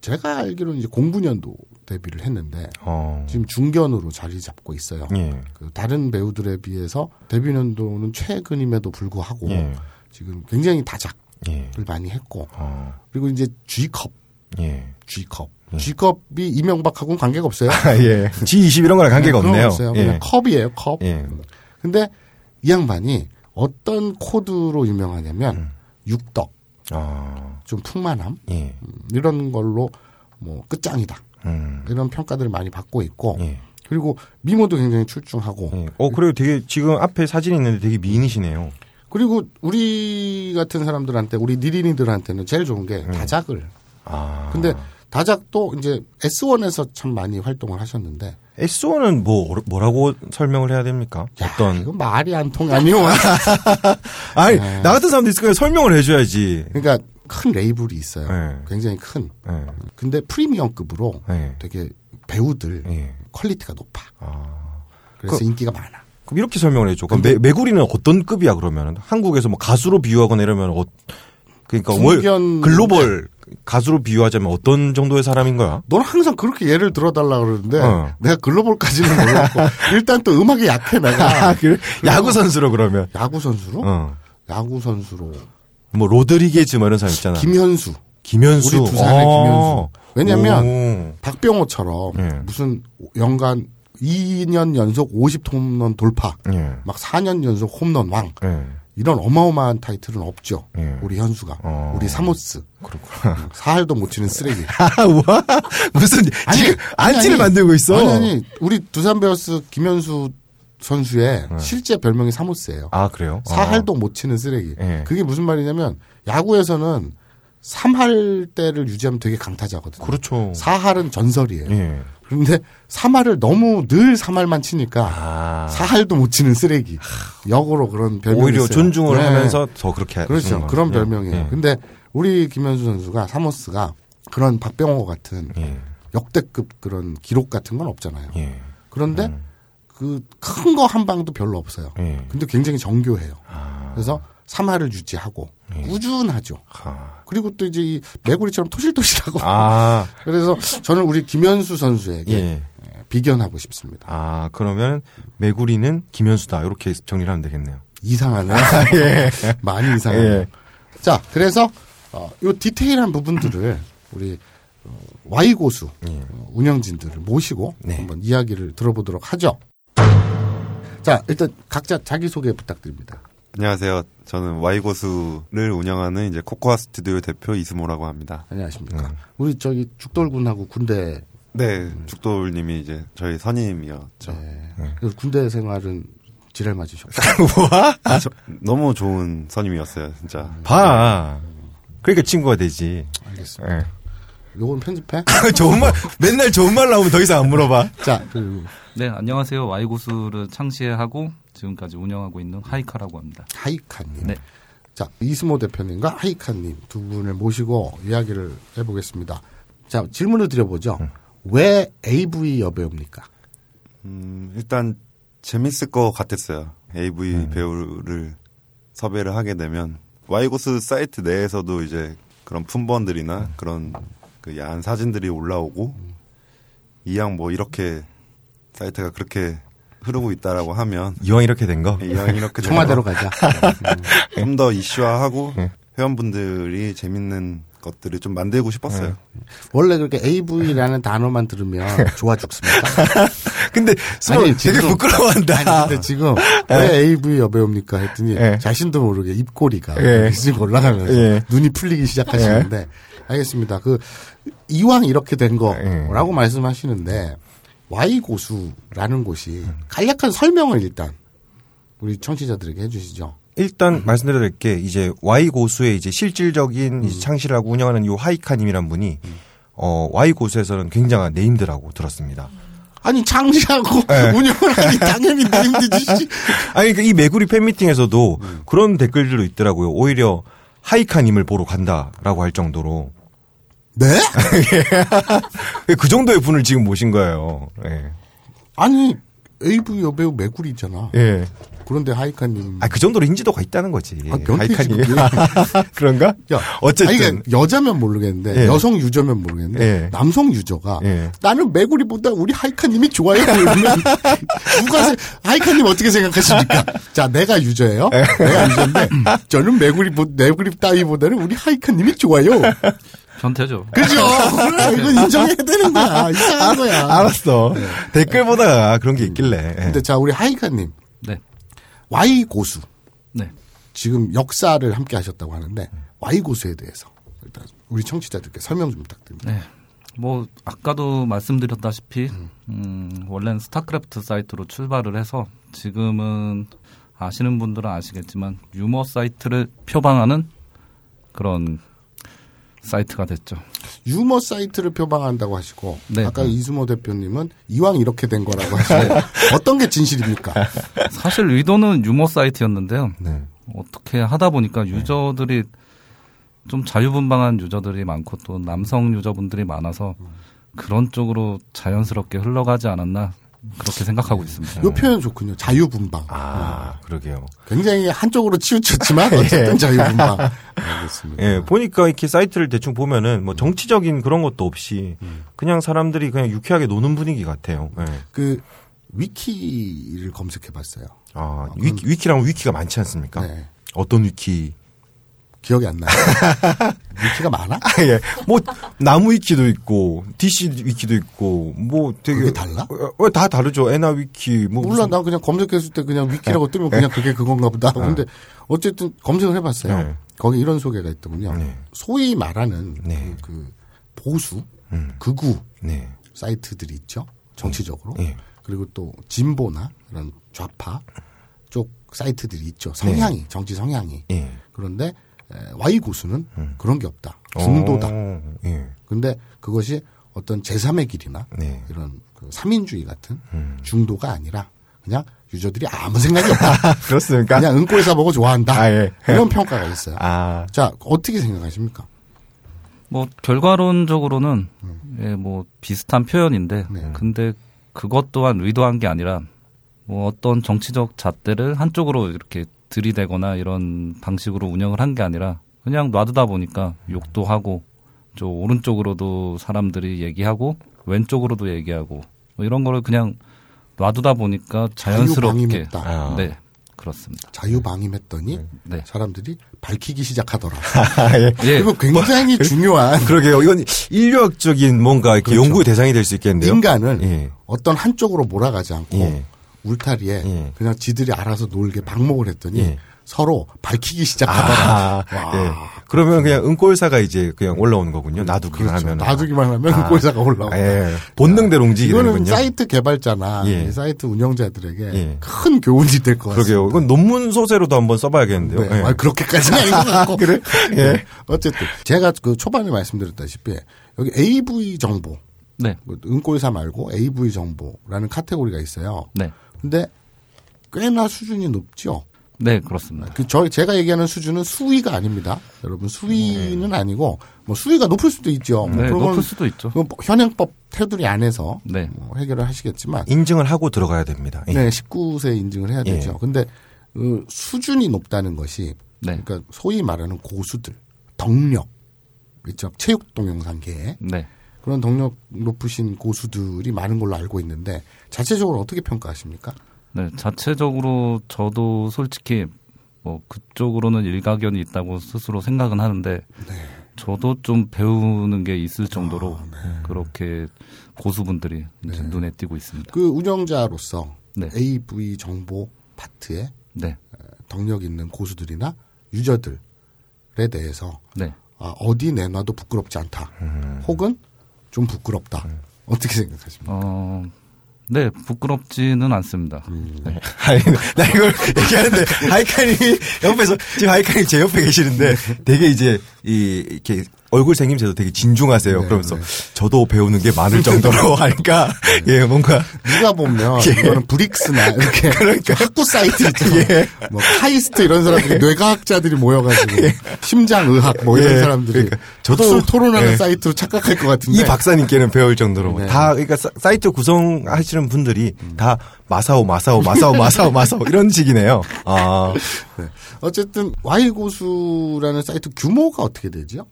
Speaker 2: 제가 알기로는 이제 09년도 데뷔를 했는데
Speaker 3: 어.
Speaker 2: 지금 중견으로 자리 잡고 있어요.
Speaker 3: 예.
Speaker 2: 그 다른 배우들에 비해서 데뷔 연도는 최근임에도 불구하고
Speaker 3: 예.
Speaker 2: 지금 굉장히 다작.
Speaker 3: 예.
Speaker 2: 많이 했고
Speaker 3: 어.
Speaker 2: 그리고 이제 G컵,
Speaker 3: 예.
Speaker 2: G컵, G컵이 이명박하고는 관계가 없어요.
Speaker 3: 아, 예. G20 이런 거랑 관계가
Speaker 2: 거
Speaker 3: 없네요.
Speaker 2: 없어요.
Speaker 3: 예.
Speaker 2: 그냥 컵이에요, 컵.
Speaker 3: 예.
Speaker 2: 근데 이 양반이 어떤 코드로 유명하냐면
Speaker 3: 음.
Speaker 2: 육덕,
Speaker 3: 아.
Speaker 2: 좀 풍만함
Speaker 3: 예.
Speaker 2: 음, 이런 걸로 뭐 끝장이다
Speaker 3: 음.
Speaker 2: 이런 평가들을 많이 받고 있고
Speaker 3: 예.
Speaker 2: 그리고 미모도 굉장히 출중하고
Speaker 3: 예. 어, 그리고 되게 지금 앞에 사진이 있는데 되게 미인이시네요.
Speaker 2: 그리고 우리 같은 사람들한테 우리 니린이들한테는 제일 좋은 게
Speaker 3: 음.
Speaker 2: 다작을
Speaker 3: 아.
Speaker 2: 근데 다작도 이제 S1에서 참 많이 활동을 하셨는데
Speaker 3: S1은 뭐, 뭐라고 설명을 해야 됩니까?
Speaker 2: 야,
Speaker 3: 어떤.
Speaker 2: 이거 말이 안 통하니요.
Speaker 3: 아니, 나 같은 사람도 있을 거예요. 설명을 해줘야지.
Speaker 2: 그러니까 큰 레이블이 있어요.
Speaker 3: 네.
Speaker 2: 굉장히 큰.
Speaker 3: 예.
Speaker 2: 근데 프리미엄급으로
Speaker 3: 예.
Speaker 2: 되게 배우들
Speaker 3: 예.
Speaker 2: 퀄리티가 높아.
Speaker 3: 아.
Speaker 2: 그래서
Speaker 3: 그-
Speaker 2: 인기가 많아.
Speaker 3: 그럼 이렇게 설명을 해줘. 그럼 메, 메구리는 어떤 급이야, 그러면? 한국에서 뭐 가수로 비유하거나 이러면, 어, 그러니까 월,
Speaker 2: 중견-
Speaker 3: 글로벌 가수로 비유하자면 어떤 정도의 사람인 거야?
Speaker 2: 너는 항상 그렇게 예를 들어달라 그러는데
Speaker 3: 어.
Speaker 2: 내가 글로벌까지는 몰랐고 일단 또 음악이 약해 내가
Speaker 3: 아, 그래? 야구 선수로 그러면.
Speaker 2: 야구 선수로
Speaker 3: 어.
Speaker 2: 야구 선수로
Speaker 3: 뭐, 로드리게즈 뭐 이런 사람 있잖아.
Speaker 2: 김현수
Speaker 3: 김현수.
Speaker 2: 우리 두산의
Speaker 3: 어.
Speaker 2: 김현수. 왜냐면
Speaker 3: 오.
Speaker 2: 박병호처럼
Speaker 3: 예.
Speaker 2: 무슨 연간 2년 연속 50홈런 돌파
Speaker 3: 예.
Speaker 2: 막 4년 연속 홈런 왕
Speaker 3: 예.
Speaker 2: 이런 어마어마한 타이틀은 없죠.
Speaker 3: 예.
Speaker 2: 우리 현수가
Speaker 3: 어.
Speaker 2: 우리 사모스
Speaker 3: 그렇구나.
Speaker 2: 사할도 못 치는 쓰레기.
Speaker 3: 아, 와. 무슨, 지금 안티를 만들고 있어.
Speaker 2: 아니 아니 우리 두산 베어스 김현수 선수의 실제 별명이 사모스예요.
Speaker 3: 네. 아, 그래요?
Speaker 2: 사할도 못 치는 쓰레기.
Speaker 3: 예.
Speaker 2: 그게 무슨 말이냐면 야구에서는 3할 때를 유지하면 되게 강타자거든요.
Speaker 3: 어. 그렇죠.
Speaker 2: 4할은 전설이에요.
Speaker 3: 예.
Speaker 2: 그런데 3할을 너무 늘 3할만 치니까
Speaker 3: 아.
Speaker 2: 4할도 못 치는 쓰레기. 역으로 그런 별명이
Speaker 3: 오히려
Speaker 2: 있어요.
Speaker 3: 존중을
Speaker 2: 네.
Speaker 3: 하면서 더 그렇게
Speaker 2: 그렇죠. 그런. 별명이에요.
Speaker 3: 예.
Speaker 2: 근데 우리 김현수 선수가 사모스가 그런 박병호 같은
Speaker 3: 예.
Speaker 2: 역대급 그런 기록 같은 건 없잖아요.
Speaker 3: 예.
Speaker 2: 그런데 그큰 거 한 방도 별로 없어요.
Speaker 3: 예.
Speaker 2: 근데 굉장히 정교해요.
Speaker 3: 아.
Speaker 2: 그래서 3할을 유지하고
Speaker 3: 예.
Speaker 2: 꾸준하죠.
Speaker 3: 아.
Speaker 2: 그리고 또 이제 이 메구리처럼 토실토실하고
Speaker 3: 아.
Speaker 2: 그래서 저는 우리 김현수 선수에게
Speaker 3: 예.
Speaker 2: 비견하고 싶습니다.
Speaker 3: 아, 그러면 메구리는 김현수다. 이렇게 정리를 하면 되겠네요.
Speaker 2: 이상하네. 많이 이상해요.
Speaker 3: 예.
Speaker 2: 자, 그래서 어, 요 디테일한 부분들을 우리 어, Y 고수
Speaker 3: 예.
Speaker 2: 어, 운영진들을 모시고
Speaker 3: 네.
Speaker 2: 한번 이야기를 들어보도록 하죠. 자, 일단 각자 자기 소개 부탁드립니다.
Speaker 6: 안녕하세요. 저는 Y고수를 운영하는 이제 코코아 스튜디오 대표 이스모라고 합니다.
Speaker 2: 안녕하십니까. 우리 저기 죽돌군하고 군대
Speaker 6: 네, 죽돌님이 이제 저희 선임이었죠.
Speaker 2: 네. 그래서 군대 생활은 지랄 맞으셨고
Speaker 6: 아, 저- 너무 좋은 선임이었어요, 진짜.
Speaker 3: 봐. 그러니까 친구가 되지.
Speaker 2: 알겠습니다.
Speaker 3: 예.
Speaker 2: 요건 편집해.
Speaker 3: 좋은 말, 맨날 좋은 말 나오면 더 이상 안 물어봐.
Speaker 2: 자, 그리고
Speaker 7: 네, 안녕하세요. 와이고수를 창시하고 지금까지 운영하고 있는 하이카라고 합니다.
Speaker 2: 하이카님.
Speaker 7: 네.
Speaker 2: 자, 이스모 대표님과 하이카님 두 분을 모시고 이야기를 해보겠습니다. 자, 질문을 드려보죠. 왜 AV 여배우입니까?
Speaker 6: 음, 일단 재밌을 것 같았어요. AV 배우를 섭외를 하게 되면 Y고수 사이트 내에서도 이제 그런 품번들이나 그런 그 야한 사진들이 올라오고 이왕 뭐 이렇게 사이트가 그렇게 흐르고 있다라고 하면
Speaker 3: 이왕 이렇게 된 거.
Speaker 6: 이왕 이렇게
Speaker 2: 청와대로 가자.
Speaker 6: 좀 더 이슈화하고 회원분들이 재밌는 것들을 좀 만들고 싶었어요.
Speaker 2: 원래 그렇게 AV라는 단어만 들으면 좋아 죽습니다.
Speaker 3: 근데 스모
Speaker 2: 아니,
Speaker 3: 되게
Speaker 2: 지금-
Speaker 3: 부끄러워한다.
Speaker 2: 근데 지금 왜 AV 여배우입니까 했더니
Speaker 3: 예.
Speaker 2: 자신도 모르게 입꼬리가
Speaker 3: 예.
Speaker 2: 지금 올라가면서
Speaker 3: 예.
Speaker 2: 눈이 풀리기 시작하시는데 알겠습니다. 그 이왕 이렇게 된
Speaker 3: 예.
Speaker 2: 거라고 말씀하시는데 Y 고수라는 곳이 간략한 설명을 일단 우리 청취자들에게 해주시죠.
Speaker 3: 일단 말씀드려야 될 게 이제 Y 고수의 이제 실질적인 이제 창시를 하고 운영하는 이 하이카님이란 분이 어 Y 고수에서는 굉장한 named라고 들었습니다.
Speaker 2: 아니 창시하고
Speaker 3: 예.
Speaker 2: 운영을 하기 당연히 힘들지.
Speaker 3: 아니 그러니까 이 메구리 팬미팅에서도 그런 댓글들도 있더라고요. 오히려 하이카님을 보러 간다라고 할 정도로
Speaker 2: 네?
Speaker 3: 그 정도의 분을 지금 모신 거예요. 예.
Speaker 2: 아니 AV 여배우 매구리잖아.
Speaker 3: 예.
Speaker 2: 그런데 하이카님.
Speaker 3: 아, 그 정도로 인지도가 있다는 거지.
Speaker 2: 아,
Speaker 3: 하이카님. 그런가?
Speaker 2: 야,
Speaker 3: 어쨌든.
Speaker 2: 아니, 그러니까 여자면 모르겠는데
Speaker 3: 예.
Speaker 2: 여성 유저면 모르겠는데
Speaker 3: 예.
Speaker 2: 남성 유저가
Speaker 3: 예.
Speaker 2: 나는 메구리보다 우리 하이카님이 좋아요. 이러면 누가 세- 하이카님 어떻게 생각하십니까? 자, 내가 유저예요. 내가 유저인데 저는 메구리 보 메구리 따위보다는 우리 하이카님이 좋아요.
Speaker 7: 변태죠.
Speaker 2: 그죠? 이건 인정해야 되는 거야. 이상한 거야.
Speaker 3: 알았어. 댓글 보다가 그런 게 있길래. 예.
Speaker 2: 근데 자, 우리 하이카님
Speaker 7: 네.
Speaker 2: Y 고수
Speaker 7: 네.
Speaker 2: 지금 역사를 함께 하셨다고 하는데 Y 고수에 대해서 일단 우리 청취자들께 설명 좀 부탁드립니다.
Speaker 7: 네. 뭐 아까도 말씀드렸다시피 음, 원래는 스타크래프트 사이트로 출발을 해서 지금은 아시는 분들은 아시겠지만 유머 사이트를 표방하는 그런 사이트가 됐죠.
Speaker 2: 유머 사이트를 표방한다고 하시고
Speaker 7: 네.
Speaker 2: 아까 이수모 대표님은 이왕 이렇게 된 거라고 하시고 어떤 게 진실입니까?
Speaker 7: 사실 의도는 유머 사이트였는데요.
Speaker 3: 네.
Speaker 7: 어떻게 하다 보니까 유저들이 좀 자유분방한 유저들이 많고 또 남성 유저분들이 많아서 그런 쪽으로 자연스럽게 흘러가지 않았나 그렇게 생각하고 있습니다.
Speaker 2: 이 표현 좋군요. 자유분방.
Speaker 3: 아, 그러게요.
Speaker 2: 굉장히 한쪽으로 치우쳤지만 어쨌든 자유분방. 알겠습니다.
Speaker 3: 예, 보니까 이렇게 사이트를 대충 보면은 뭐 정치적인 그런 것도 없이 그냥 사람들이 그냥 유쾌하게 노는 분위기 같아요. 예.
Speaker 2: 그 위키를 검색해봤어요.
Speaker 3: 아, 위키, 위키라면 위키가 많지 않습니까?
Speaker 2: 네.
Speaker 3: 어떤 위키?
Speaker 2: 기억이 안 나요. 위키가 많아?
Speaker 3: 아, 예. 뭐, 나무 위키도 있고, DC 위키도 있고, 뭐 되게.
Speaker 2: 그게 달라?
Speaker 3: 어, 어, 다 다르죠. 에나 위키, 뭐.
Speaker 2: 몰라,
Speaker 3: 무슨-
Speaker 2: 난 그냥 검색했을 때 그냥 위키라고 뜨면 그냥 그게 그건가 보다. 근데 어쨌든 검색을 해봤어요.
Speaker 3: 네.
Speaker 2: 거기 이런 소개가 있더군요.
Speaker 3: 네.
Speaker 2: 소위 말하는
Speaker 3: 네.
Speaker 2: 그 보수,
Speaker 3: 음.
Speaker 2: 극우
Speaker 3: 네.
Speaker 2: 사이트들이 있죠. 정치적으로.
Speaker 3: 예.
Speaker 2: 그리고 또 진보나 이런 좌파 쪽 사이트들이 있죠. 성향이, 정치 성향이.
Speaker 3: 예.
Speaker 2: 그런데 에, Y 고수는 그런 게 없다. 중도다.
Speaker 3: 어, 예.
Speaker 2: 근데 그것이 어떤 제3의 길이나
Speaker 3: 네.
Speaker 2: 이런 그 3인주의 같은
Speaker 3: 음.
Speaker 2: 중도가 아니라 그냥 유저들이 아무 생각이 없다.
Speaker 3: 그렇습니까?
Speaker 2: 그냥 은꼬에서 보고 좋아한다.
Speaker 3: 아, 예.
Speaker 2: 이런 평가가 있어요.
Speaker 3: 아,
Speaker 2: 자, 어떻게 생각하십니까?
Speaker 7: 뭐 결과론적으로는 예, 뭐 비슷한 표현인데
Speaker 2: 네.
Speaker 7: 근데 그것 또한 의도한 게 아니라 뭐 어떤 정치적 잣대를 한쪽으로 이렇게 들이대거나 이런 방식으로 운영을 한 게 아니라 그냥 놔두다 보니까 욕도 하고 저 오른쪽으로도 사람들이 얘기하고 왼쪽으로도 얘기하고 뭐 이런 거를 그냥 놔두다 보니까 자연스럽게
Speaker 2: 자유방임했다.
Speaker 3: 아.
Speaker 7: 네 그렇습니다.
Speaker 2: 자유방임했더니
Speaker 7: 네.
Speaker 2: 사람들이 밝히기 시작하더라.
Speaker 3: 예.
Speaker 7: 예.
Speaker 2: 그리고 굉장히 중요한
Speaker 3: 그러게요. 이건 인류학적인 뭔가 이렇게
Speaker 2: 그렇죠.
Speaker 3: 연구의 대상이 될 수 있겠는데요.
Speaker 2: 인간을
Speaker 3: 예.
Speaker 2: 어떤 한쪽으로 몰아가지 않고
Speaker 3: 예.
Speaker 2: 울타리에
Speaker 3: 예.
Speaker 2: 그냥 지들이 알아서 놀게 방목을 했더니
Speaker 3: 예.
Speaker 2: 서로 밝히기 시작하더라.
Speaker 3: 아,
Speaker 2: 와.
Speaker 3: 예. 그러면 그냥 은꼴사가 이제 그냥 올라오는 거군요. 놔두기만
Speaker 2: 그렇죠.
Speaker 3: 하면.
Speaker 2: 놔두기만 하면 꼴사가 올라오고.
Speaker 3: 예. 본능대로 움직이게
Speaker 2: 이거는
Speaker 3: 되는군요.
Speaker 2: 사이트 개발자나
Speaker 3: 예.
Speaker 2: 이 사이트 운영자들에게
Speaker 3: 예.
Speaker 2: 큰 교훈이 될 것 같습니다.
Speaker 3: 그러게요. 이건 논문 소재로도 한번 써봐야겠는데요.
Speaker 2: 네.
Speaker 3: 예.
Speaker 2: 아, 그렇게까지는 아닌 것 같고.
Speaker 3: 그래? 예.
Speaker 2: 어쨌든 제가 그 초반에 말씀드렸다시피 여기 AV 정보,
Speaker 7: 네.
Speaker 2: 그 은꼴사 말고 AV 정보라는 카테고리가 있어요.
Speaker 7: 네.
Speaker 2: 근데 꽤나 수준이 높죠.
Speaker 7: 네, 그렇습니다.
Speaker 2: 그 저 제가 얘기하는 수준은 수위가 아닙니다. 여러분 수위는 아니고 뭐 수위가 높을 수도 있죠. 뭐
Speaker 7: 네,
Speaker 2: 그건
Speaker 7: 높을 수도 있죠.
Speaker 2: 뭐 현행법 테두리 안에서
Speaker 7: 네.
Speaker 2: 뭐 해결을 하시겠지만
Speaker 3: 인증을 하고 들어가야 됩니다. 예.
Speaker 2: 네, 19세 인증을 해야 되죠.
Speaker 3: 예.
Speaker 2: 근데 그 수준이 높다는 것이
Speaker 7: 네.
Speaker 2: 그러니까 소위 말하는 고수들, 덕력 있죠. 체육 동영상계
Speaker 7: 네.
Speaker 2: 그런 덕력 높으신 고수들이 많은 걸로 알고 있는데 자체적으로 어떻게 평가하십니까?
Speaker 7: 네, 자체적으로 저도 솔직히 뭐 그쪽으로는 일가견이 있다고 스스로 생각은 하는데
Speaker 2: 네.
Speaker 7: 저도 좀 배우는 게 있을 정도로
Speaker 2: 아,
Speaker 7: 그렇게 고수분들이 이제
Speaker 2: 네.
Speaker 7: 눈에 띄고 있습니다.
Speaker 2: 그 운영자로서
Speaker 7: 네.
Speaker 2: AV 정보 파트에
Speaker 7: 네,
Speaker 2: 덕력 있는 고수들이나 유저들에 대해서
Speaker 7: 네.
Speaker 2: 아, 어디 내놔도 부끄럽지 않다.
Speaker 3: 음.
Speaker 2: 혹은 좀 부끄럽다. 어떻게 생각하십니까?
Speaker 7: 어, 네, 부끄럽지는 않습니다.
Speaker 2: 음.
Speaker 7: 네.
Speaker 3: 아니, 나 이걸 얘기하는데, 하이카님이 옆에서, 지금 하이카님 제 옆에 계시는데, 되게 이제, 이, 이렇게 얼굴 생김새도 되게 진중하세요.
Speaker 2: 네,
Speaker 3: 그러면서
Speaker 2: 네.
Speaker 3: 저도 배우는 게 많을 정도로 하니까 예 뭔가
Speaker 2: 누가 보면
Speaker 3: 예.
Speaker 2: 이거는 브릭스나 이렇게 학구 사이트 있잖아요.
Speaker 3: 예.
Speaker 2: 뭐 카이스트 이런 사람들이 뇌과학자들이 모여가지고 심장 의학 뭐 이런
Speaker 3: 예.
Speaker 2: 사람들이
Speaker 3: 그러니까 저도-
Speaker 2: 토론하는
Speaker 3: 예.
Speaker 2: 사이트로 착각할 것 같은데
Speaker 3: 이 박사님께는 배울 정도로
Speaker 2: 네.
Speaker 3: 다 그러니까 사- 사이트 구성하시는 분들이 다 마사오 마사오 마사오 마사오 마사오 이런 식이네요. 아
Speaker 2: 어쨌든 Y 고수라는 사이트 규모가 어떻게 되죠?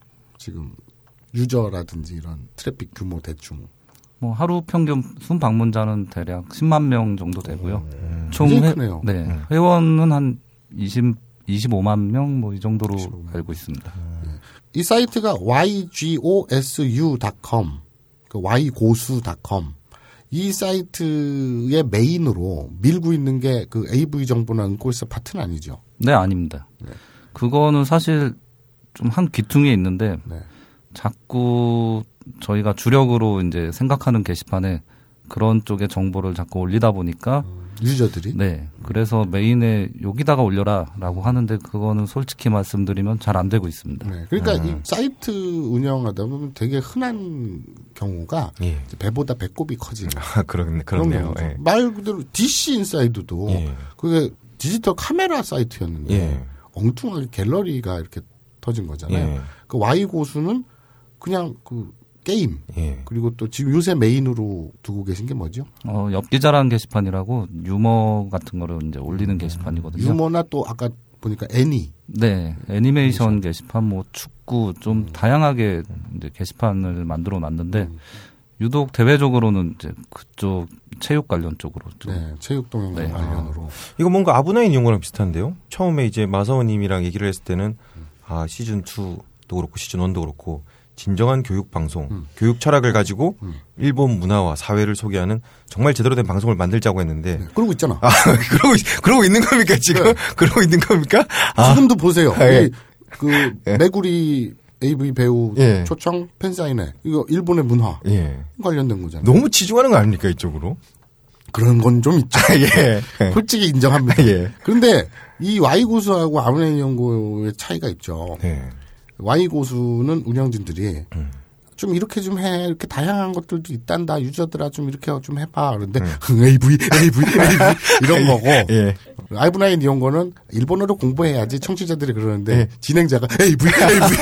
Speaker 2: 지금 유저라든지 이런 트래픽 규모 대충
Speaker 7: 뭐 하루 평균 순 방문자는 대략 10만 명 정도 되고요. 총
Speaker 2: 굉장히
Speaker 7: 회.
Speaker 2: 네,
Speaker 7: 회원은 한 20, 25만 명 뭐 이 정도로
Speaker 2: 25만.
Speaker 7: 알고 있습니다.
Speaker 2: 이 사이트가 ygosu.com, 그 y고수.com 이 사이트의 메인으로 밀고 있는 게 그 AV 정보나 은꼴사 파트는 아니죠.
Speaker 7: 네, 아닙니다. 그거는 사실 좀 한 귀퉁이에 있는데
Speaker 2: 네.
Speaker 7: 자꾸 저희가 주력으로 이제 생각하는 게시판에 그런 쪽의 정보를 자꾸 올리다 보니까
Speaker 2: 유저들이
Speaker 7: 네 그래서 메인에 여기다가 올려라라고 하는데 그거는 솔직히 말씀드리면 잘 안 되고 있습니다.
Speaker 2: 네. 그러니까 이 사이트 운영하다 보면 되게 흔한 경우가
Speaker 3: 예.
Speaker 2: 배보다 배꼽이 커지는
Speaker 3: 아, 그렇네
Speaker 2: 그런
Speaker 3: 그렇네요. 예.
Speaker 2: 말 그대로 DC 인사이드도
Speaker 3: 예.
Speaker 2: 그게 디지털 카메라 사이트였는데
Speaker 3: 예.
Speaker 2: 엉뚱하게 갤러리가 이렇게 터진 거잖아요.
Speaker 3: 예.
Speaker 2: 그 Y 고수는 그냥 그 게임
Speaker 3: 예.
Speaker 2: 그리고 또 지금 요새 메인으로 두고 계신 게 뭐죠?
Speaker 7: 어, 엽기자라는 게시판이라고 유머 같은 거를 이제 올리는 게시판이거든요.
Speaker 2: 유머나 또 아까 보니까 애니
Speaker 7: 네, 애니메이션 게시판, 뭐 축구 좀 다양하게 이제 게시판을 만들어 놨는데 유독 대외적으로는 이제 그쪽 체육 관련 쪽으로 좀
Speaker 2: 네, 체육 동영상
Speaker 7: 네.
Speaker 2: 관련으로
Speaker 3: 이거 뭔가 아브나인 거랑 비슷한데요. 처음에 이제 마사오님이랑 얘기를 했을 때는 아 시즌 2도 그렇고 시즌 1도 그렇고 진정한 교육 방송,
Speaker 2: 음.
Speaker 3: 교육 철학을 가지고
Speaker 2: 음.
Speaker 3: 일본 문화와 사회를 소개하는 정말 제대로 된 방송을 만들자고 했는데
Speaker 2: 네, 그러고 있잖아.
Speaker 3: 아 그러고 있- 그러고 있는 겁니까 지금? 그러고 있는 겁니까? 아
Speaker 2: 지금도 보세요.
Speaker 3: 아, 예.
Speaker 2: 이그
Speaker 3: 예.
Speaker 2: 메구리 AV 배우
Speaker 3: 예.
Speaker 2: 초청 팬 사인회 이거 일본의 문화
Speaker 3: 예.
Speaker 2: 관련된 거잖아요.
Speaker 3: 너무 치중하는 거 아닙니까 이쪽으로?
Speaker 2: 그런 건 좀 있죠.
Speaker 3: 예.
Speaker 2: 솔직히 인정합니다.
Speaker 3: 예.
Speaker 2: 그런데 이 Y 고수하고 아브네인 연구의 차이가 있죠.
Speaker 3: 네.
Speaker 2: Y 고수는 운영진들이
Speaker 3: 음.
Speaker 2: 좀 이렇게 좀 해. 이렇게 다양한 것들도 있단다. 유저들아 좀 이렇게 좀 해봐. 그런데
Speaker 3: 음.
Speaker 2: AV, AV, AV 이런 거고.
Speaker 3: 예.
Speaker 2: 아이브나인 거는 일본어로 공부해야지 청취자들이 그러는데
Speaker 3: 예.
Speaker 2: 진행자가 AV, AV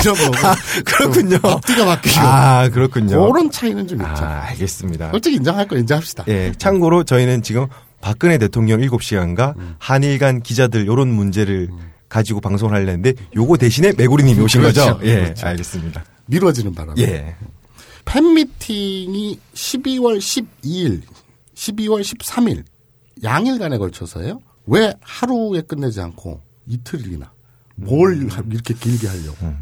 Speaker 2: 이런 거고.
Speaker 3: 그렇군요.
Speaker 2: 좀 앞뒤가 바뀌고.
Speaker 3: 아 그렇군요.
Speaker 2: 그런 차이는 좀 있죠.
Speaker 3: 아 알겠습니다.
Speaker 2: 솔직히 인정할 건 인정합시다.
Speaker 3: 예, 참고로 저희는 지금 박근혜 대통령 7시간과 한일 간 기자들 요런 문제를 가지고 방송을 하려는데 요거 대신에 메구리님이 오신
Speaker 2: 그렇죠.
Speaker 3: 거죠? 예,
Speaker 2: 그렇죠.
Speaker 3: 알겠습니다.
Speaker 2: 미뤄지는 바람에.
Speaker 3: 예.
Speaker 2: 팬미팅이 12월 12일, 12월 13일 양일간에 걸쳐서요. 왜 하루에 끝내지 않고 이틀이나 뭘 하- 이렇게 길게 하려고?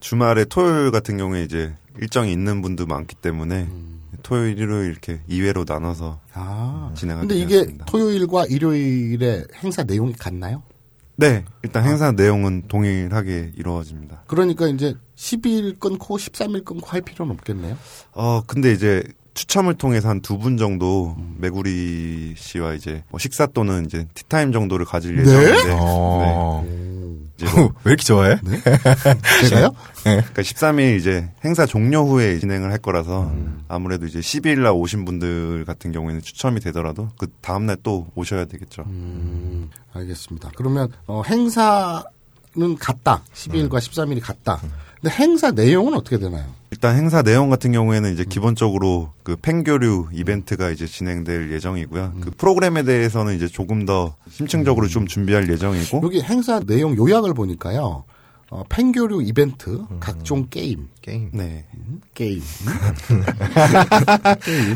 Speaker 6: 주말에 토요일 같은 경우에 이제 일정이 있는 분도 많기 때문에 토요일, 일요일 이렇게 2회로 나눠서
Speaker 2: 아,
Speaker 6: 진행하게
Speaker 2: 근데 이게
Speaker 6: 되었습니다.
Speaker 2: 토요일과 일요일에 행사 내용이 같나요?
Speaker 6: 네, 일단 행사 내용은 동일하게 이루어집니다.
Speaker 2: 그러니까 이제 12일 끊고 13일 끊고 할 필요는 없겠네요.
Speaker 6: 어, 근데 이제 추첨을 통해서 한 두 분 정도 메구리 씨와 이제 뭐 식사 또는 이제 티타임 정도를 가질 예정인데
Speaker 3: 어.
Speaker 6: 네. 뭐
Speaker 3: 왜 이렇게 좋아해?
Speaker 2: 제가요?
Speaker 6: 그러니까 13일 이제 행사 종료 후에 진행을 할 거라서 아무래도 이제 12일 날 오신 분들 같은 경우에는 추첨이 되더라도 그 다음 날 또 오셔야 되겠죠.
Speaker 2: 음, 알겠습니다. 그러면 어, 행사는 같다. 12일과 13일이 같다. 근데 행사 내용은 어떻게 되나요?
Speaker 6: 일단 행사 내용 같은 경우에는 이제 기본적으로 그 팬교류 이벤트가 이제 진행될 예정이고요. 그 프로그램에 대해서는 이제 조금 더 심층적으로 좀 준비할 예정이고
Speaker 2: 여기 행사 내용 요약을 보니까요. 어, 팬교류 이벤트, 각종 게임,
Speaker 3: 게임.
Speaker 6: 네.
Speaker 2: 게임.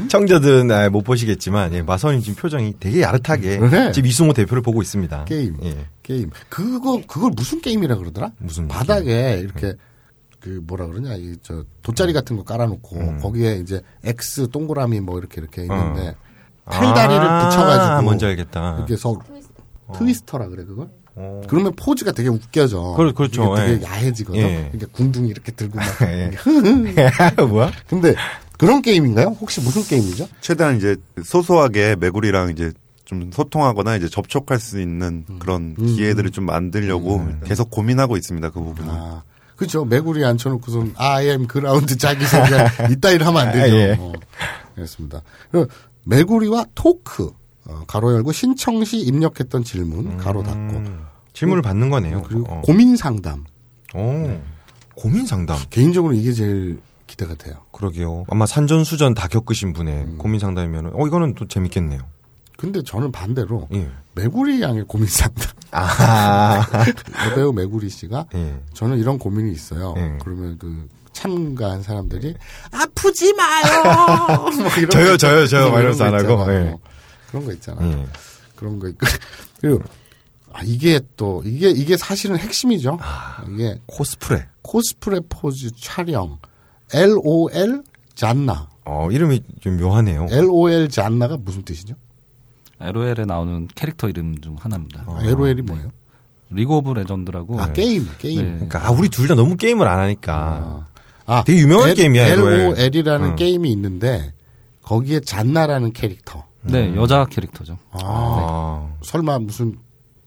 Speaker 3: 청자들은 아, 못 보시겠지만 예, 마선님 지금 표정이 되게 야릇하게
Speaker 2: 네.
Speaker 3: 지금 이승호 대표를 보고 있습니다.
Speaker 2: 게임.
Speaker 3: 예.
Speaker 2: 게임. 그거, 그걸 무슨 게임이라 그러더라?
Speaker 3: 무슨
Speaker 2: 바닥에 이렇게 그 뭐라 그러냐, 이 저 돗자리 같은 거 깔아놓고
Speaker 3: 음.
Speaker 2: 거기에 이제 X 동그라미 뭐 이렇게 이렇게 있는데
Speaker 3: 아,
Speaker 2: 팔다리를 붙여가지고
Speaker 3: 뭔지 알겠다.
Speaker 2: 이렇게 서 트위스터라 그래 그걸?
Speaker 3: 어.
Speaker 2: 그러면 포즈가 되게 웃겨져.
Speaker 3: 그렇- 그렇죠.
Speaker 2: 되게
Speaker 3: 예.
Speaker 2: 야해지거든.
Speaker 3: 예.
Speaker 2: 이렇게 궁둥이 이렇게 들고 막.
Speaker 3: 예. 뭐야?
Speaker 2: 근데 그런 게임인가요? 혹시 무슨 게임이죠?
Speaker 6: 최대한 이제 소소하게 메구리랑 이제 좀 소통하거나 이제 접촉할 수 있는 그런 기회들을 좀 만들려고 계속 고민하고 있습니다. 그 부분은.
Speaker 2: 아, 그죠. 메구리 앉혀놓고선 I am ground 자기 소리가 이따위를 하면 안 되죠.
Speaker 3: 아, 예.
Speaker 2: 어, 그렇습니다. 그리고 메구리와 토크 어, 가로 열고 신청 시 입력했던 질문 가로 닫고
Speaker 3: 질문을 받는 거네요.
Speaker 2: 음. 그리고
Speaker 3: 어.
Speaker 2: 고민 상담.
Speaker 3: 오, 고민 상담.
Speaker 2: 개인적으로 이게 제일 기대가 돼요.
Speaker 3: 그러게요. 아마 산전 수전 다 겪으신 분의
Speaker 2: 음.
Speaker 3: 고민 상담이면 어 이거는 또 재밌겠네요.
Speaker 2: 근데 저는 반대로
Speaker 3: 예.
Speaker 2: 메구리 양의 고민 상담.
Speaker 3: 아,
Speaker 2: 여배우 메구리 씨가
Speaker 3: 예.
Speaker 2: 저는 이런 고민이 있어요.
Speaker 3: 예.
Speaker 2: 그러면 그 참가한 사람들이 아프지 마요. 뭐
Speaker 3: 저요,
Speaker 2: 거
Speaker 3: 저요, 저요. 이러면서 안 하고. 예.
Speaker 2: 그런 거 있잖아요.
Speaker 3: 예.
Speaker 2: 그런 거 있고 그리고 아, 이게 또 이게 이게 사실은 핵심이죠.
Speaker 3: 아.
Speaker 2: 이게
Speaker 3: 코스프레.
Speaker 2: 코스프레 포즈 촬영 LOL 잔나
Speaker 3: 어, 이름이 좀 묘하네요.
Speaker 2: LOL 잔나가 무슨 뜻이죠?
Speaker 7: LOL에 나오는 캐릭터 이름 중 하나입니다.
Speaker 2: 아, LOL이 뭐예요?
Speaker 7: League of Legends라고
Speaker 2: 아 게임 게임.
Speaker 7: 네.
Speaker 3: 그러니까 아, 우리 둘 다 너무 게임을 안 하니까.
Speaker 2: 아,
Speaker 3: 되게 유명한 게임이야, LOL.
Speaker 2: LOL이라는
Speaker 3: 응.
Speaker 2: 게임이 있는데 거기에 잔나라는 캐릭터.
Speaker 7: 네, 여자 캐릭터죠.
Speaker 2: 아,
Speaker 3: 아,
Speaker 2: 설마 무슨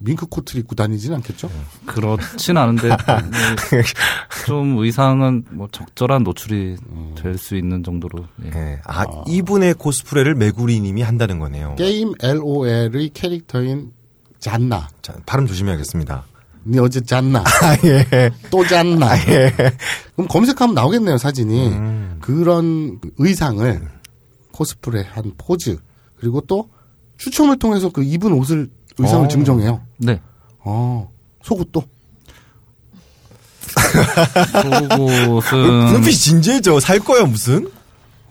Speaker 2: 밍크 코트를 입고 다니진 않겠죠?
Speaker 7: 그렇진 않은데 네, 좀 의상은 뭐 적절한 노출이 될수 있는 정도로 예.
Speaker 3: 예. 아, 이분의 코스프레를 메구리님이 한다는 거네요.
Speaker 2: 게임 LOL의 캐릭터인 잔나.
Speaker 3: 자, 발음 조심해야겠습니다.
Speaker 2: 니 어제 잤나?
Speaker 3: 아, 예.
Speaker 2: 또 잤나?
Speaker 3: 예.
Speaker 2: 그럼 검색하면 나오겠네요, 사진이.
Speaker 3: 음.
Speaker 2: 그런 의상을 코스프레 한 포즈, 그리고 또 추첨을 통해서 그 입은 옷을, 의상을
Speaker 3: 어.
Speaker 2: 증정해요.
Speaker 7: 네.
Speaker 2: 어, 속옷도.
Speaker 7: 속옷은
Speaker 3: 눈빛이 진지해져. 살 거야, 무슨?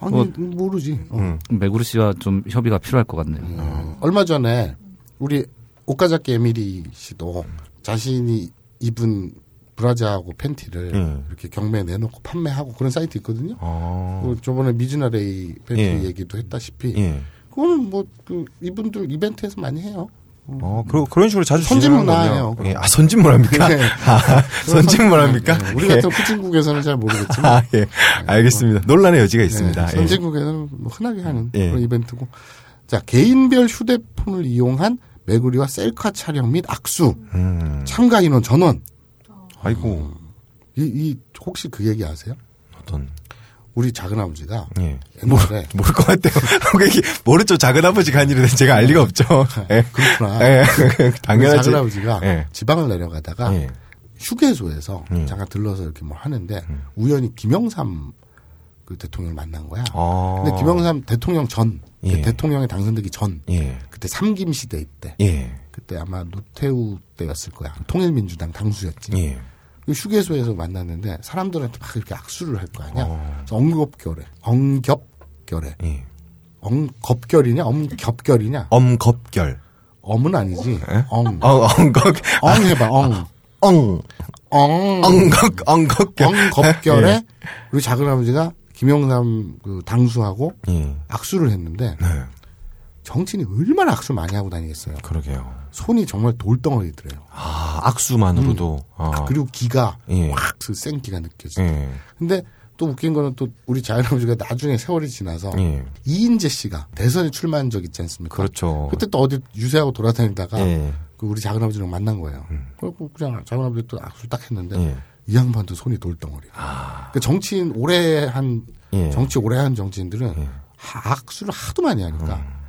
Speaker 2: 아니,
Speaker 7: 뭐-
Speaker 2: 모르지. 어.
Speaker 3: 음.
Speaker 7: 메구리 씨와 좀 협의가 필요할 것 같네요.
Speaker 2: 어, 얼마 전에 우리 오카자키 에미리 씨도 자신이 입은 브라자하고 팬티를
Speaker 3: 음.
Speaker 2: 이렇게 경매에 내놓고 판매하고 그런 사이트 있거든요.
Speaker 3: 어.
Speaker 2: 그 저번에 미즈나레이 팬티
Speaker 3: 예.
Speaker 2: 얘기도 했다시피
Speaker 3: 예.
Speaker 2: 그거는 뭐 그 이분들 이벤트에서 많이 해요.
Speaker 3: 어, 그러, 그런 식으로 자주
Speaker 2: 선진
Speaker 3: 진행하는
Speaker 2: 문화예요,
Speaker 3: 거군요.
Speaker 2: 그럼.
Speaker 3: 예. 아, 선진 문화입니까?
Speaker 2: 네.
Speaker 3: 아, 선진 문화입니까?
Speaker 2: 네, 우리
Speaker 3: 예.
Speaker 2: 같은 후진국에서는 잘 모르겠지만
Speaker 3: 아, 예. 알겠습니다. 논란의 여지가 있습니다.
Speaker 2: 네,
Speaker 3: 예.
Speaker 2: 선진국에서는 뭐 흔하게 하는
Speaker 3: 예.
Speaker 2: 그런 이벤트고. 자 개인별 휴대폰을 이용한 메구리와 셀카 촬영 및 악수
Speaker 3: 음.
Speaker 2: 참가 인원 전원.
Speaker 3: 아이고,
Speaker 2: 이, 이 혹시 그 얘기 아세요?
Speaker 3: 어떤,
Speaker 2: 우리 작은 아버지가
Speaker 3: 예.
Speaker 2: 옛날에
Speaker 3: 모를 것 같아요. 모르죠. 작은 아버지가 한 일은 제가 알 리가 없죠. 예.
Speaker 2: 그렇구나.
Speaker 3: 예.
Speaker 2: 우리
Speaker 3: 당연하지.
Speaker 2: 작은 아버지가
Speaker 3: 예.
Speaker 2: 지방을 내려가다가
Speaker 3: 예.
Speaker 2: 휴게소에서
Speaker 3: 음.
Speaker 2: 잠깐 들러서 이렇게 뭐 하는데 우연히 김영삼 그 대통령을 만난 거야.
Speaker 3: 아.
Speaker 2: 근데 김영삼 대통령 전
Speaker 3: 예.
Speaker 2: 대통령에 당선되기 전
Speaker 3: 예.
Speaker 2: 그때 삼김 시대 때
Speaker 3: 예.
Speaker 2: 그때 아마 노태우 때였을 거야. 통일민주당 당수였지.
Speaker 3: 예.
Speaker 2: 그 휴게소에서 만났는데 사람들한테 막 이렇게 악수를 할 거 아니야.
Speaker 3: 어.
Speaker 2: 엉겁결에 엉겹결에
Speaker 3: 예.
Speaker 2: 엉겁결이냐 엄겹결이냐
Speaker 3: 엄겁결.
Speaker 2: 엄은 아니지.
Speaker 3: 예?
Speaker 2: 엉.
Speaker 3: 어, 엉겁.
Speaker 2: 엉 해봐 엉.
Speaker 3: 엉.
Speaker 2: 엉.
Speaker 3: 엉겁, 엉겁결.
Speaker 2: 엉겁결에 우리 작은 아버지가 김영삼 그 당수하고
Speaker 3: 예.
Speaker 2: 악수를 했는데
Speaker 3: 네.
Speaker 2: 정치인이 얼마나 악수 많이 하고 다니겠어요.
Speaker 3: 그러게요.
Speaker 2: 손이 정말 돌덩어리더래요.
Speaker 3: 아, 악수만으로도. 아.
Speaker 2: 그리고 기가
Speaker 3: 예.
Speaker 2: 확그 생기가 느껴져.
Speaker 3: 예.
Speaker 2: 근데 또 웃긴 거는 또 우리 작은 아버지가 나중에 세월이 지나서
Speaker 3: 예.
Speaker 2: 이인재 씨가 대선에 출마한 적 있지 않습니까?
Speaker 3: 그렇죠.
Speaker 2: 그때 또 어디 유세하고 돌아다니다가
Speaker 3: 예.
Speaker 2: 그 우리 작은 아버지랑 만난 거예요. 그리고 그냥 작은 아버지 또 악수 딱 했는데
Speaker 3: 예.
Speaker 2: 이 양반도 손이 돌덩어리야. 그 정치인 오래 한
Speaker 3: 예.
Speaker 2: 정치 오래 한 정치인들은 하- 악수를 하도 많이 하니까
Speaker 3: 음.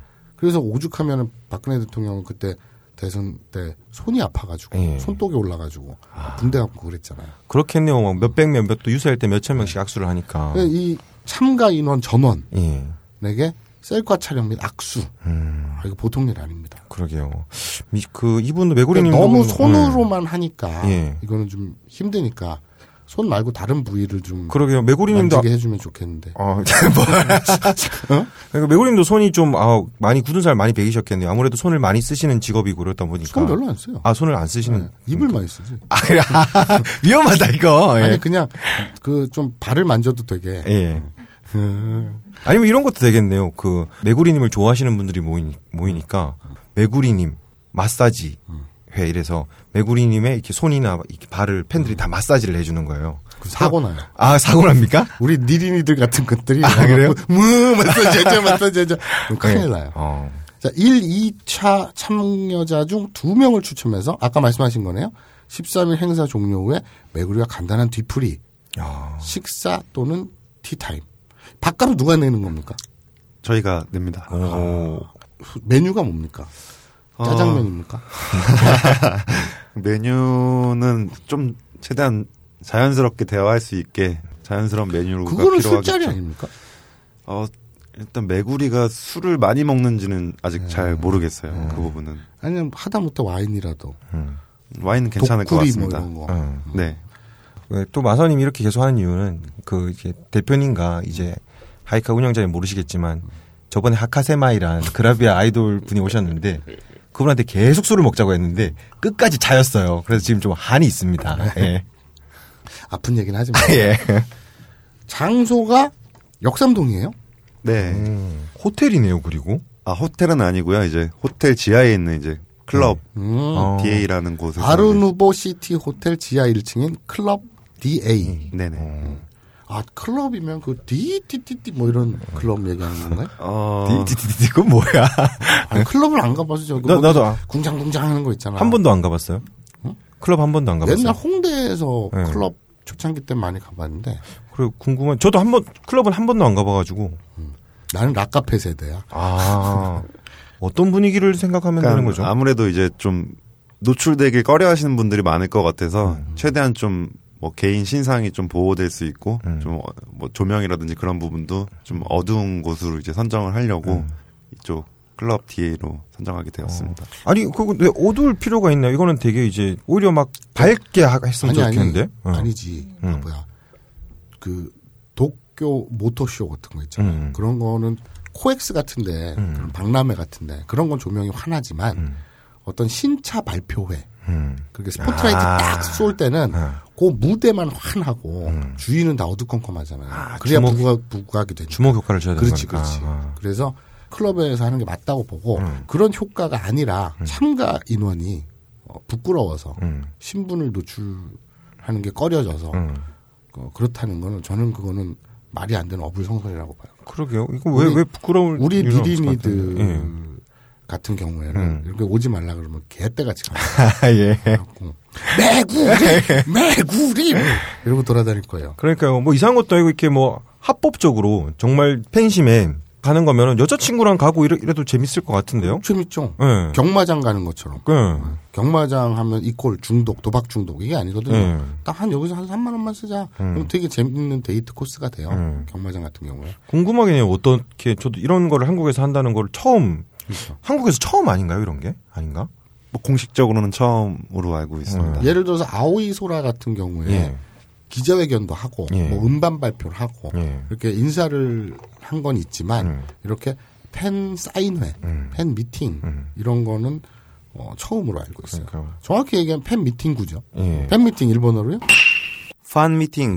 Speaker 2: 그래서 오죽하면은 박근혜 대통령은 그때 대선 때 손이 아파가지고
Speaker 3: 예.
Speaker 2: 손독이 올라가지고 군대 가고 그랬잖아요.
Speaker 3: 그렇겠네요. 막 몇백 명, 몇또 유세할 때 몇천 명씩 악수를 하니까.
Speaker 2: 그이 참가 인원 전원
Speaker 3: 예.
Speaker 2: 에게 셀카 촬영 및 악수
Speaker 3: 음,
Speaker 2: 아, 이거 보통 일 아닙니다.
Speaker 3: 그러게요. 미- 그, 이분 메구리님.
Speaker 2: 너무 손으로만 하니까
Speaker 3: 예.
Speaker 2: 이거는 좀 힘드니까 손 말고 다른 부위를 좀
Speaker 3: 그러게요. 메구리님도.
Speaker 2: 만지게 해주면 좋겠는데.
Speaker 3: 어, 뭐. 그러니까 메구리님도 손이 좀, 아, 많이 굳은 살 많이 베기셨겠네요. 아무래도 손을 많이 쓰시는 직업이고 그렇다 보니까.
Speaker 2: 손 별로 안 써요.
Speaker 3: 아, 손을 안 쓰시는.
Speaker 2: 네, 입을 많이 쓰지.
Speaker 3: 아, 그래. 위험하다, 이거. 예.
Speaker 2: 아니 그냥 그 좀 발을 만져도 되게
Speaker 3: 예. 아니면 이런 것도 되겠네요. 그 메구리님을 좋아하시는 분들이 모이니, 모이니까 메구리님 마사지 회 이래서 메구리님의 이렇게 손이나 이렇게 발을 팬들이 다 마사지를 해주는 거예요.
Speaker 2: 그 사고 나요.
Speaker 3: 아 사고 납니까?
Speaker 2: 우리 니린이들 같은 것들이
Speaker 3: 아, 그래요?
Speaker 2: 무 마사지 해줘 마사지 해줘 그럼 큰일
Speaker 3: 예.
Speaker 2: 나요.
Speaker 3: 어.
Speaker 2: 자, 1, 2차 참여자 중 2명을 추첨해서 아까 말씀하신 거네요. 13일 행사 종료 후에 매구리와 간단한 뒤풀이,
Speaker 3: 야.
Speaker 2: 식사 또는 티타임. 밥값은 누가 내는 겁니까?
Speaker 6: 저희가 냅니다.
Speaker 3: 오.
Speaker 2: 메뉴가 뭡니까?
Speaker 6: 어.
Speaker 2: 짜장면입니까?
Speaker 6: 메뉴는 좀 최대한 자연스럽게 대화할 수 있게 자연스러운 메뉴가
Speaker 2: 그거는. 술자리 아닙니까?
Speaker 6: 어, 일단 메구리가 술을 많이 먹는지는 아직
Speaker 2: 네.
Speaker 6: 잘 모르겠어요. 그 부분은
Speaker 2: 아니면 하다못해 와인이라도.
Speaker 6: 와인은 괜찮을 것
Speaker 2: 독구리
Speaker 6: 같습니다.
Speaker 2: 뭐 이런 거.
Speaker 3: 음.
Speaker 6: 네.
Speaker 3: 왜또 마선님이 이렇게 계속 하는 이유는 그 이제 대표님과 이제 하이카 운영자님 모르시겠지만 저번에 하카세마이란 그라비아 아이돌 분이 오셨는데 그분한테 계속 술을 먹자고 했는데 끝까지 차였어요. 그래서 지금 좀 한이 있습니다. 예.
Speaker 2: 아픈 얘기는 하지 마.
Speaker 3: 예.
Speaker 2: 장소가 역삼동이에요?
Speaker 6: 네.
Speaker 3: 음, 호텔이네요, 그리고.
Speaker 6: 아 호텔은 아니고요. 이제 호텔 지하에 있는 이제 클럽
Speaker 2: 음.
Speaker 3: 어.
Speaker 6: DA라는 곳에서
Speaker 2: 아르누보 시티 호텔 지하 1층인 클럽 DA.
Speaker 6: 이제- 네네.
Speaker 3: 어.
Speaker 2: 아, 클럽이면 그 DTTT 뭐 이런 클럽 얘기하는 건가요?
Speaker 6: 어,
Speaker 3: 디디디디 그건 뭐야?
Speaker 2: 아니, 클럽을 안 가봐서 저기
Speaker 3: 나-
Speaker 2: 뭐
Speaker 3: 나도 안-
Speaker 2: 궁장궁장 하는 거 있잖아.
Speaker 3: 한 번도 안 가봤어요. 클럽 한 번도 안 가봤어요.
Speaker 2: 옛날 홍대에서
Speaker 3: 네.
Speaker 2: 클럽 초창기 때 많이 가봤는데
Speaker 3: 그래 궁금한. 저도 한 번 클럽은 한 번도 안 가봐가지고.
Speaker 2: 나는 락카페 세대야.
Speaker 3: 아 어떤 분위기를 생각하면 되는
Speaker 6: 그러니까
Speaker 3: 거죠?
Speaker 6: 아무래도 이제 좀 노출되길 꺼려하시는 분들이 많을 것 같아서
Speaker 3: 음.
Speaker 6: 최대한 좀 뭐 개인 신상이 좀 보호될 수 있고
Speaker 3: 음.
Speaker 6: 좀뭐 조명이라든지 그런 부분도 좀 어두운 곳으로 이제 선정을 하려고
Speaker 3: 음.
Speaker 6: 이쪽 클럽 DA로 선정하게 되었습니다.
Speaker 3: 아니 그거 왜 어두울 필요가 있나요? 이거는 되게 이제 오히려 막 밝게 하- 했으면
Speaker 2: 아니 아니
Speaker 3: 좋겠는데. 어.
Speaker 2: 아니지. 그
Speaker 3: 음.
Speaker 2: 뭐야 그 도쿄 모터쇼 같은 거 있잖아.
Speaker 3: 음.
Speaker 2: 그런 거는 코엑스 같은데
Speaker 3: 음.
Speaker 2: 그런 박람회 같은데 그런 건 조명이 환하지만
Speaker 3: 음.
Speaker 2: 어떤 신차 발표회
Speaker 3: 음.
Speaker 2: 그렇게 스포트라이트
Speaker 3: 아.
Speaker 2: 딱쏠 때는
Speaker 3: 아.
Speaker 2: 그 무대만 환하고
Speaker 3: 음.
Speaker 2: 주위는 다 어두컴컴하잖아요.
Speaker 3: 아,
Speaker 2: 그래야
Speaker 3: 주목-
Speaker 2: 부각 부각이 되죠.
Speaker 3: 주목 효과를 줘야 되는
Speaker 2: 그렇지. 그렇지.
Speaker 3: 아.
Speaker 2: 그래서 클럽에서 하는 게 맞다고 보고
Speaker 3: 음.
Speaker 2: 그런 효과가 아니라 참가 인원이 어, 부끄러워서
Speaker 3: 음.
Speaker 2: 신분을 노출하는 게 꺼려져서
Speaker 3: 음.
Speaker 2: 어, 그렇다는 거는 저는 그거는 말이 안 되는 어불성설이라고 봐요.
Speaker 3: 그러게요. 이거 왜 왜 부끄러울
Speaker 2: 우리 비리니들
Speaker 3: 같은데.
Speaker 2: 같은 경우에는
Speaker 3: 음.
Speaker 2: 이렇게 오지 말라 그러면 개떼같이
Speaker 3: 예. 예.
Speaker 2: 가고 매구리 매구리 이러고 돌아다닐 거예요.
Speaker 3: 그러니까요. 뭐 이상한 것도 아니고 이렇게 뭐 합법적으로 정말 팬심에 가는 거면은 여자친구랑 가고 이래, 도 재밌을 것 같은데요.
Speaker 2: 재밌죠.
Speaker 3: 예.
Speaker 2: 경마장 가는 것처럼
Speaker 3: 예.
Speaker 2: 경마장 하면 이꼴 중독 도박 중독 이게 아니거든요.
Speaker 3: 예.
Speaker 2: 딱한 여기서 한 3만 원만 쓰자. 그럼 되게 재밌는 데이트 코스가 돼요.
Speaker 3: 음.
Speaker 2: 경마장 같은 경우에.
Speaker 3: 궁금하긴 해요. 어떻게 저도 이런 거를 한국에서 한다는 걸 처음
Speaker 2: 그렇죠.
Speaker 3: 한국에서 처음 아닌가요? 이런 게 아닌가?
Speaker 6: 뭐 공식적으로는 처음으로 알고 있습니다.
Speaker 3: 음.
Speaker 2: 예를 들어서 아오이 소라 같은 경우에
Speaker 3: 예.
Speaker 2: 기자회견도 하고
Speaker 3: 예.
Speaker 2: 뭐 음반 발표를 하고
Speaker 3: 예.
Speaker 2: 이렇게 인사를 한 건 있지만
Speaker 3: 음.
Speaker 2: 이렇게 팬 사인회,
Speaker 3: 음.
Speaker 2: 팬 미팅
Speaker 3: 음.
Speaker 2: 이런 거는 어, 처음으로 알고 있어요.
Speaker 3: 그러니까
Speaker 2: 정확히 얘기하면 팬 미팅구죠.
Speaker 3: 예.
Speaker 2: 팬 미팅 일본어로요?
Speaker 3: 판 미팅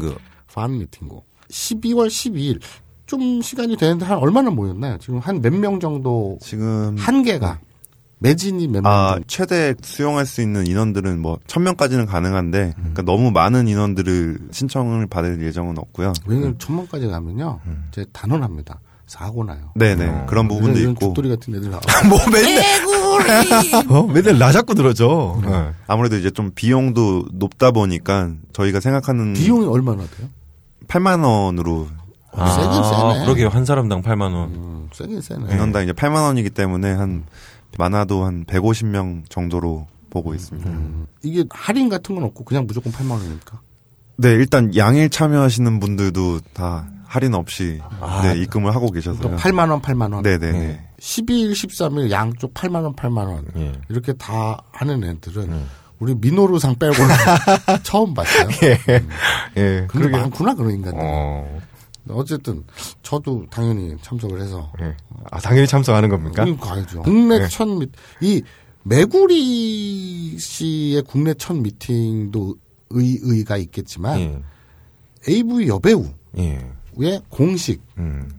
Speaker 2: fan 미팅구. 12월 12일 좀 시간이 되는데 한 얼마나 모였나요? 지금 한 몇 명 정도
Speaker 6: 지금
Speaker 2: 한 개가 매진이 몇 명?
Speaker 6: 아? 최대 수용할 수 있는 인원들은 뭐, 천명까지는 가능한데,
Speaker 2: 음.
Speaker 6: 그러니까 너무 많은 인원들을 신청을 받을 예정은 없고요.
Speaker 2: 왜냐면 천명까지 가면요, 이제 단언합니다. 사고 나요.
Speaker 6: 네네. 그런 부분도 있고,
Speaker 2: 죽돌이 같은 애들 나와.
Speaker 3: 뭐 맨날 어? 맨날 나 잡고 들어줘. 예.
Speaker 6: 아무래도 이제 좀 비용도 높다 보니까, 저희가 생각하는
Speaker 2: 비용이 얼마나 돼요?
Speaker 6: 8만 원으로,
Speaker 2: 아, 세긴 세네.
Speaker 3: 그러게요. 한 사람당 8만 원.
Speaker 2: 음, 세긴 세네.
Speaker 6: 인원당 이제 8만 원이기 때문에 한, 많아도 한 150명 정도로 보고 있습니다.
Speaker 2: 음, 이게 할인 같은 건 없고 그냥 무조건 8만 원입니까?
Speaker 6: 네, 일단 양일 참여하시는 분들도 다 할인 없이,
Speaker 3: 아,
Speaker 6: 네, 입금을 하고
Speaker 2: 또
Speaker 6: 계셔서요.
Speaker 2: 8만 원, 8만 원.
Speaker 6: 네 네.
Speaker 3: 네.
Speaker 2: 12일, 13일 양쪽 8만 원, 8만 원.
Speaker 3: 예.
Speaker 2: 이렇게 다 하는 애들은
Speaker 3: 음.
Speaker 2: 우리 민호루상 빼고는 처음 봤어요.
Speaker 3: 예.
Speaker 2: 근데
Speaker 3: 그러게.
Speaker 2: 많구나 그런 인간들. 이
Speaker 3: 어.
Speaker 2: 어쨌든 저도 당연히 참석을 해서
Speaker 3: 예. 아, 당연히 참석하는 겁니까?
Speaker 2: 우린 가야죠. 국내
Speaker 3: 네.
Speaker 2: 첫 미, 이 메구리 씨의 국내 첫 미팅도 의, 의가 있겠지만
Speaker 3: 예.
Speaker 2: AV 여배우의
Speaker 3: 예.
Speaker 2: 공식
Speaker 3: 음.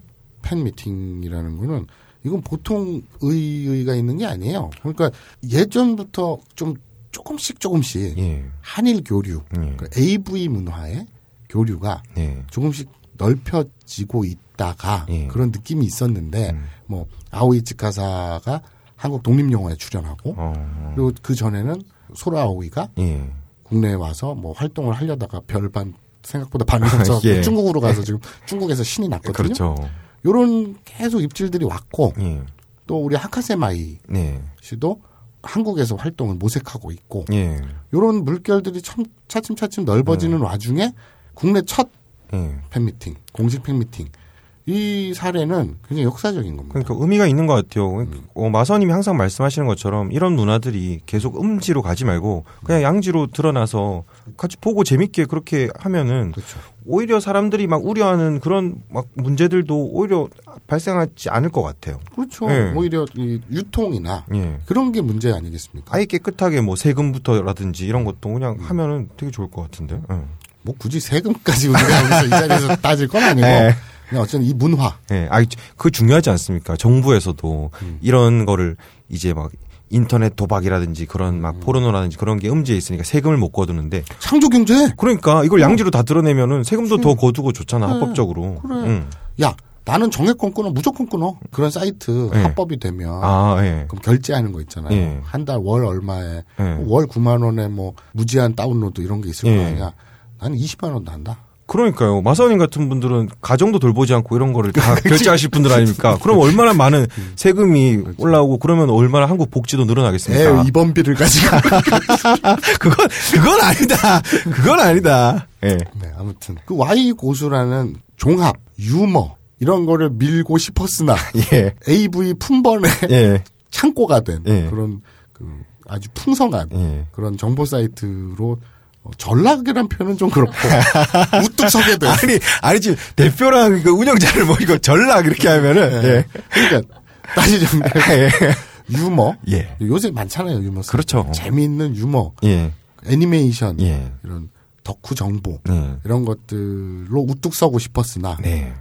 Speaker 2: 팬 미팅이라는 거는 이건 보통 의의가 있는 게 아니에요. 그러니까 예전부터 좀 조금씩 조금씩
Speaker 3: 예.
Speaker 2: 한일 교류,
Speaker 3: 예.
Speaker 2: 그 AV 문화의 교류가
Speaker 3: 예.
Speaker 2: 조금씩 넓혀지고 있다가
Speaker 3: 예.
Speaker 2: 그런 느낌이 있었는데
Speaker 3: 음.
Speaker 2: 뭐 아오이 치카사가 한국 독립 영화에 출연하고
Speaker 3: 어.
Speaker 2: 그리고 그 전에는 소라오이가
Speaker 3: 예.
Speaker 2: 국내에 와서 뭐 활동을 하려다가 별반 생각보다 반응이 없어서
Speaker 3: 예.
Speaker 2: 중국으로 가서 지금 중국에서 신이 났거든요.
Speaker 3: 그렇죠.
Speaker 2: 요런 계속 입질들이 왔고
Speaker 3: 예.
Speaker 2: 또 우리 하카세마이
Speaker 3: 네.
Speaker 2: 씨도 한국에서 활동을 모색하고 있고
Speaker 3: 예.
Speaker 2: 요런 물결들이 참 차츰차츰 넓어지는 와중에 국내 첫
Speaker 3: 예.
Speaker 2: 팬미팅, 공식 팬미팅 이 사례는 굉장히 역사적인 겁니다.
Speaker 3: 그러니까 의미가 있는 것 같아요. 어, 마서님이 항상 말씀하시는 것처럼 이런 문화들이 계속 음지로 가지 말고 그냥 양지로 드러나서 같이 보고 재밌게 그렇게 하면은
Speaker 2: 그렇죠.
Speaker 3: 오히려 사람들이 막 우려하는 그런 막 문제들도 오히려 발생하지 않을 것 같아요.
Speaker 2: 그렇죠.
Speaker 3: 네.
Speaker 2: 오히려 이 유통이나
Speaker 3: 예.
Speaker 2: 그런 게 문제 아니겠습니까?
Speaker 3: 아예 깨끗하게 뭐 세금부터라든지 이런 것도 그냥 하면은 되게 좋을 것 같은데. 예.
Speaker 2: 뭐 굳이 세금까지 우리가 여기서 이 자리에서 따질 건 아니고
Speaker 3: 네.
Speaker 2: 그냥 어쨌든 이 문화
Speaker 3: 예. 아, 그 중요하지 않습니까? 정부에서도 이런 거를 이제 막 인터넷 도박이라든지 그런 막 포르노라든지 그런 게 음지에 있으니까 세금을 못 거두는데
Speaker 2: 창조 경제.
Speaker 3: 그러니까 이걸 양지로 다 드러내면은 세금도 더 거두고 좋잖아 합법적으로.
Speaker 2: 그래.
Speaker 3: 응.
Speaker 2: 야 나는 정액권 끊어 무조건 끊어 그런 사이트
Speaker 3: 네.
Speaker 2: 합법이 되면
Speaker 3: 아 예.
Speaker 2: 그럼 결제하는 거 있잖아요.
Speaker 3: 예.
Speaker 2: 한달 월 얼마에
Speaker 3: 예.
Speaker 2: 월 9만 원에 뭐 무제한 다운로드 이런 게 있을 거
Speaker 3: 예.
Speaker 2: 아니야. 나는 20만 원도 한다.
Speaker 3: 그러니까요. 마사오님 같은 분들은 가정도 돌보지 않고 이런 거를 다 결제하실 분들 아닙니까? 그럼 얼마나 많은 세금이 올라오고 그러면 얼마나 한국 복지도 늘어나겠습니까?
Speaker 2: 에 입원비를 가지고.
Speaker 3: 그건 그건 아니다. 그건 아니다. 예.
Speaker 2: 네, 아무튼 그 Y 고수라는 종합 유머 이런 거를 밀고 싶었으나
Speaker 3: 예.
Speaker 2: AV 품번의
Speaker 3: 예.
Speaker 2: 창고가 된
Speaker 3: 예.
Speaker 2: 그런 그 아주 풍성한
Speaker 3: 예.
Speaker 2: 그런 정보 사이트로 어, 전락이란 표현은 좀 그렇고 우뚝 서게 된.
Speaker 3: 아니 아니 지금 대표랑 그 운영자를 모이고 전락 이렇게 하면은 예.
Speaker 2: 그러니까 따지자면
Speaker 3: 예.
Speaker 2: 유머
Speaker 3: 예.
Speaker 2: 요새 많잖아요 유머.
Speaker 3: 그렇죠.
Speaker 2: 재미있는 유머
Speaker 3: 예.
Speaker 2: 애니메이션
Speaker 3: 예.
Speaker 2: 이런 덕후 정보
Speaker 3: 네.
Speaker 2: 이런 것들로 우뚝 서고 싶었으나
Speaker 3: 네.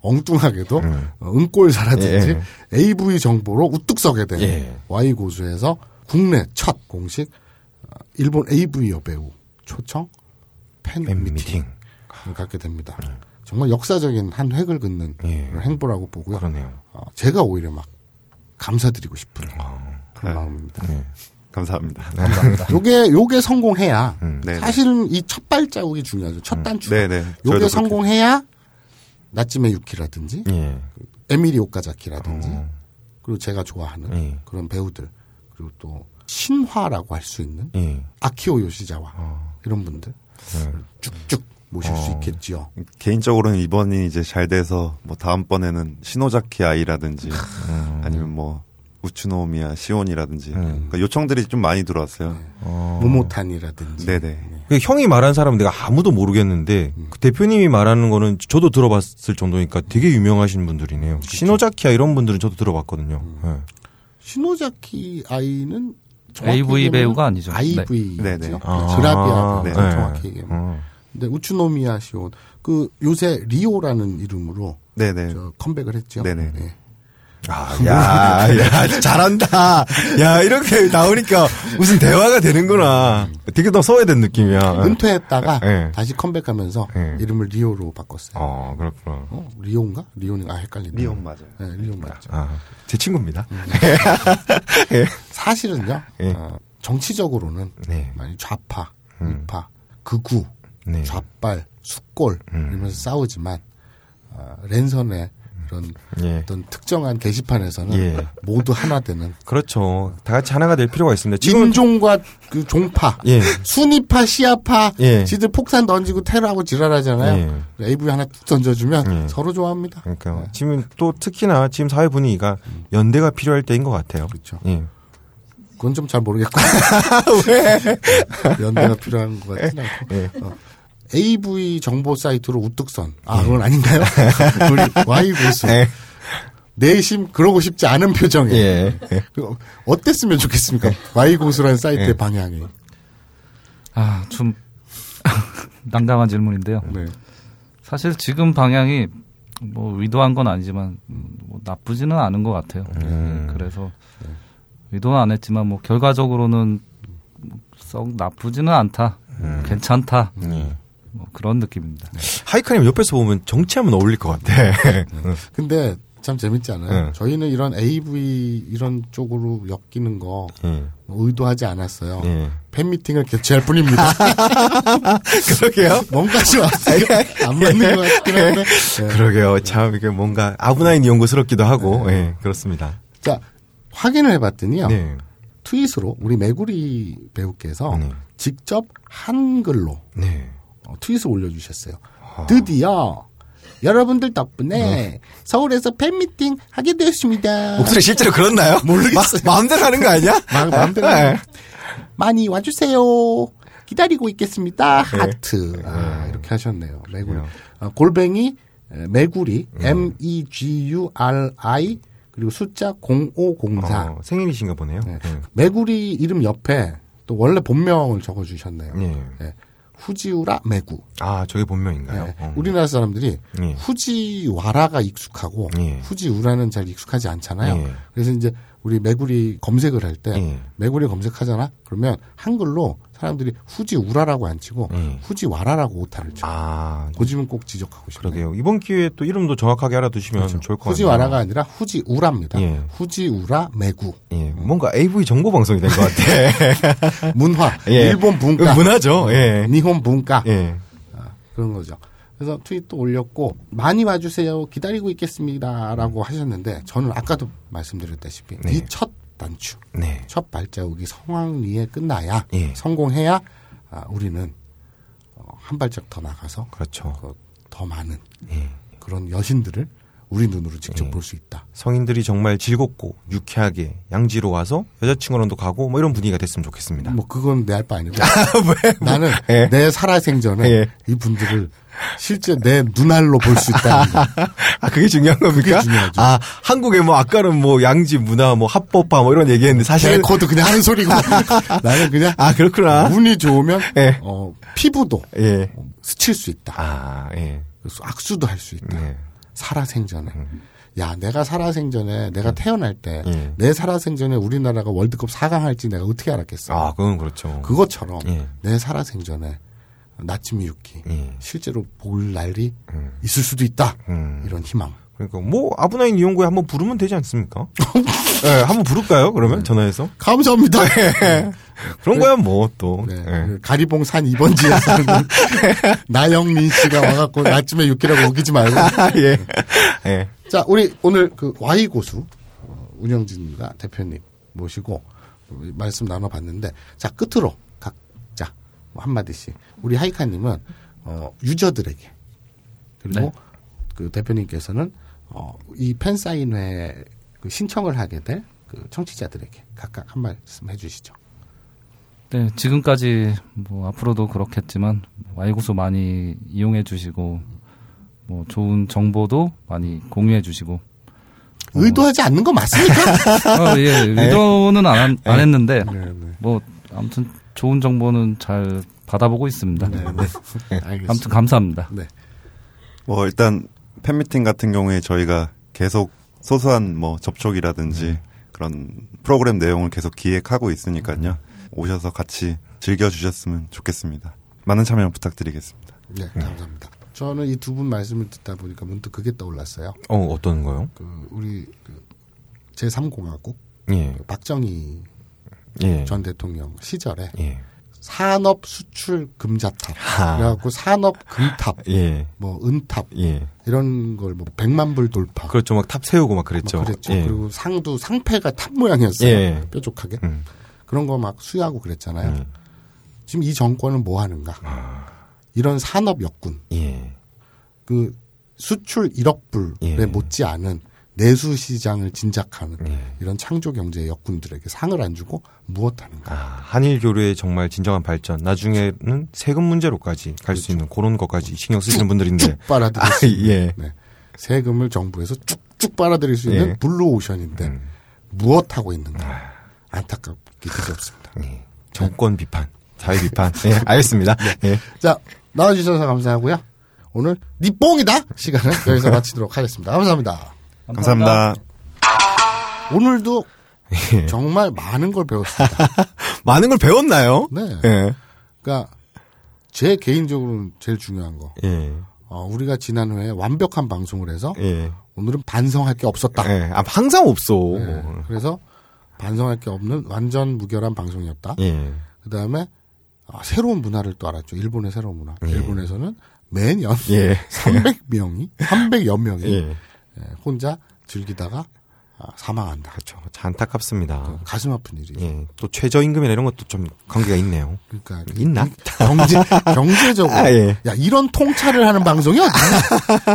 Speaker 2: 엉뚱하게도
Speaker 3: 음.
Speaker 2: 어, 은꼴사라든지
Speaker 3: 예.
Speaker 2: AV 정보로 우뚝 서게 된
Speaker 3: 예.
Speaker 2: Y 고수에서 국내 첫 공식 어, 일본 AV 여배우 초청 팬
Speaker 3: 팬
Speaker 2: 미팅을
Speaker 3: 미팅.
Speaker 2: 갖게 됩니다. 정말 역사적인 한 획을 긋는
Speaker 3: 예.
Speaker 2: 행보라고 보고요.
Speaker 3: 그러네요.
Speaker 2: 어, 제가 오히려 막 감사드리고 싶은
Speaker 3: 아.
Speaker 2: 그런
Speaker 6: 네.
Speaker 2: 마음입니다.
Speaker 3: 네.
Speaker 6: 감사합니다.
Speaker 2: 요게 요게 성공해야
Speaker 3: 음.
Speaker 6: 네.
Speaker 2: 사실은 이 첫 발자국이 중요하죠. 첫 단추.
Speaker 6: 네네.
Speaker 2: 요게 성공해야 나츠메 유키라든지
Speaker 3: 예.
Speaker 2: 에미리 오카자키라든지
Speaker 3: 어.
Speaker 2: 그리고 제가 좋아하는
Speaker 3: 예.
Speaker 2: 그런 배우들 그리고 또 신화라고 할 수 있는
Speaker 3: 예.
Speaker 2: 아키오 요시자와
Speaker 3: 어.
Speaker 2: 이런 분들
Speaker 3: 네.
Speaker 2: 쭉쭉 모실 수
Speaker 3: 어.
Speaker 2: 있겠지요.
Speaker 6: 개인적으로는 이번이 이제 잘 돼서 뭐 다음번에는 시노자키 아이라든지
Speaker 3: 음.
Speaker 6: 아니면 뭐 우츠노미야 시온이라든지
Speaker 3: 음.
Speaker 6: 그러니까 요청들이 좀 많이 들어왔어요.
Speaker 3: 어.
Speaker 2: 모모탄이라든지
Speaker 6: 네네.
Speaker 3: 그 형이 말한 사람은 내가 아무도 모르겠는데 그 대표님이 말하는 거는 저도 들어봤을 정도니까 되게 유명하신 분들이네요. 신호자키야 이런 분들은 저도 들어봤거든요. 예.
Speaker 2: 시노자키 아이는 정확히
Speaker 7: AV 배우가 아니죠.
Speaker 2: IV죠.
Speaker 6: 네. 네네.
Speaker 3: 아,
Speaker 2: 드라비아
Speaker 6: 네.
Speaker 2: 정확히 얘기하면.
Speaker 3: 어.
Speaker 2: 근데 우츠노미야 시온 그 요새 리오라는 이름으로
Speaker 6: 네네.
Speaker 2: 저 컴백을 했죠.
Speaker 6: 네네.
Speaker 2: 네.
Speaker 3: 아, 야, 야, 잘한다. 야, 이렇게 나오니까 무슨 대화가 되는구나. 되게 더 소외된 느낌이야.
Speaker 2: 은퇴했다가
Speaker 3: 네.
Speaker 2: 다시 컴백하면서
Speaker 3: 네.
Speaker 2: 이름을 리오로 바꿨어요.
Speaker 3: 어, 그렇구나.
Speaker 2: 어, 리오인가? 리오인가? 아, 헷갈리네.
Speaker 6: 리온 맞아요.
Speaker 2: 네, 리온 맞죠.
Speaker 3: 아, 제 친구입니다.
Speaker 2: 사실은요,
Speaker 3: 예.
Speaker 2: 어, 정치적으로는
Speaker 3: 네.
Speaker 2: 많이 좌파,
Speaker 3: 음.
Speaker 2: 우파, 극우,
Speaker 3: 네.
Speaker 2: 좌빨, 숙골
Speaker 3: 음.
Speaker 2: 이러면서 싸우지만 어, 랜선의 그런
Speaker 3: 예.
Speaker 2: 어떤 특정한 게시판에서는
Speaker 3: 예.
Speaker 2: 모두 하나 되는
Speaker 3: 그렇죠. 다 같이 하나가 될 필요가 있습니다.
Speaker 2: 인종과 그 종파,
Speaker 3: 예.
Speaker 2: 순위파, 시아파,
Speaker 3: 예.
Speaker 2: 지들 폭탄 던지고 테러하고 지랄하잖아요.
Speaker 3: 예.
Speaker 2: AV 하나 툭 던져주면
Speaker 3: 예.
Speaker 2: 서로 좋아합니다.
Speaker 3: 그러니까 지금 또 특히나 지금 사회 분위기가 연대가 필요할 때인 것 같아요.
Speaker 2: 그렇죠.
Speaker 3: 예.
Speaker 2: 그건 좀 잘 모르겠고. 연대가 필요한 것 같진 않고.
Speaker 3: 예.
Speaker 2: 어. AV 정보 사이트로 우뚝 선. 아, 그건 아닌가요? 우리 Y 고수.
Speaker 3: 예.
Speaker 2: 내심 그러고 싶지 않은 표정에.
Speaker 3: 예. 예.
Speaker 2: 그 어땠으면 좋겠습니까? Y 고수라는 사이트의
Speaker 3: 예.
Speaker 2: 방향이.
Speaker 7: 아, 좀 난감한 질문인데요.
Speaker 2: 네.
Speaker 7: 사실 지금 방향이 뭐 의도한 건 아니지만 음, 뭐 나쁘지는 않은 것 같아요.
Speaker 3: 음.
Speaker 7: 그래서 의도는 안 했지만 뭐 결과적으로는 썩 나쁘지는 않다.
Speaker 3: 음.
Speaker 7: 괜찮다.
Speaker 3: 예.
Speaker 7: 뭐 그런 느낌입니다.
Speaker 3: 하이카님 옆에서 보면 정치하면 어울릴 것 같아.
Speaker 2: 근데 참 재밌지 않아요?
Speaker 3: 네.
Speaker 2: 저희는 이런 AV 이런 쪽으로 엮이는 거
Speaker 3: 예.
Speaker 2: 의도하지 않았어요.
Speaker 3: 예.
Speaker 2: 팬미팅을 개최할 뿐입니다.
Speaker 3: 그러게요.
Speaker 2: 뭔가 좀 왔어요. 안 맞는 것 같긴 한데. 네.
Speaker 3: 그러게요. 참 이게 뭔가 아브나인 연구스럽기도 하고, 예, 그렇습니다.
Speaker 2: 자, 확인을 해봤더니요.
Speaker 3: 네.
Speaker 2: 트윗으로 우리 메구리 배우께서
Speaker 3: 네.
Speaker 2: 직접 한글로
Speaker 3: 네.
Speaker 2: 어, 트윗을 올려주셨어요. 드디어 여러분들 덕분에 서울에서 팬미팅 하게 되었습니다.
Speaker 3: 목소리 실제로 그렇나요?
Speaker 2: 모르겠어요.
Speaker 3: 마, 음대로 하는 거 아니야?
Speaker 2: 마, 마음대로
Speaker 3: 네.
Speaker 2: 많이 와주세요. 기다리고 있겠습니다. 하트. 아, 이렇게 하셨네요. 메구리. 아, 골뱅이 에, 메구리 M E G U R I 그리고 숫자 0504.
Speaker 3: 어, 생일이신가 보네요.
Speaker 2: 네.
Speaker 3: 예.
Speaker 2: 메구리 이름 옆에 또 원래 본명을 적어주셨네요.
Speaker 3: 예.
Speaker 2: 네. 후지우라 메구.
Speaker 3: 아, 저게 본명인가요?
Speaker 2: 네.
Speaker 3: 어.
Speaker 2: 우리나라 사람들이
Speaker 3: 예.
Speaker 2: 후지와라가 익숙하고
Speaker 3: 예.
Speaker 2: 후지우라는 잘 익숙하지 않잖아요.
Speaker 3: 예.
Speaker 2: 그래서 이제 우리 메구리 검색을 할때
Speaker 3: 예.
Speaker 2: 메구리 검색하잖아. 그러면 한글로 사람들이 후지 우라라고 안 치고
Speaker 3: 예.
Speaker 2: 후지 와라라고 오타를 쳐.
Speaker 3: 아,
Speaker 2: 그 점은 꼭 지적하고 싶네요.
Speaker 3: 그러게요. 이번 기회에 또 이름도 정확하게 알아두시면 좋을 것 같아요.
Speaker 2: 후지 와라가 아니라 후지 우라입니다.
Speaker 3: 예.
Speaker 2: 후지 우라 메구.
Speaker 3: 예, 뭔가 AV 정보 방송이 된 것 같아.
Speaker 2: 문화,
Speaker 3: 예.
Speaker 2: 일본 문화,
Speaker 3: 문화죠. 예.
Speaker 2: 니혼 문화
Speaker 3: 예.
Speaker 2: 그런 거죠. 그래서 트윗도 올렸고 많이 와주세요. 기다리고 있겠습니다라고 하셨는데 저는 아까도 말씀드렸다시피
Speaker 3: 네.
Speaker 2: 이첫 단추,
Speaker 3: 네.
Speaker 2: 첫 발자국이 성황 리에 끝나야
Speaker 3: 예.
Speaker 2: 성공해야 아, 우리는 어, 한 발짝 더 나가서
Speaker 3: 그렇죠.
Speaker 2: 어, 더 많은
Speaker 3: 예.
Speaker 2: 그런 여신들을 우리 눈으로 직접
Speaker 3: 예.
Speaker 2: 볼수 있다.
Speaker 3: 성인들이 정말 즐겁고 유쾌하게 양지로 와서 여자친구랑도 가고 뭐 이런 분위기가 됐으면 좋겠습니다.
Speaker 2: 뭐 그건 내 할 바 아니고 나는
Speaker 3: 예.
Speaker 2: 내 살아생전에
Speaker 3: 예.
Speaker 2: 이 분들을 실제 내 눈알로 볼 수 있다는 거.
Speaker 3: 아, 그게 중요한 겁니까?
Speaker 2: 그게 중요하죠.
Speaker 3: 아, 한국에 뭐 아까는 뭐 양지 문화 뭐 합법화 뭐 이런 얘기했는데 사실
Speaker 2: 개코도 그냥 하는 소리고 나는 그냥
Speaker 3: 아, 그렇구나.
Speaker 2: 운이 좋으면
Speaker 3: 예.
Speaker 2: 어, 피부도
Speaker 3: 예.
Speaker 2: 스칠 수 있다.
Speaker 3: 아, 예.
Speaker 2: 악수도 할 수 있다.
Speaker 3: 네.
Speaker 2: 살아생전에. 야, 내가 살아생전에 내가 태어날 때
Speaker 3: 예.
Speaker 2: 내 살아생전에 우리나라가 월드컵 4강 할지 내가 어떻게 알았겠어.
Speaker 3: 아, 그건 그렇죠.
Speaker 2: 그것처럼
Speaker 3: 예.
Speaker 2: 내 살아생전에 나츠미 유키
Speaker 3: 예.
Speaker 2: 실제로 볼 날이 있을 수도 있다.
Speaker 3: 음.
Speaker 2: 이런 희망.
Speaker 3: 그러니까 뭐 아브나인 이용고에 한번 부르면 되지 않습니까? 예, 한번 부를까요? 그러면 전화해서
Speaker 2: 감사합니다.
Speaker 3: 그런 거야 뭐 또.
Speaker 2: 네.
Speaker 3: 예.
Speaker 2: 그 가리봉 산 2번지에 사는 나영민 씨가 와갖고 나쯤에 육기라고 우기지 말고.
Speaker 3: 예. 예.
Speaker 2: 자, 우리 오늘 그 Y 고수 어, 운영진과 대표님 모시고 말씀 나눠봤는데, 자 끝으로 각자 뭐 한마디씩 우리 하이카님은 어, 유저들에게 그리고
Speaker 7: 네.
Speaker 2: 그 대표님께서는 어, 이 팬사인회 그 신청을 하게 될 그 청취자들에게 각각 한 말씀 해주시죠.
Speaker 7: 네, 지금까지 뭐 앞으로도 그렇겠지만 와이고수 많이 이용해 주시고 뭐 좋은 정보도 많이 공유해 주시고
Speaker 2: 의도하지 않는 거 맞습니까?
Speaker 7: 아, 예, 의도는 안, 한- 안 했는데
Speaker 2: 네, 네.
Speaker 7: 뭐 아무튼 좋은 정보는 잘 받아보고 있습니다.
Speaker 2: 네, 네. 알겠습니다.
Speaker 7: 아무튼 감사합니다.
Speaker 2: 네.
Speaker 6: 뭐 일단 팬미팅 같은 경우에 저희가 계속 소소한 뭐 접촉이라든지 그런 프로그램 내용을 계속 기획하고 있으니까요. 오셔서 같이 즐겨주셨으면 좋겠습니다. 많은 참여 부탁드리겠습니다.
Speaker 2: 네, 감사합니다. 저는 이 두 분 말씀을 듣다 보니까 문득 그게 떠올랐어요.
Speaker 3: 어, 어떤 거요?
Speaker 2: 그 우리 그 제3공화국
Speaker 3: 예.
Speaker 2: 그 박정희
Speaker 3: 예.
Speaker 2: 전 대통령 시절에
Speaker 3: 예.
Speaker 2: 산업 수출 금자탑,
Speaker 3: 아.
Speaker 2: 그래갖고 산업 금탑,
Speaker 3: 예.
Speaker 2: 뭐 은탑
Speaker 3: 예.
Speaker 2: 이런 걸뭐 백만 불 돌파,
Speaker 3: 그렇죠. 막 탑 세우고
Speaker 2: 막뭐
Speaker 3: 그랬죠.
Speaker 2: 그랬죠.
Speaker 3: 예.
Speaker 2: 그리고 상도 상패가 탑 모양이었어요.
Speaker 3: 예.
Speaker 2: 뾰족하게
Speaker 3: 음.
Speaker 2: 그런 거 막 수여하고 그랬잖아요.
Speaker 3: 음.
Speaker 2: 지금 이 정권은 뭐 하는가? 이런 산업 역군,
Speaker 3: 예.
Speaker 2: 그 수출 1억 불에
Speaker 3: 예.
Speaker 2: 못지 않은 내수 시장을 진작하는
Speaker 3: 예.
Speaker 2: 이런 창조 경제 역군들에게 상을 안 주고 무엇하는가?
Speaker 3: 아, 한일 교류의 정말 진정한 발전. 나중에는 세금 문제로까지 갈수 있는 그런 것까지 신경 쓰시는 분들인데.
Speaker 2: 쭉 빨아들일
Speaker 3: 아,
Speaker 2: 수 있는
Speaker 3: 예.
Speaker 2: 네. 세금을 정부에서 쭉쭉 빨아들일 수 있는
Speaker 3: 예.
Speaker 2: 블루 오션인데
Speaker 3: 음.
Speaker 2: 무엇하고 있는가? 안타깝게 그지없습니다.
Speaker 3: 예. 정권 비판, 사회 비판. 예, 알겠습니다. 예.
Speaker 2: 자 나와주셔서 감사하고요. 오늘 니뽕이다 시간을 여기서 마치도록 하겠습니다. 감사합니다.
Speaker 6: 감사합니다.
Speaker 2: 오늘도
Speaker 3: 예.
Speaker 2: 정말 많은 걸 배웠습니다.
Speaker 3: 많은 걸 배웠나요?
Speaker 2: 네.
Speaker 3: 예.
Speaker 2: 그러니까 제 개인적으로는 제일 중요한 거.
Speaker 3: 예.
Speaker 2: 어, 우리가 지난 회에 완벽한 방송을 해서
Speaker 3: 예.
Speaker 2: 오늘은 반성할 게 없었다.
Speaker 3: 예. 아, 항상 없어.
Speaker 2: 네. 그래서 반성할 게 없는 완전 무결한 방송이었다.
Speaker 3: 예.
Speaker 2: 그 다음에 아, 새로운 문화를 또 알았죠. 일본의 새로운 문화.
Speaker 3: 예.
Speaker 2: 일본에서는 매년
Speaker 3: 예.
Speaker 2: 300명이 300여 명이 혼자 즐기다가 아, 사망한다.
Speaker 3: 그렇죠. 참 안타깝습니다.
Speaker 2: 가슴 아픈 일이죠.
Speaker 3: 예. 또 최저임금이나 이런 것도 좀 관계가 있네요.
Speaker 2: 그러니까
Speaker 3: 있나?
Speaker 2: 경제 경제적으로
Speaker 3: 아, 예.
Speaker 2: 야 이런 통찰을 하는 방송이 어디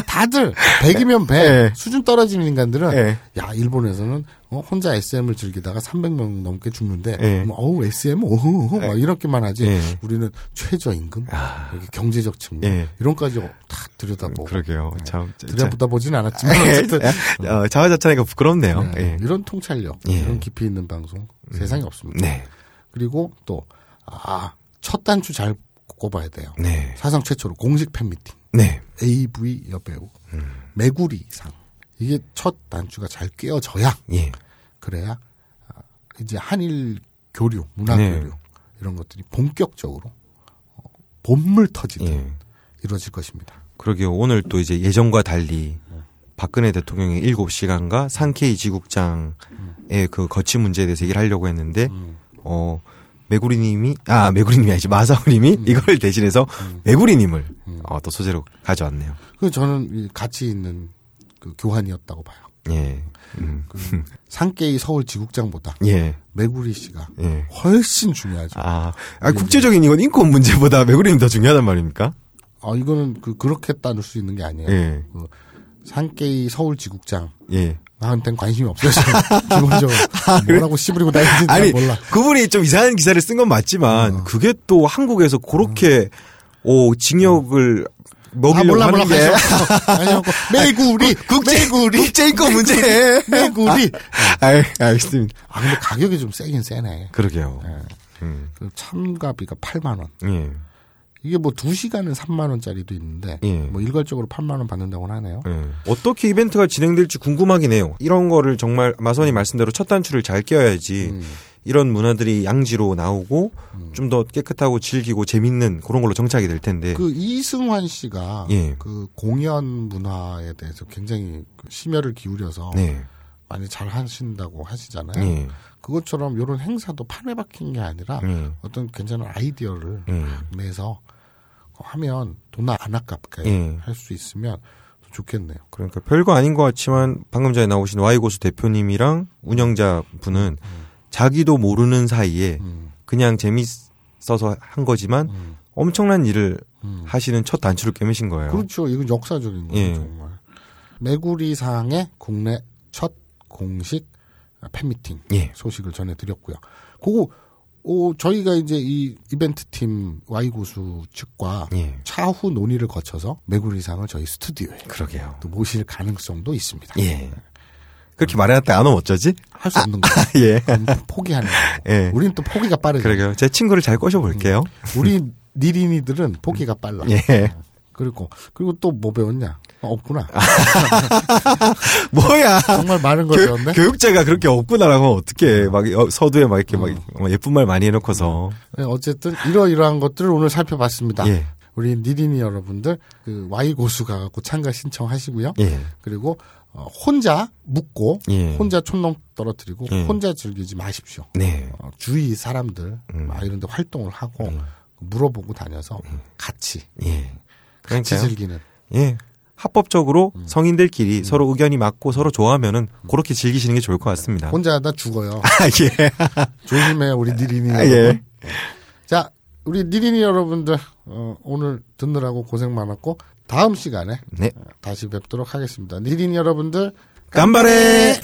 Speaker 2: 다들 100이면 100
Speaker 3: 예.
Speaker 2: 수준 떨어지는 인간들은
Speaker 3: 예.
Speaker 2: 야 일본에서는 어, 혼자 SM을 즐기다가 300명 넘게 죽는데
Speaker 3: 예.
Speaker 2: 뭐, 어우 SM 오호 오호 막 이렇게만 하지
Speaker 3: 예.
Speaker 2: 우리는 최저임금
Speaker 3: 아.
Speaker 2: 경제적 측면
Speaker 3: 예.
Speaker 2: 이런까지 다 들여다보고
Speaker 3: 그러게요.
Speaker 2: 네.
Speaker 3: 참. 자-
Speaker 2: 들여다 보진 않았지만
Speaker 3: 예.
Speaker 2: 어쨌든
Speaker 3: 어, 자화자찬하니까 부끄럽네요.
Speaker 2: 네,
Speaker 3: 예.
Speaker 2: 이런 통찰력
Speaker 3: 예.
Speaker 2: 이런 깊이 있는 방송 세상에 없습니다.
Speaker 3: 네.
Speaker 2: 그리고 또 아, 첫 단추 잘 꼽아야 돼요.
Speaker 3: 네.
Speaker 2: 사상 최초로 공식 팬미팅.
Speaker 3: 네.
Speaker 2: AV 여배우. 메구리상. 이게 첫 단추가 잘 꿰어져야,
Speaker 3: 예.
Speaker 2: 그래야, 아, 이제 한일 교류, 문화
Speaker 3: 네.
Speaker 2: 교류, 이런 것들이 본격적으로, 어, 본물 터지듯
Speaker 3: 예.
Speaker 2: 이루어질 것입니다.
Speaker 3: 그러게요. 오늘 또 이제 예전과 달리 박근혜 대통령의 7시간과 상케이 지국장의 그 거치 문제에 대해서 얘기를 하려고 했는데, 어, 메구리님이, 아, 메구리님이 아니지, 마사오님이 이걸 대신해서 메구리님을 어, 또 소재로 가져왔네요.
Speaker 2: 그 저는 이 가치 있는 그 교환이었다고 봐요.
Speaker 3: 예. 음.
Speaker 2: 그 상계이 서울 지국장보다
Speaker 3: 예.
Speaker 2: 메구리 씨가
Speaker 3: 예.
Speaker 2: 훨씬 중요하죠.
Speaker 3: 아, 아, 국제적인 이건 인권 문제보다 메구리님 더 중요하단 말입니까?
Speaker 2: 아, 이거는 그, 그렇게 따를 수 있는 게 아니에요.
Speaker 3: 예.
Speaker 2: 그 상계이 서울 지국장.
Speaker 3: 예.
Speaker 2: 나한테는 관심이 없어요. 저는. 기본적으로. 뭐라고 씨부리고 다니는지 잘
Speaker 3: 아니,
Speaker 2: 몰라.
Speaker 3: 그분이 좀 이상한 기사를 쓴 건 맞지만,
Speaker 2: 어.
Speaker 3: 그게 또 한국에서 그렇게, 오, 징역을 먹이려고
Speaker 2: 아, 몰라, 몰라.
Speaker 3: 하는 게.
Speaker 2: 아니, 메구리.
Speaker 3: 국제,
Speaker 2: 메구리.
Speaker 3: 국제인권 문제.
Speaker 2: 메구리.
Speaker 3: 알, 알겠습니다.
Speaker 2: 아, 근데 가격이 좀 세긴 세네.
Speaker 3: 그러게요.
Speaker 2: 예.
Speaker 3: 음,
Speaker 2: 그 참가비가 8만 원.
Speaker 3: 예,
Speaker 2: 이게 뭐 2시간은 3만 원짜리도 있는데,
Speaker 3: 예.
Speaker 2: 뭐 일괄적으로 8만 원 받는다고는 하네요.
Speaker 3: 예. 어떻게 이벤트가 진행될지 궁금하긴 해요. 이런 거를 정말 마선이 말씀대로 첫 단추를 잘 껴야지
Speaker 2: 음.
Speaker 3: 이런 문화들이 양지로 나오고 좀더 깨끗하고 즐기고 재밌는 그런 걸로 정착이 될 텐데.
Speaker 2: 그 이승환 씨가
Speaker 3: 예.
Speaker 2: 그 공연 문화에 대해서 굉장히 그 심혈을 기울여서
Speaker 3: 네.
Speaker 2: 많이 잘 하신다고 하시잖아요.
Speaker 3: 예.
Speaker 2: 그것처럼 이런 행사도 판에 박힌 게 아니라
Speaker 3: 예.
Speaker 2: 어떤 괜찮은 아이디어를
Speaker 3: 예.
Speaker 2: 내서 하면 돈 안 아깝게
Speaker 3: 예.
Speaker 2: 할수 있으면 더 좋겠네요.
Speaker 3: 그러니까 별거 아닌 것 같지만 방금 전에 나오신 와이고수 대표님이랑 운영자 분은 자기도 모르는 사이에
Speaker 2: 음,
Speaker 3: 그냥 재밌어서 한 거지만
Speaker 2: 음,
Speaker 3: 엄청난 일을
Speaker 2: 음.
Speaker 3: 하시는 첫 단추를 꿰매신 거예요.
Speaker 2: 그렇죠. 이건 역사적인 거예요,
Speaker 3: 예.
Speaker 2: 정말. 메구리상의 국내 첫 공식 팬미팅
Speaker 3: 예.
Speaker 2: 소식을 전해드렸고요. 그거 오, 저희가 이제 이 이벤트 팀 Y고수 측과
Speaker 3: 예.
Speaker 2: 차후 논의를 거쳐서 메구리상을 저희 스튜디오에
Speaker 3: 그러게요.
Speaker 2: 또 모실 가능성도 있습니다.
Speaker 3: 예. 그렇게 말해놨다 안 오면 어쩌지?
Speaker 2: 할 수 없는 거예요.
Speaker 3: 예.
Speaker 2: 그럼 포기하는 거예요.
Speaker 3: 예.
Speaker 2: 우리는 또 포기가 빠르죠.
Speaker 3: 그러게요. 제 친구를 잘 꼬셔볼게요.
Speaker 2: 우리 니린이들은 포기가 빨라.
Speaker 3: 예.
Speaker 2: 그리고 그리고 또 뭐 배웠냐? 어, 없구나.
Speaker 3: 뭐야.
Speaker 2: 정말 많은 걸
Speaker 3: 교,
Speaker 2: 배웠네.
Speaker 3: 교육자가 그렇게 없구나라고 하면 어떡해. 막 어, 서두에 막 이렇게 막 어, 예쁜 말 많이 해놓고서.
Speaker 2: 네, 어쨌든 이러이러한 것들을 오늘 살펴봤습니다.
Speaker 3: 예.
Speaker 2: 우리 니린이 여러분들 그 Y 고수 가갖고 참가 신청하시고요.
Speaker 3: 예.
Speaker 2: 그리고 어, 혼자 묻고
Speaker 3: 예.
Speaker 2: 혼자 촌농 떨어뜨리고
Speaker 3: 예.
Speaker 2: 혼자 즐기지 마십시오.
Speaker 3: 네.
Speaker 2: 어, 주위 사람들
Speaker 3: 음.
Speaker 2: 막 이런데 활동을 하고
Speaker 3: 음.
Speaker 2: 물어보고 다녀서 같이
Speaker 3: 예. 그러니까요.
Speaker 2: 즐기는.
Speaker 3: 예. 합법적으로
Speaker 2: 음.
Speaker 3: 성인들끼리 음. 서로 의견이 맞고 서로 좋아하면은 음. 그렇게 즐기시는 게 좋을 것 같습니다.
Speaker 2: 혼자 하다 죽어요.
Speaker 3: 아, 예.
Speaker 2: 조심해 우리 니린이
Speaker 3: 아,
Speaker 2: 예.
Speaker 3: 예.
Speaker 2: 자, 우리 니린이 여러분들 어, 오늘 듣느라고 고생 많았고 다음 시간에
Speaker 3: 네.
Speaker 2: 어, 다시 뵙도록 하겠습니다. 니린 여러분들
Speaker 8: 간발에